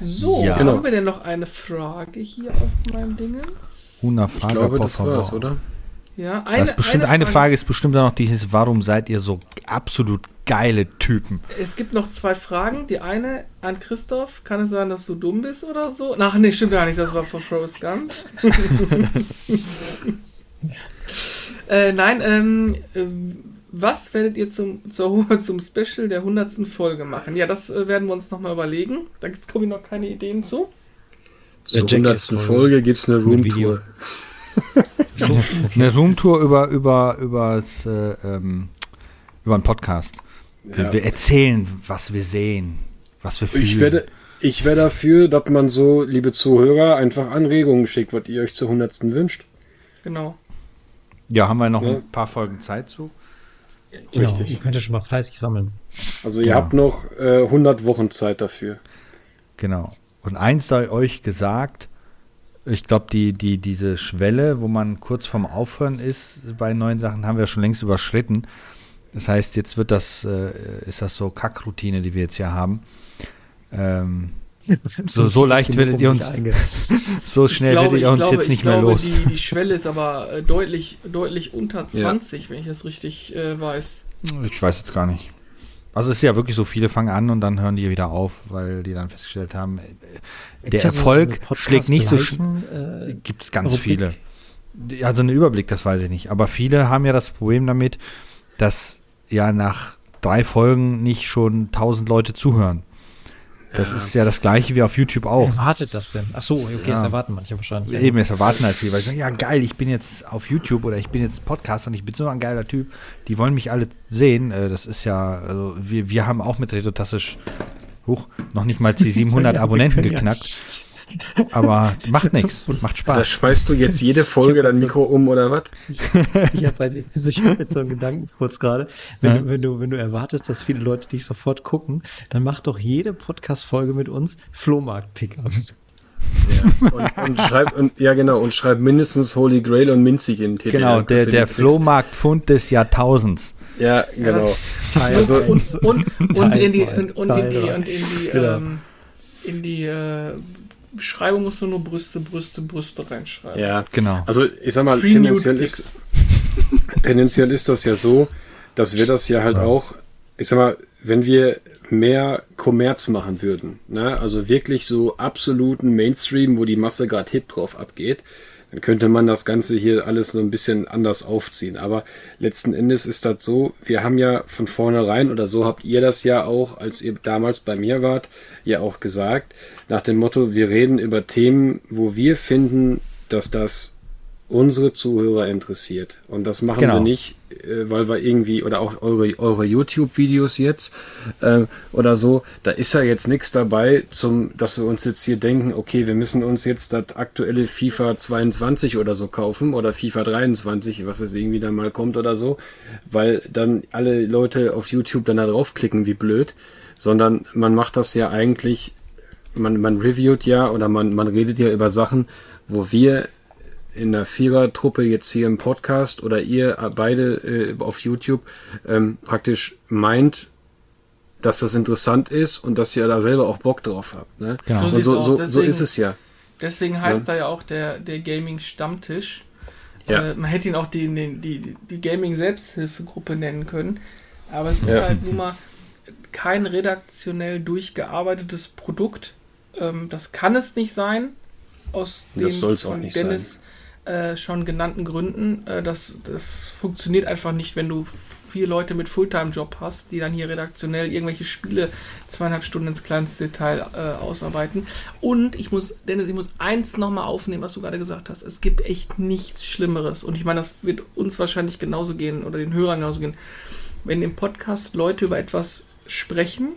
So, ja. haben wir denn noch eine Frage hier auf meinem Dingens? Una Frage, ich glaube, das war's, oder? Ja, eine, das bestimmt, eine, Frage, eine Frage ist bestimmt noch die ist, warum seid ihr so absolut geile Typen? Es gibt noch zwei Fragen. Die eine an Christoph, kann es sein, dass du dumm bist oder so? Ach nee, stimmt gar nicht, das war von Forrest Gump. [LAUGHS] äh, nein, ähm, äh, was werdet ihr zum, zur, [LAUGHS] zum Special der 100. Folge machen? Ja, das äh, werden wir uns nochmal überlegen. Da gibt es, noch keine Ideen zu. Zur hundertsten Folge gibt es eine Roomtour. Eine Roomtour über, über, übers, äh, ähm, über einen Podcast. Ja. Wir erzählen, was wir sehen, was wir fühlen. Ich werde, ich wäre dafür, dass man so, liebe Zuhörer, einfach Anregungen schickt, was ihr euch zur hundertsten wünscht. Genau. Ja, haben wir noch ja. ein paar Folgen Zeit zu. Genau, Richtig. Ihr könnt ja schon mal fleißig sammeln. Also ihr genau. habt noch äh, 100 Wochen Zeit dafür. Genau. Und eins sei euch gesagt, ich glaube, die, die, diese Schwelle, wo man kurz vorm Aufhören ist bei neuen Sachen, haben wir schon längst überschritten. Das heißt, jetzt wird das, äh, ist das so Kackroutine, die wir jetzt hier haben. Ähm, [LAUGHS] so, so leicht [LAUGHS] werdet ihr uns, so schnell glaube, werdet ihr uns glaube, jetzt nicht mehr glaube, los. Die, die Schwelle ist aber äh, deutlich, deutlich unter 20, ja. wenn ich das richtig äh, weiß. Ich weiß jetzt gar nicht. Also es ist ja wirklich so, viele fangen an und dann hören die wieder auf, weil die dann festgestellt haben, der Erfolg schlägt nicht so schnell. Äh, Gibt es ganz Rubrik. viele. Also einen Überblick, das weiß ich nicht. Aber viele haben ja das Problem damit, dass ja nach drei Folgen nicht schon tausend Leute zuhören. Das ja. ist ja das gleiche wie auf YouTube auch. Wer erwartet das denn? Ach so, okay, ja. das erwarten manche wahrscheinlich. Eben, es erwarten halt viele, weil ich sage, ja geil, ich bin jetzt auf YouTube oder ich bin jetzt Podcast und ich bin so ein geiler Typ. Die wollen mich alle sehen. Äh, das ist ja, also wir, wir haben auch mit Redotassisch hoch noch nicht mal die 700 [LAUGHS] Abonnenten geknackt. [LAUGHS] Aber macht nichts, macht Spaß. Da schmeißt du jetzt jede Folge dein Mikro um oder was? [LAUGHS] ich habe halt, also hab jetzt so einen Gedanken kurz gerade. Wenn, ja. du, wenn, du, wenn du erwartest, dass viele Leute dich sofort gucken, dann mach doch jede Podcast-Folge mit uns Flohmarkt-Pickups. Ja. Und, und schreib, und, ja genau, und schreib mindestens Holy Grail und Minzig in den Titel. Genau, der, der Flohmarktfund des Jahrtausends. Ja, genau. Teil also, und, und, und, in die, und, und in die, und in die, genau. ähm, in die äh, Beschreibung musst du nur Brüste, Brüste, Brüste reinschreiben. Ja, genau. Also ich sag mal, tendenziell ist, [LAUGHS] tendenziell ist das ja so, dass wir das ja halt auch, ich sag mal, wenn wir mehr Kommerz machen würden, ne? also wirklich so absoluten Mainstream, wo die Masse gerade Hip drauf abgeht, dann könnte man das Ganze hier alles so ein bisschen anders aufziehen. Aber letzten Endes ist das so, wir haben ja von vornherein, oder so habt ihr das ja auch, als ihr damals bei mir wart, ja auch gesagt, nach dem Motto, wir reden über Themen, wo wir finden, dass das unsere Zuhörer interessiert. Und das machen Genau. wir nicht, weil wir irgendwie, oder auch eure, eure YouTube-Videos jetzt äh, oder so, da ist ja jetzt nichts dabei, zum, dass wir uns jetzt hier denken, okay, wir müssen uns jetzt das aktuelle FIFA 22 oder so kaufen oder FIFA 23, was es irgendwie dann mal kommt oder so, weil dann alle Leute auf YouTube dann da draufklicken, wie blöd, sondern man macht das ja eigentlich man, man reviewt ja oder man, man redet ja über Sachen, wo wir in der Vierer-Truppe jetzt hier im Podcast oder ihr beide äh, auf YouTube ähm, praktisch meint, dass das interessant ist und dass ihr da selber auch Bock drauf habt. Ne? Genau. So Und so, so, so Deswegen- ist es ja. Deswegen heißt Ja. da ja auch der, der Gaming-Stammtisch. Ja. Äh, man hätte ihn auch die, die, die, die Gaming-Selbsthilfegruppe nennen können. Aber es ist Ja. halt nun mal kein redaktionell durchgearbeitetes Produkt. Ähm, das kann es nicht sein. Aus Das den soll's auch nicht Dennis äh, schon genannten Gründen. Äh, das, das funktioniert einfach nicht, wenn du vier Leute mit Fulltime-Job hast, die dann hier redaktionell irgendwelche Spiele zweieinhalb Stunden ins kleinste Detail äh, ausarbeiten. Und ich muss, Dennis, ich muss eins nochmal aufnehmen, was du gerade gesagt hast. Es gibt echt nichts Schlimmeres. Und ich meine, das wird uns wahrscheinlich genauso gehen oder den Hörern genauso gehen. Wenn im Podcast Leute über etwas sprechen,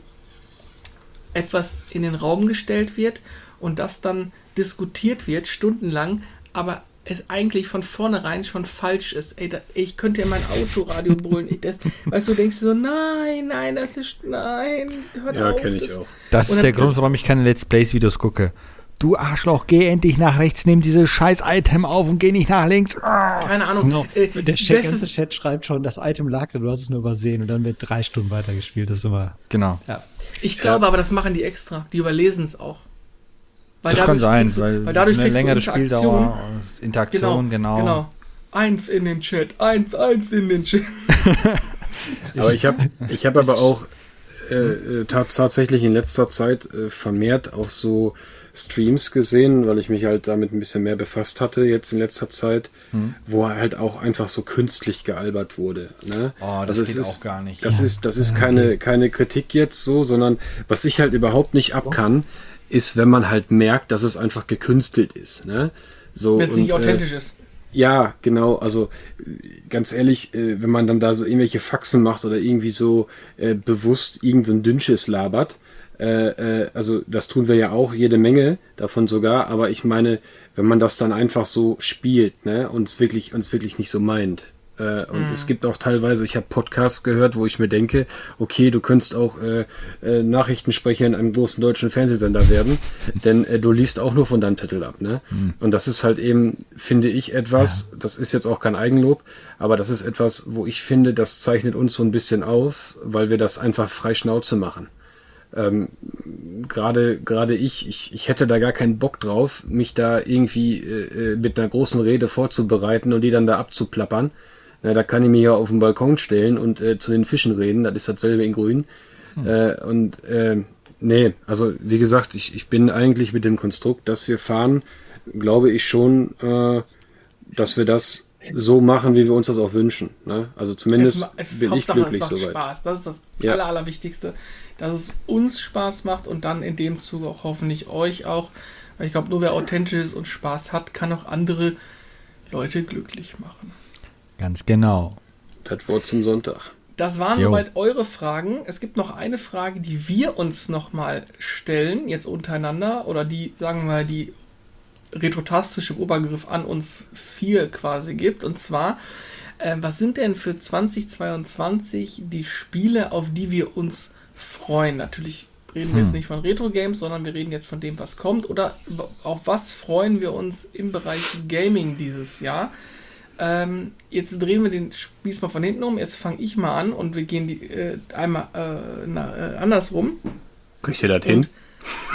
etwas in den Raum gestellt wird und das dann diskutiert wird, stundenlang, aber es eigentlich von vornherein schon falsch ist. Ey, da, ich könnte in mein Autoradio brüllen. Ich, das, weißt du, denkst du so, nein, nein, das ist, nein, hört Ja, auf. kenne ich das- auch. Das Und ist der Grund, warum ich keine Let's Plays-Videos gucke. Du Arschloch, geh endlich nach rechts, nimm dieses scheiß Item auf und geh nicht nach links. Ah. Keine Ahnung. No. Äh, Der Chat, ganze Chat schreibt schon, das Item lag da, du hast es nur übersehen und dann wird drei Stunden weitergespielt. Das ist immer. Genau. Ja. Ich glaube aber, das machen die extra. Die überlesen es auch. Weil Das kann sein, du- weil, weil dadurch eine kriegst du längere Interaktion. Spieldauer, Interaktion, genau. Genau. Eins in den Chat, eins, eins in den Chat. [LAUGHS] Aber ich habe ich hab aber auch äh, äh, tat- tatsächlich in letzter Zeit äh, vermehrt auch so Streams gesehen, weil ich mich halt damit ein bisschen mehr befasst hatte jetzt in letzter Zeit, Hm. wo halt auch einfach so künstlich gealbert wurde. Ne? Oh, das Also geht es auch gar nicht. Das ist, das ist keine, keine Kritik jetzt so, sondern was ich halt überhaupt nicht ab kann, ist, wenn man halt merkt, dass es einfach gekünstelt ist. Ne? So, Wenn es nicht äh, authentisch ist. ja, genau. Also äh, ganz ehrlich, äh, wenn man dann da so irgendwelche Faxen macht oder irgendwie so äh, bewusst irgendein Dünnschiss labert, äh, äh, also das tun wir ja auch jede Menge davon sogar, aber ich meine, wenn man das dann einfach so spielt, ne, und es wirklich, uns wirklich nicht so meint. Äh, und es gibt auch teilweise, ich habe Podcasts gehört, wo ich mir denke, okay, du könntest auch äh, äh, Nachrichtensprecher in einem großen deutschen Fernsehsender werden, [LAUGHS] denn äh, du liest auch nur von deinem Titel ab, ne? Und das ist halt eben, finde ich, etwas, das ist jetzt auch kein Eigenlob, aber das ist etwas, wo ich finde, das zeichnet uns so ein bisschen aus, weil wir das einfach frei Schnauze machen ähm, gerade gerade ich, ich, ich hätte da gar keinen Bock drauf, mich da irgendwie äh, äh, mit einer großen Rede vorzubereiten und die dann da abzuplappern. Na, da kann ich mich ja auf den Balkon stellen und äh, zu den Fischen reden, das ist dasselbe in Grün. Äh, und äh, nee, also wie gesagt, ich, ich bin eigentlich mit dem Konstrukt, dass wir fahren, glaube ich schon, äh, dass wir das so machen, wie wir uns das auch wünschen. Ne? Also zumindest ma- es, bin ich Hauptsache, glücklich es macht soweit. Spaß. Das ist das Ja. Aller, Allerwichtigste. Dass es uns Spaß macht und dann in dem Zuge auch hoffentlich euch auch. Weil ich glaube, nur wer authentisch ist und Spaß hat, kann auch andere Leute glücklich machen. Ganz genau. Das Wort zum Sonntag. Das waren Jo. soweit eure Fragen. Es gibt noch eine Frage, die wir uns nochmal stellen, jetzt untereinander, oder die, sagen wir mal, die retrotastische Obergriff an uns vier quasi gibt. Und zwar, äh, was sind denn für 2022 die Spiele, auf die wir uns freuen? Natürlich reden wir jetzt nicht von Retro-Games, sondern wir reden jetzt von dem, was kommt. Oder auf was freuen wir uns im Bereich Gaming dieses Jahr? Ähm, jetzt drehen wir den Spieß mal von hinten um. Jetzt fange ich mal an und wir gehen die äh, einmal äh, na, äh, andersrum. Kriegt ihr das hin?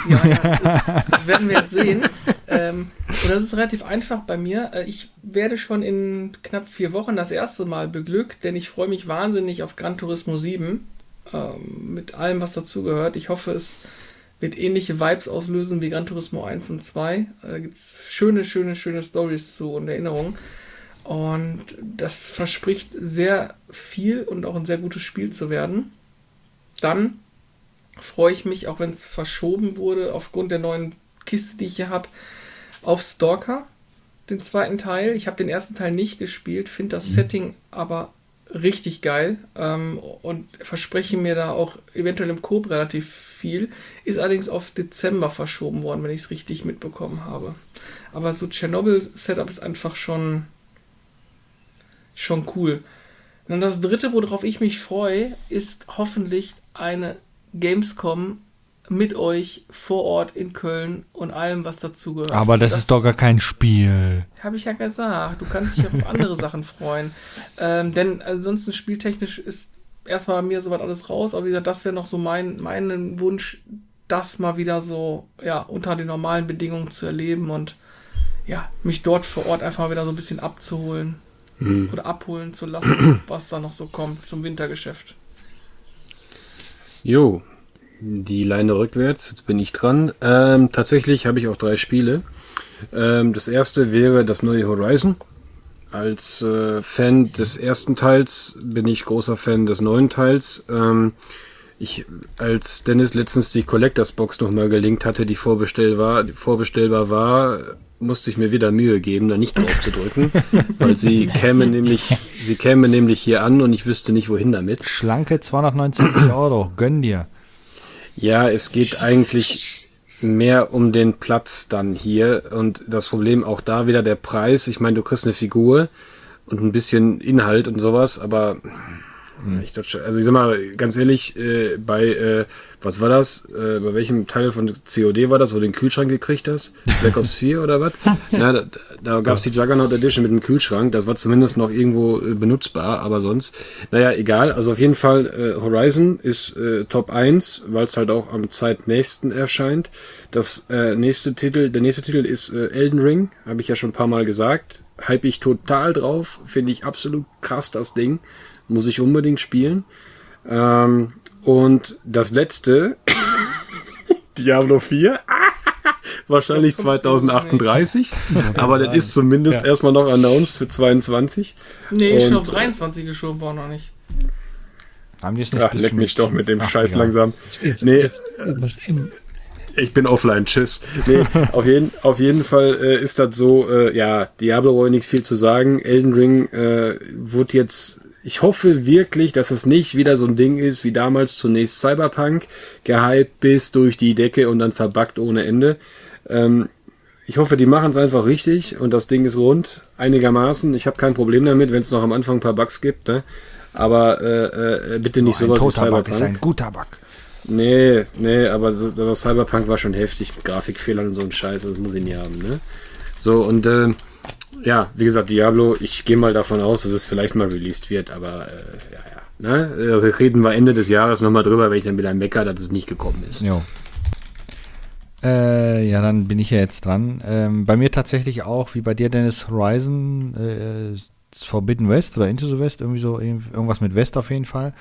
Ja, ja das, werden wir jetzt sehen. Ähm, und das ist relativ einfach bei mir. Äh, Ich werde schon in knapp vier Wochen das erste Mal beglückt, denn ich freue mich wahnsinnig auf Gran Turismo 7. Ähm, mit allem, was dazugehört. Ich hoffe, es wird ähnliche Vibes auslösen wie Gran Turismo 1 und 2. Da gibt es schöne, schöne, schöne Stories zu und Erinnerungen. Und das verspricht sehr viel und auch ein sehr gutes Spiel zu werden. Dann freue ich mich, auch wenn es verschoben wurde, aufgrund der neuen Kiste, die ich hier habe, auf Stalker. den zweiten Teil. Ich habe den ersten Teil nicht gespielt, finde das mhm. Setting aber richtig geil ähm, und verspreche mir da auch eventuell im Coop relativ viel. Ist allerdings auf Dezember verschoben worden, wenn ich es richtig mitbekommen habe. Aber so Chernobyl-Setup ist einfach schon, schon cool. Und das dritte, worauf ich mich freue, ist hoffentlich eine Gamescom mit euch vor Ort in Köln und allem, was dazu gehört. Aber das, das ist doch gar kein Spiel. Habe ich ja gesagt. Du kannst dich auch auf andere [LAUGHS] Sachen freuen. Ähm, denn ansonsten spieltechnisch ist erstmal bei mir soweit alles raus. Aber wie gesagt, das wäre noch so mein, mein Wunsch, das mal wieder so ja, unter den normalen Bedingungen zu erleben und ja, mich dort vor Ort einfach wieder so ein bisschen abzuholen mhm. oder abholen zu lassen, [CLEARS THROAT] was da noch so kommt zum Wintergeschäft. Jo, die Leine rückwärts. Jetzt bin ich dran. Ähm, tatsächlich habe ich auch drei Spiele. Ähm, das erste wäre das neue Horizon. Als äh, Fan des ersten Teils bin ich großer Fan des neuen Teils. Ähm, ich, als Dennis letztens die Collectors Box nochmal gelinkt hatte, die vorbestellbar, die vorbestellbar war, musste ich mir wieder Mühe geben, da nicht drauf zu drücken, [LAUGHS] weil sie käme nämlich, sie käme nämlich hier an und ich wüsste nicht wohin damit. Schlanke 229 Euro, gönn dir. Ja, es geht eigentlich mehr um den Platz dann hier und das Problem auch da wieder der Preis. Ich meine, du kriegst eine Figur und ein bisschen Inhalt und sowas, aber ich dachte, also ich sag mal, ganz ehrlich, äh, bei, äh, was war das? Äh, bei welchem Teil von COD war das, wo du den Kühlschrank gekriegt hast? Black Ops 4 oder was? [LAUGHS] Na, da da gab es die Juggernaut Edition mit dem Kühlschrank, das war zumindest noch irgendwo äh, benutzbar, aber sonst, naja, egal. Also auf jeden Fall, äh, Horizon ist äh, Top 1, weil es halt auch am zeitnächsten erscheint. Das äh, nächste Titel, der nächste Titel ist äh, Elden Ring, habe ich ja schon ein paar Mal gesagt. Hype ich total drauf, finde ich absolut krass das Ding muss ich unbedingt spielen. Ähm, und das letzte, [LAUGHS] Diablo 4, [LAUGHS] wahrscheinlich 2038, [LAUGHS] aber das ist zumindest ja. erstmal noch announced für 22. Nee, ist schon auf 23 geschoben worden, noch nicht. Haben die es nicht Ach, leck mich doch mit dem Ach, Scheiß ja. langsam. Nee, ich bin offline, tschüss. Nee, auf, jeden, auf jeden Fall äh, ist das so, äh, ja, Diablo wollte nicht viel zu sagen. Elden Ring äh, wurde jetzt ich hoffe wirklich, dass es nicht wieder so ein Ding ist wie damals zunächst Cyberpunk, gehypt bis durch die Decke und dann verbuggt ohne Ende. Ähm, ich hoffe, die machen es einfach richtig und das Ding ist rund, einigermaßen. Ich habe kein Problem damit, wenn es noch am Anfang ein paar Bugs gibt, ne? aber äh, äh, bitte nicht oh, sowas wie Cyberpunk. Bug ist ein guter Bug. Nee, nee, aber, aber Cyberpunk war schon heftig mit Grafikfehlern und so ein Scheiß, das muss ich nie haben, ne? So, und äh, ja, wie gesagt, Diablo, ich gehe mal davon aus, dass es vielleicht mal released wird, aber äh, ja, ja. Ne? Äh, reden wir Ende des Jahres nochmal drüber, wenn ich dann wieder mecker, dass es nicht gekommen ist. Jo. Äh, ja, dann bin ich ja jetzt dran. Ähm, bei mir tatsächlich auch, wie bei dir, Dennis, Horizon, äh, Forbidden West oder Into the West, irgendwie so, irgendwas mit West auf jeden Fall.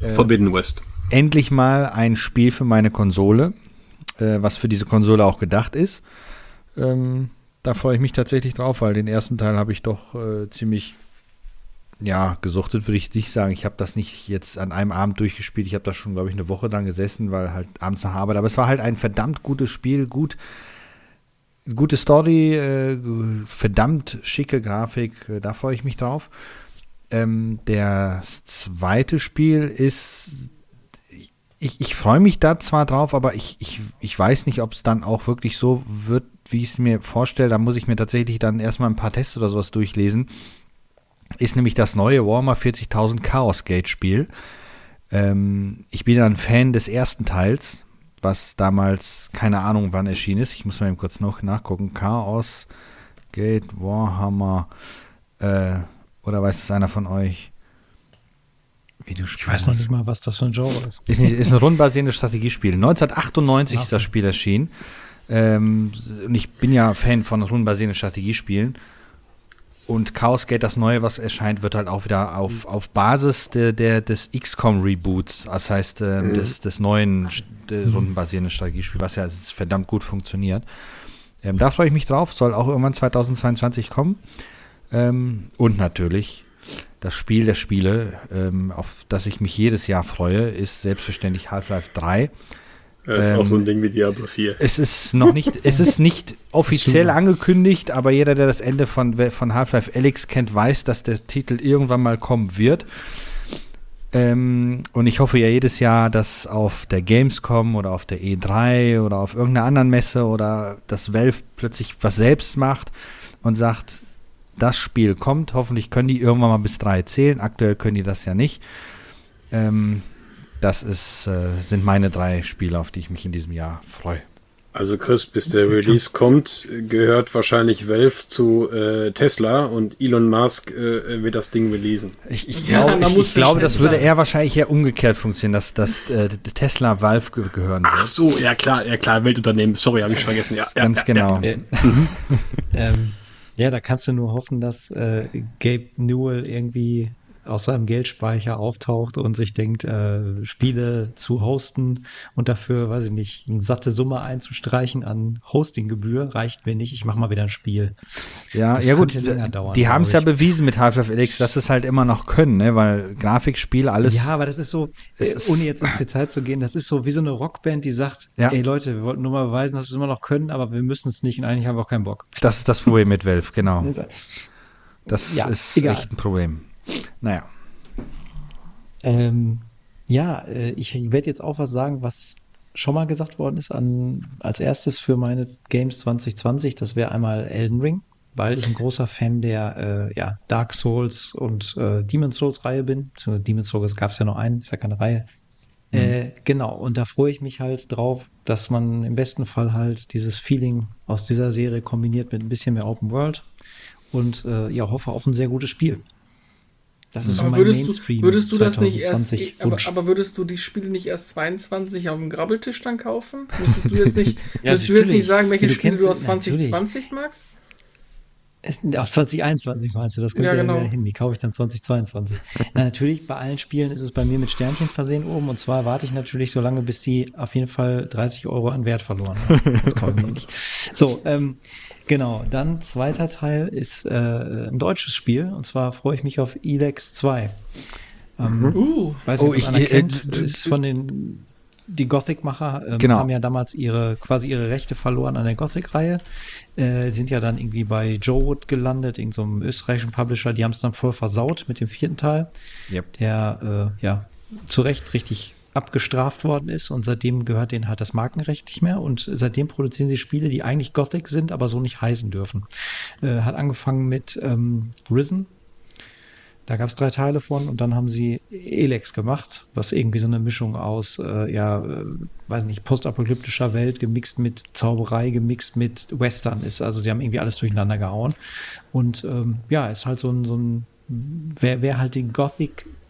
Äh, Forbidden West. Endlich mal ein Spiel für meine Konsole, äh, was für diese Konsole auch gedacht ist. Ähm, da freue ich mich tatsächlich drauf, weil den ersten Teil habe ich doch äh, ziemlich ja, gesuchtet würde ich nicht sagen. Ich habe das nicht jetzt an einem Abend durchgespielt. Ich habe da schon, glaube ich, eine Woche dran gesessen, weil halt abends nach Arbeit. Aber es war halt ein verdammt gutes Spiel, gut, gute Story, äh, verdammt schicke Grafik. Äh, da freue ich mich drauf. Ähm, das zweite Spiel ist, ich, ich freue mich da zwar drauf, aber ich, ich, ich weiß nicht, ob es dann auch wirklich so wird, wie ich es mir vorstelle, da muss ich mir tatsächlich dann erstmal ein paar Tests oder sowas durchlesen, ist nämlich das neue Warhammer 40.000 Chaos Gate Spiel. Ähm, ich bin ein Fan des ersten Teils, was damals, keine Ahnung wann erschienen ist. Ich muss mal eben kurz noch nachgucken. Chaos Gate Warhammer. Äh, oder weiß das einer von euch? Wie du ich weiß noch nicht mal, was das für ein Genre ist. Ist, nicht, ist ein rundbasierendes Strategiespiel. [LAUGHS] 1998 ist das Spiel erschienen. Ähm, und ich bin ja Fan von rundenbasierenden Strategiespielen. Und Chaos Gate, das neue, was erscheint, wird halt auch wieder auf, auf Basis der, der, des XCOM-Reboots, das heißt äh, mhm. des, des neuen mhm. rundenbasierenden Strategiespiels, was ja verdammt gut funktioniert. Ähm, da freue ich mich drauf, soll auch irgendwann 2022 kommen. Ähm, und natürlich das Spiel der Spiele, ähm, auf das ich mich jedes Jahr freue, ist selbstverständlich Half-Life 3. Das ist Ähm, auch so ein Ding wie Diablo 4. Es ist noch nicht, [LAUGHS] es ist nicht offiziell angekündigt, aber jeder, der das Ende von, von Half-Life Alyx kennt, weiß, dass der Titel irgendwann mal kommen wird. Ähm, und ich hoffe ja jedes Jahr, dass auf der Gamescom oder auf der E3 oder auf irgendeiner anderen Messe oder dass Valve plötzlich was selbst macht und sagt, das Spiel kommt. Hoffentlich können die irgendwann mal bis drei zählen. Aktuell können die das ja nicht. Ähm, das ist, äh, sind meine drei Spiele, auf die ich mich in diesem Jahr freue. Also Chris, bis der Release kommt, gehört wahrscheinlich Valve zu äh, Tesla und Elon Musk äh, wird das Ding releasen. Ich, ich Ja, glaube, man ich, ich glaube das würde eher wahrscheinlich eher umgekehrt funktionieren, dass, dass äh, Tesla Valve ge gehören Ach wird. so, ja klar, ja klar, Weltunternehmen. Sorry, habe ich vergessen. Ja, ja, Ganz ja, genau. Äh, [LAUGHS] ähm, ja, da kannst du nur hoffen, dass äh, Gabe Newell irgendwie aus seinem Geldspeicher auftaucht und sich denkt, äh, Spiele zu hosten und dafür, weiß ich nicht, eine satte Summe einzustreichen an Hostinggebühr reicht mir nicht. Ich mache mal wieder ein Spiel. Ja, Das ja gut, dauern, die haben es ja bewiesen mit Half-Life Alyx, dass es halt immer noch können, ne? weil Grafikspiele, alles. ja, aber das ist so, äh, ist- ohne jetzt ins Detail zu gehen, das ist so wie so eine Rockband, die sagt, Ja. ey Leute, wir wollten nur mal beweisen, dass wir es immer noch können, aber wir müssen es nicht und eigentlich haben wir auch keinen Bock. das ist das Problem mit Valve, genau. [LAUGHS] Das Ja, ist egal. echt ein Problem. Naja. Ähm, ja, äh, ich werde jetzt auch was sagen, was schon mal gesagt worden ist an, als erstes für meine Games 2020. Das wäre einmal Elden Ring, weil ich ein großer Fan der äh, ja, Dark Souls und äh, Demon's Souls Reihe bin. Beziehungsweise Demon's Souls gab es ja noch einen, ist ja keine Reihe. Äh, genau, und da freue ich mich halt drauf, dass man im besten Fall halt dieses Feeling aus dieser Serie kombiniert mit ein bisschen mehr Open World und äh, ja, hoffe auf ein sehr gutes Spiel. Das ist so Aber mein würdest Mainstream du, würdest du das nicht erst, 2020 aber, aber würdest du die Spiele nicht erst 22 auf dem Grabbeltisch dann kaufen? Müsstest du jetzt nicht, [LAUGHS] Ja, du jetzt nicht sagen, welche Ja, du Spiele kennst du aus sie- natürlich. 2020 magst? Aus 2021 meinst du, das kommt Ja, ja, genau. wieder hin. Die kaufe ich dann 2022. Na, natürlich, bei allen Spielen ist es bei mir mit Sternchen versehen oben. Und zwar warte ich natürlich so lange, bis die auf jeden Fall 30 Euro an Wert verloren haben. Das kaufe ich mir nicht. So, ähm, genau. Dann zweiter Teil ist äh, ein deutsches Spiel. Und zwar freue ich mich auf Elex 2. Ähm, Uh, Weiß nicht, Oh, ob das ich- äh, kennt. äh, ist von den die Gothic-Macher ähm, Genau. haben ja damals ihre quasi ihre Rechte verloren an der Gothic-Reihe. Äh, sind ja dann irgendwie bei Joe Wood gelandet, irgendeinem so österreichischen Publisher. Die haben es dann voll versaut mit dem vierten Teil, Yep. der äh, ja zu Recht richtig abgestraft worden ist und seitdem gehört denen halt das Markenrecht nicht mehr und seitdem produzieren sie Spiele, die eigentlich Gothic sind, aber so nicht heißen dürfen. Äh, hat angefangen mit ähm, Risen, da gab es drei Teile von und dann haben sie Elex gemacht, was irgendwie so eine Mischung aus, äh, ja, äh, weiß nicht, postapokalyptischer Welt gemixt mit Zauberei, gemixt mit Western ist. Also sie haben irgendwie alles durcheinander gehauen. Und ähm, ja, ist halt so ein, so ein wer, wer halt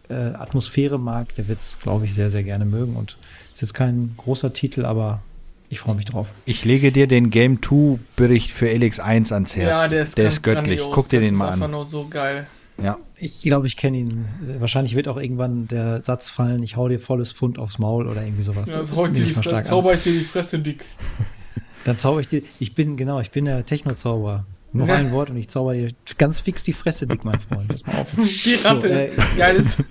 die Gothic-Atmosphäre mag, der wird es, glaube ich, sehr, sehr gerne mögen. Und ist jetzt kein großer Titel, aber ich freue mich drauf. Ich lege dir den Game 2 Bericht für Elix 1 ans Herz. ja, der ist, der ist göttlich. grandios. Guck dir das den ist mal einfach an. nur so geil. Ja. Ich glaube, ich kenne ihn. Äh, Wahrscheinlich wird auch irgendwann der Satz fallen, ich hau dir volles Pfund aufs Maul oder irgendwie sowas. Ja, das die Fre- stark an. zauber ich dir die Fresse dick. [LAUGHS] Dann zauber ich dir, ich bin, genau, ich bin der Techno-Zauberer. Noch Ja. ein [LAUGHS] Wort und ich zauber dir ganz fix die Fresse dick, mein Freund. Pass mal auf. [LAUGHS] Die Ratte So, äh, ist geil, ist,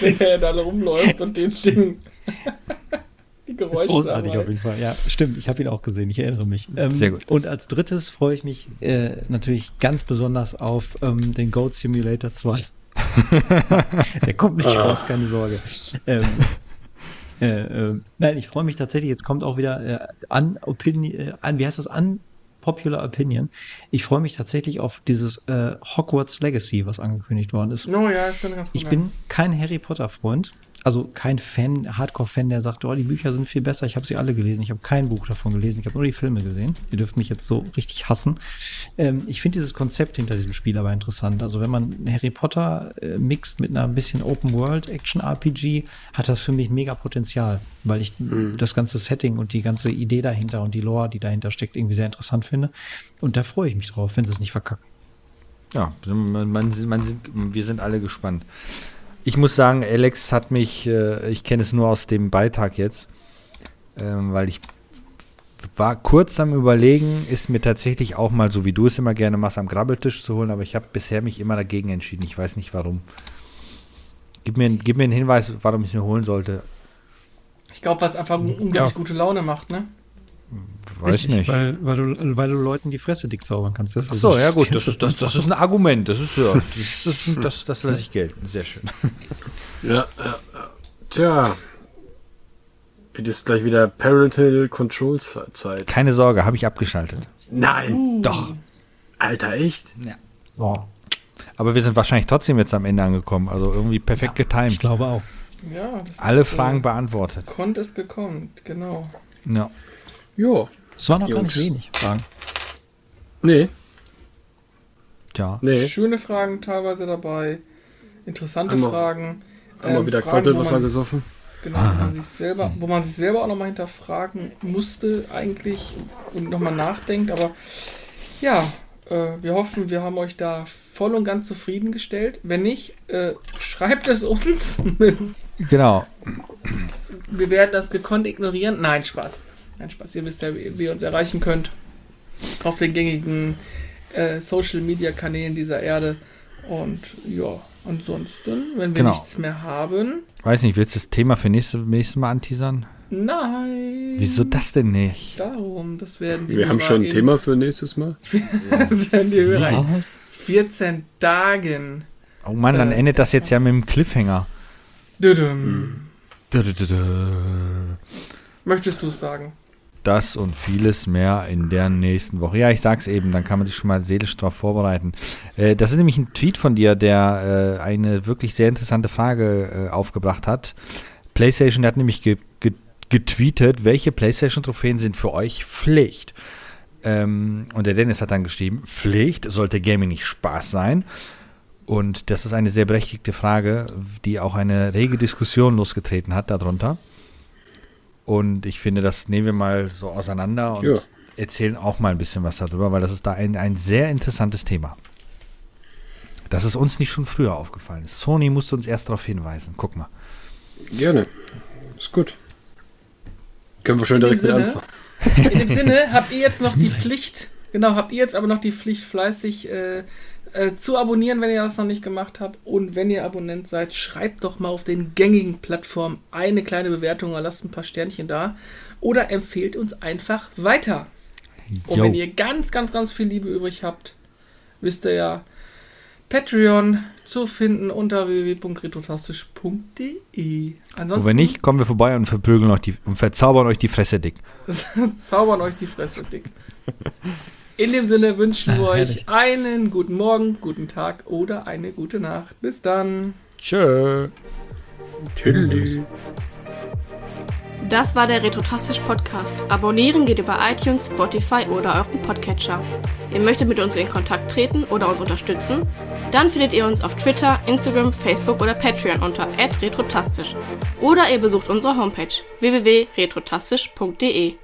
wenn er da rumläuft und den stehen [LAUGHS] die Ist Geräusche großartig dabei. auf jeden Fall. Ja, stimmt. Ich habe ihn auch gesehen. Ich erinnere mich. Ähm, Sehr gut. Und als drittes freue ich mich äh, natürlich ganz besonders auf ähm, den Goat Simulator 2. Der kommt nicht Ah. raus, keine Sorge. Ähm, äh, äh, nein, ich freue mich tatsächlich. Jetzt kommt auch wieder äh, an Opinion, äh, an, wie heißt das? An Popular Opinion. Ich freue mich tatsächlich auf dieses äh, Hogwarts Legacy, was angekündigt worden ist. Oh ja, könnte ganz gut Ich bin kein Harry Potter Freund, also kein Fan, Hardcore-Fan, der sagt, oh, die Bücher sind viel besser. Ich habe sie alle gelesen. Ich habe kein Buch davon gelesen. Ich habe nur die Filme gesehen. Ihr dürft mich jetzt so richtig hassen. Ähm, ich finde dieses Konzept hinter diesem Spiel aber interessant. Also wenn man Harry Potter äh, mixt mit einer bisschen Open World Action RPG, hat das für mich mega Potenzial, weil ich das ganze Setting und die ganze Idee dahinter und die Lore, die dahinter steckt, irgendwie sehr interessant finde. Und da freue ich mich drauf, wenn sie es nicht verkacken. Ja, man, man, man sind, wir sind alle gespannt. Ich muss sagen, Alex hat mich, äh, ich kenne es nur aus dem Beitrag jetzt, ähm, weil ich war kurz am Überlegen, ist mir tatsächlich auch mal, so wie du es immer gerne machst, am Grabbeltisch zu holen, aber ich habe bisher mich immer dagegen entschieden. Ich weiß nicht warum. Gib mir, gib mir einen Hinweis, warum ich es mir holen sollte. Ich glaube, was einfach unglaublich Ja. gute Laune macht, ne? Weiß Richtig, nicht. Weil, weil, du, weil du Leuten die Fresse dick zaubern kannst. Das Ach so, ja gut, das, das, das ist ein Argument. Das ist ja, [LAUGHS] das, das, das, das lasse ich gelten. Sehr schön. [LAUGHS] Ja, ja, ja. Tja. Es ist gleich wieder Parental Control Zeit. Keine Sorge, habe ich abgeschaltet. Nein. Doch. Alter, echt? Boah, Aber wir sind wahrscheinlich trotzdem jetzt am Ende angekommen. Also irgendwie perfekt ich getimed. glaube auch. Ja, das Alle ist, Fragen Äh, beantwortet. Kont ist gekommen, genau. Ja. Jo. Es waren noch gar Jungs. nicht wenig Fragen. Nee, Tja. nee. Schöne Fragen teilweise dabei, interessante Einmal- Fragen. Wir ähm, wieder man- gesoffen? Genau, wo man, sich selber, wo man sich selber auch nochmal hinterfragen musste eigentlich und nochmal nachdenkt. Aber ja, äh, wir hoffen, wir haben euch da voll und ganz zufriedengestellt. Wenn nicht, äh, schreibt es uns. Genau. wir werden das gekonnt ignorieren. Nein, Spaß. Nein, Spaß. Ihr wisst ja, wie, wie ihr uns erreichen könnt. Auf den gängigen äh, Social-Media-Kanälen dieser Erde. Und ja, ansonsten, wenn wir Genau. nichts mehr haben, Weiß nicht, willst du das Thema für nächste, nächstes Mal anteasern? nein. Wieso das denn nicht? Darum, das werden die Wir haben schon ein in- Thema für nächstes Mal. [LAUGHS] Das werden die Hörer in Was? 14 Tagen. Oh Mann, dann Äh, endet das jetzt ja mit dem Cliffhanger. Düdüm. Dö, dö, dö, dö. Möchtest du es sagen? Das und vieles mehr in der nächsten Woche. Ja, ich sag's eben, dann kann man sich schon mal seelisch darauf vorbereiten. Äh, das ist nämlich ein Tweet von dir, der äh, eine wirklich sehr interessante Frage äh, aufgebracht hat. PlayStation hat nämlich ge ge getweetet, welche PlayStation-Trophäen sind für euch Pflicht? Ähm, und der Dennis hat dann geschrieben, Pflicht, sollte Gaming nicht Spaß sein? Und das ist eine sehr berechtigte Frage, die auch eine rege Diskussion losgetreten hat darunter. Und ich finde, das nehmen wir mal so auseinander und Ja. erzählen auch mal ein bisschen was darüber, weil das ist da ein, ein sehr interessantes Thema. Dass es uns nicht schon früher aufgefallen ist. Sony musste uns erst darauf hinweisen. Guck mal. Gerne. Ist gut. Können wir schon In dem direkt mit Sinne- anfangen. In dem Sinne habt ihr jetzt noch die Pflicht, genau, habt ihr jetzt aber noch die Pflicht, fleißig äh, äh, zu abonnieren, wenn ihr das noch nicht gemacht habt. Und wenn ihr Abonnent seid, schreibt doch mal auf den gängigen Plattformen eine kleine Bewertung oder lasst ein paar Sternchen da. Oder empfehlt uns einfach weiter. Und Yo. wenn ihr ganz, ganz, ganz viel Liebe übrig habt, wisst ihr ja, Patreon zu finden unter www.retrotastisch.de. Ansonsten Und wenn nicht, kommen wir vorbei und verprügeln euch die und verzaubern euch die Fresse dick. [LAUGHS] zaubern euch die Fresse dick. [LAUGHS] In dem Sinne wünschen wir Ah, euch einen guten Morgen, guten Tag oder eine gute Nacht. Bis dann. Tschö. Tschüss. Das war der Retrotastisch Podcast. Abonnieren geht über iTunes, Spotify oder euren Podcatcher. Ihr möchtet mit uns in Kontakt treten oder uns unterstützen? Dann findet ihr uns auf Twitter, Instagram, Facebook oder Patreon unter @retrotastisch. Oder ihr besucht unsere Homepage www.retrotastisch.de.